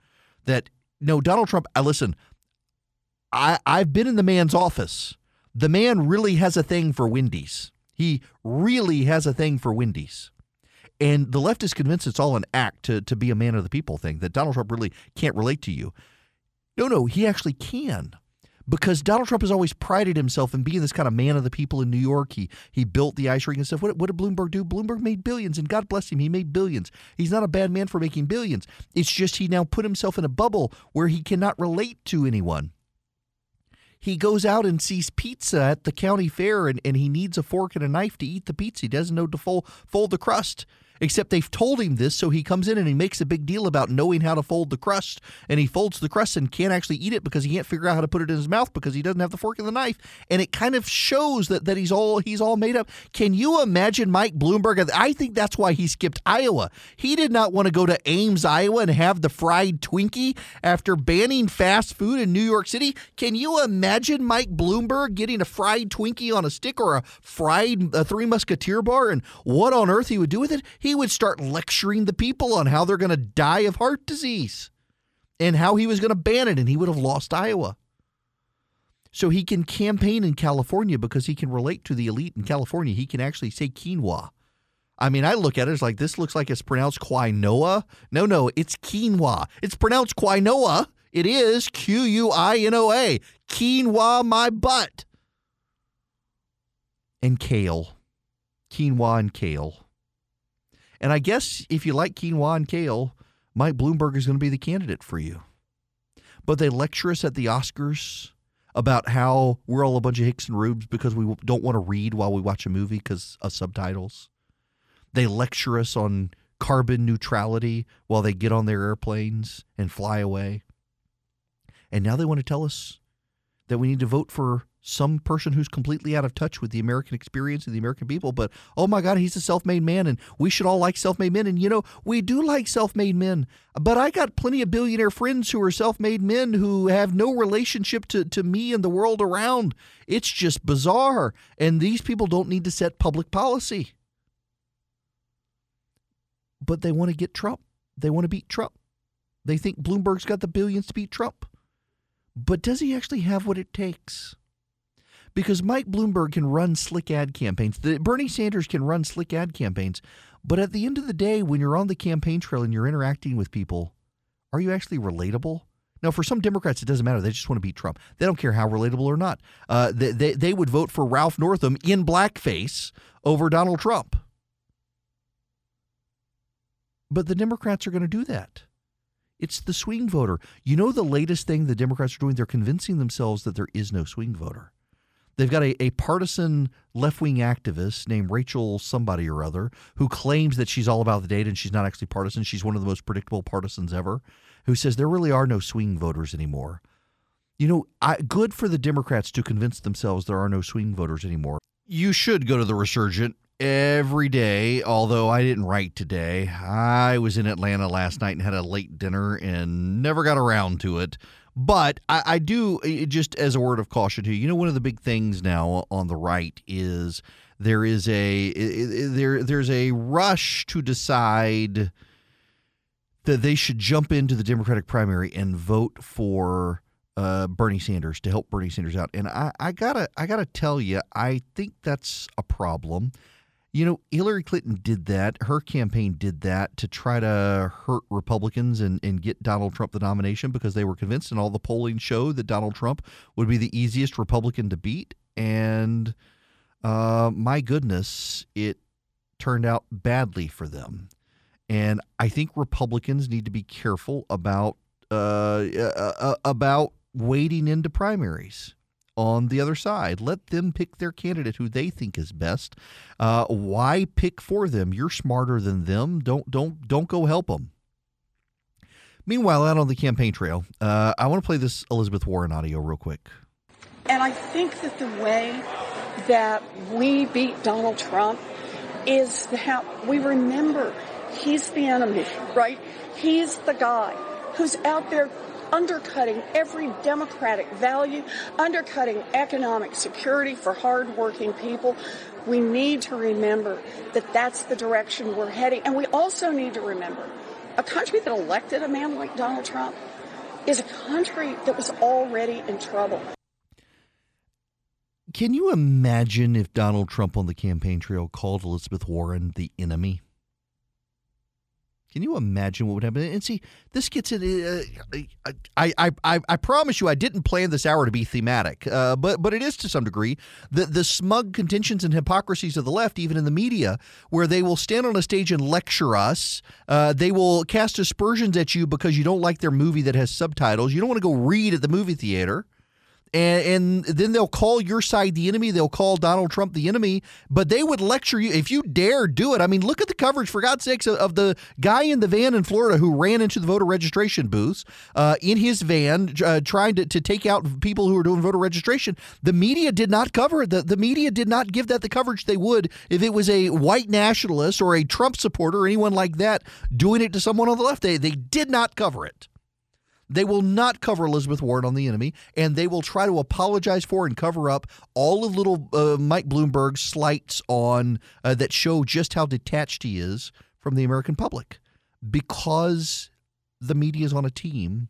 That no, Donald Trump, I listen, I, I've been in the man's office. The man really has a thing for Wendy's. He really has a thing for Wendy's. And the left is convinced it's all an act to, to be a man of the people thing, that Donald Trump really can't relate to you. No, no, he actually can. Because Donald Trump has always prided himself in being this kind of man of the people in New York. He he built the ice rink and stuff. What, what did Bloomberg do? Bloomberg made billions, and God bless him, he made billions. He's not a bad man for making billions. It's just he now put himself in a bubble where he cannot relate to anyone he goes out and sees pizza at the county fair and, and he needs a fork and a knife to eat the pizza. He doesn't know to fold, fold the crust except they've told him this, so he comes in and he makes a big deal about knowing how to fold the crust, and he folds the crust and can't actually eat it because he can't figure out how to put it in his mouth because he doesn't have the fork and the knife, and it kind of shows that that he's all he's all made up. Can you imagine Mike Bloomberg? I think that's why he skipped Iowa. He did not want to go to Ames, Iowa, and have the fried Twinkie after banning fast food in New York City. Can you imagine Mike Bloomberg getting a fried Twinkie on a stick or a fried a Three Musketeer bar, and what on earth he would do with it? he would start lecturing the people on how they're going to die of heart disease and how he was going to ban it and he would have lost Iowa. So he can campaign in California because he can relate to the elite in California. He can actually say quinoa. I mean, I look at it as like this looks like it's pronounced quinoa. No, no, it's quinoa. It's pronounced quinoa. It is Q U I N O A. Quinoa my butt. And kale. Quinoa and kale. And I guess if you like quinoa and kale, Mike Bloomberg is going to be the candidate for you. But they lecture us at the Oscars about how we're all a bunch of hicks and rubes because we don't want to read while we watch a movie because of subtitles. They lecture us on carbon neutrality while they get on their airplanes and fly away. And now they want to tell us that we need to vote for some person who's completely out of touch with the American experience and the American people. But oh my God, he's a self made man, and we should all like self made men. And you know, we do like self made men. But I got plenty of billionaire friends who are self made men who have no relationship to, to me and the world around. It's just bizarre. And these people don't need to set public policy. But they want to get Trump. They want to beat Trump. They think Bloomberg's got the billions to beat Trump. But does he actually have what it takes? Because Mike Bloomberg can run slick ad campaigns. The, Bernie Sanders can run slick ad campaigns. But at the end of the day, when you're on the campaign trail and you're interacting with people, are you actually relatable? Now, for some Democrats, it doesn't matter. They just want to beat Trump. They don't care how relatable or not. Uh, they, they, they would vote for Ralph Northam in blackface over Donald Trump. But the Democrats are going to do that. It's the swing voter. You know, the latest thing the Democrats are doing? They're convincing themselves that there is no swing voter. They've got a, a partisan left wing activist named Rachel somebody or other who claims that she's all about the data and she's not actually partisan. She's one of the most predictable partisans ever, who says there really are no swing voters anymore. You know, I, good for the Democrats to convince themselves there are no swing voters anymore. You should go to the Resurgent every day, although I didn't write today. I was in Atlanta last night and had a late dinner and never got around to it. But I, I do, just as a word of caution to you, know, one of the big things now on the right is there is a there there's a rush to decide that they should jump into the Democratic primary and vote for uh, Bernie Sanders to help Bernie Sanders out. And I, I gotta I gotta tell you, I think that's a problem. You know, Hillary Clinton did that. Her campaign did that to try to hurt Republicans and, and get Donald Trump the nomination because they were convinced, and all the polling showed that Donald Trump would be the easiest Republican to beat. And uh, my goodness, it turned out badly for them. And I think Republicans need to be careful about uh, uh, uh about wading into primaries on the other side. Let them pick their candidate who they think is best. Uh, why pick for them? You're smarter than them. Don't don't don't go help them. Meanwhile, out on the campaign trail, uh, I want to play this Elizabeth Warren audio real quick. And I think that the way that we beat Donald Trump is that we remember he's the enemy, right? He's the guy who's out there undercutting every democratic value, undercutting economic security for hardworking people. We need to remember that that's the direction we're heading. And we also need to remember a country that elected a man like Donald Trump is a country that was already in trouble. Can you imagine if Donald Trump on the campaign trail called Elizabeth Warren the enemy? Can you imagine what would happen? And see, this gets it. Uh, I, I, I, I promise you, I didn't plan this hour to be thematic, uh, but but it is to some degree. The the smug contentions and hypocrisies of the left, even in the media, where they will stand on a stage and lecture us. Uh, they will cast aspersions at you because you don't like their movie that has subtitles. You don't want to go read at the movie theater and, and then they'll call your side the enemy. They'll call Donald Trump the enemy, but they would lecture you if you dare do it. I mean, look at the coverage, for God's sakes, of, of the guy in the van in Florida who ran into the voter registration booths uh, in his van uh, trying to, to take out people who were doing voter registration. The media did not cover it. The, the media did not give that the coverage they would if it was a white nationalist or a Trump supporter or anyone like that doing it to someone on the left. They, they did not cover it. They will not cover Elizabeth Warren on the enemy, and they will try to apologize for and cover up all of little uh, Mike Bloomberg's slights on uh, that show just how detached he is from the American public, because the media is on a team,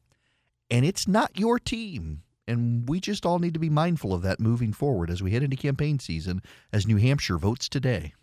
and it's not your team. And we just all need to be mindful of that moving forward as we head into campaign season as New Hampshire votes today.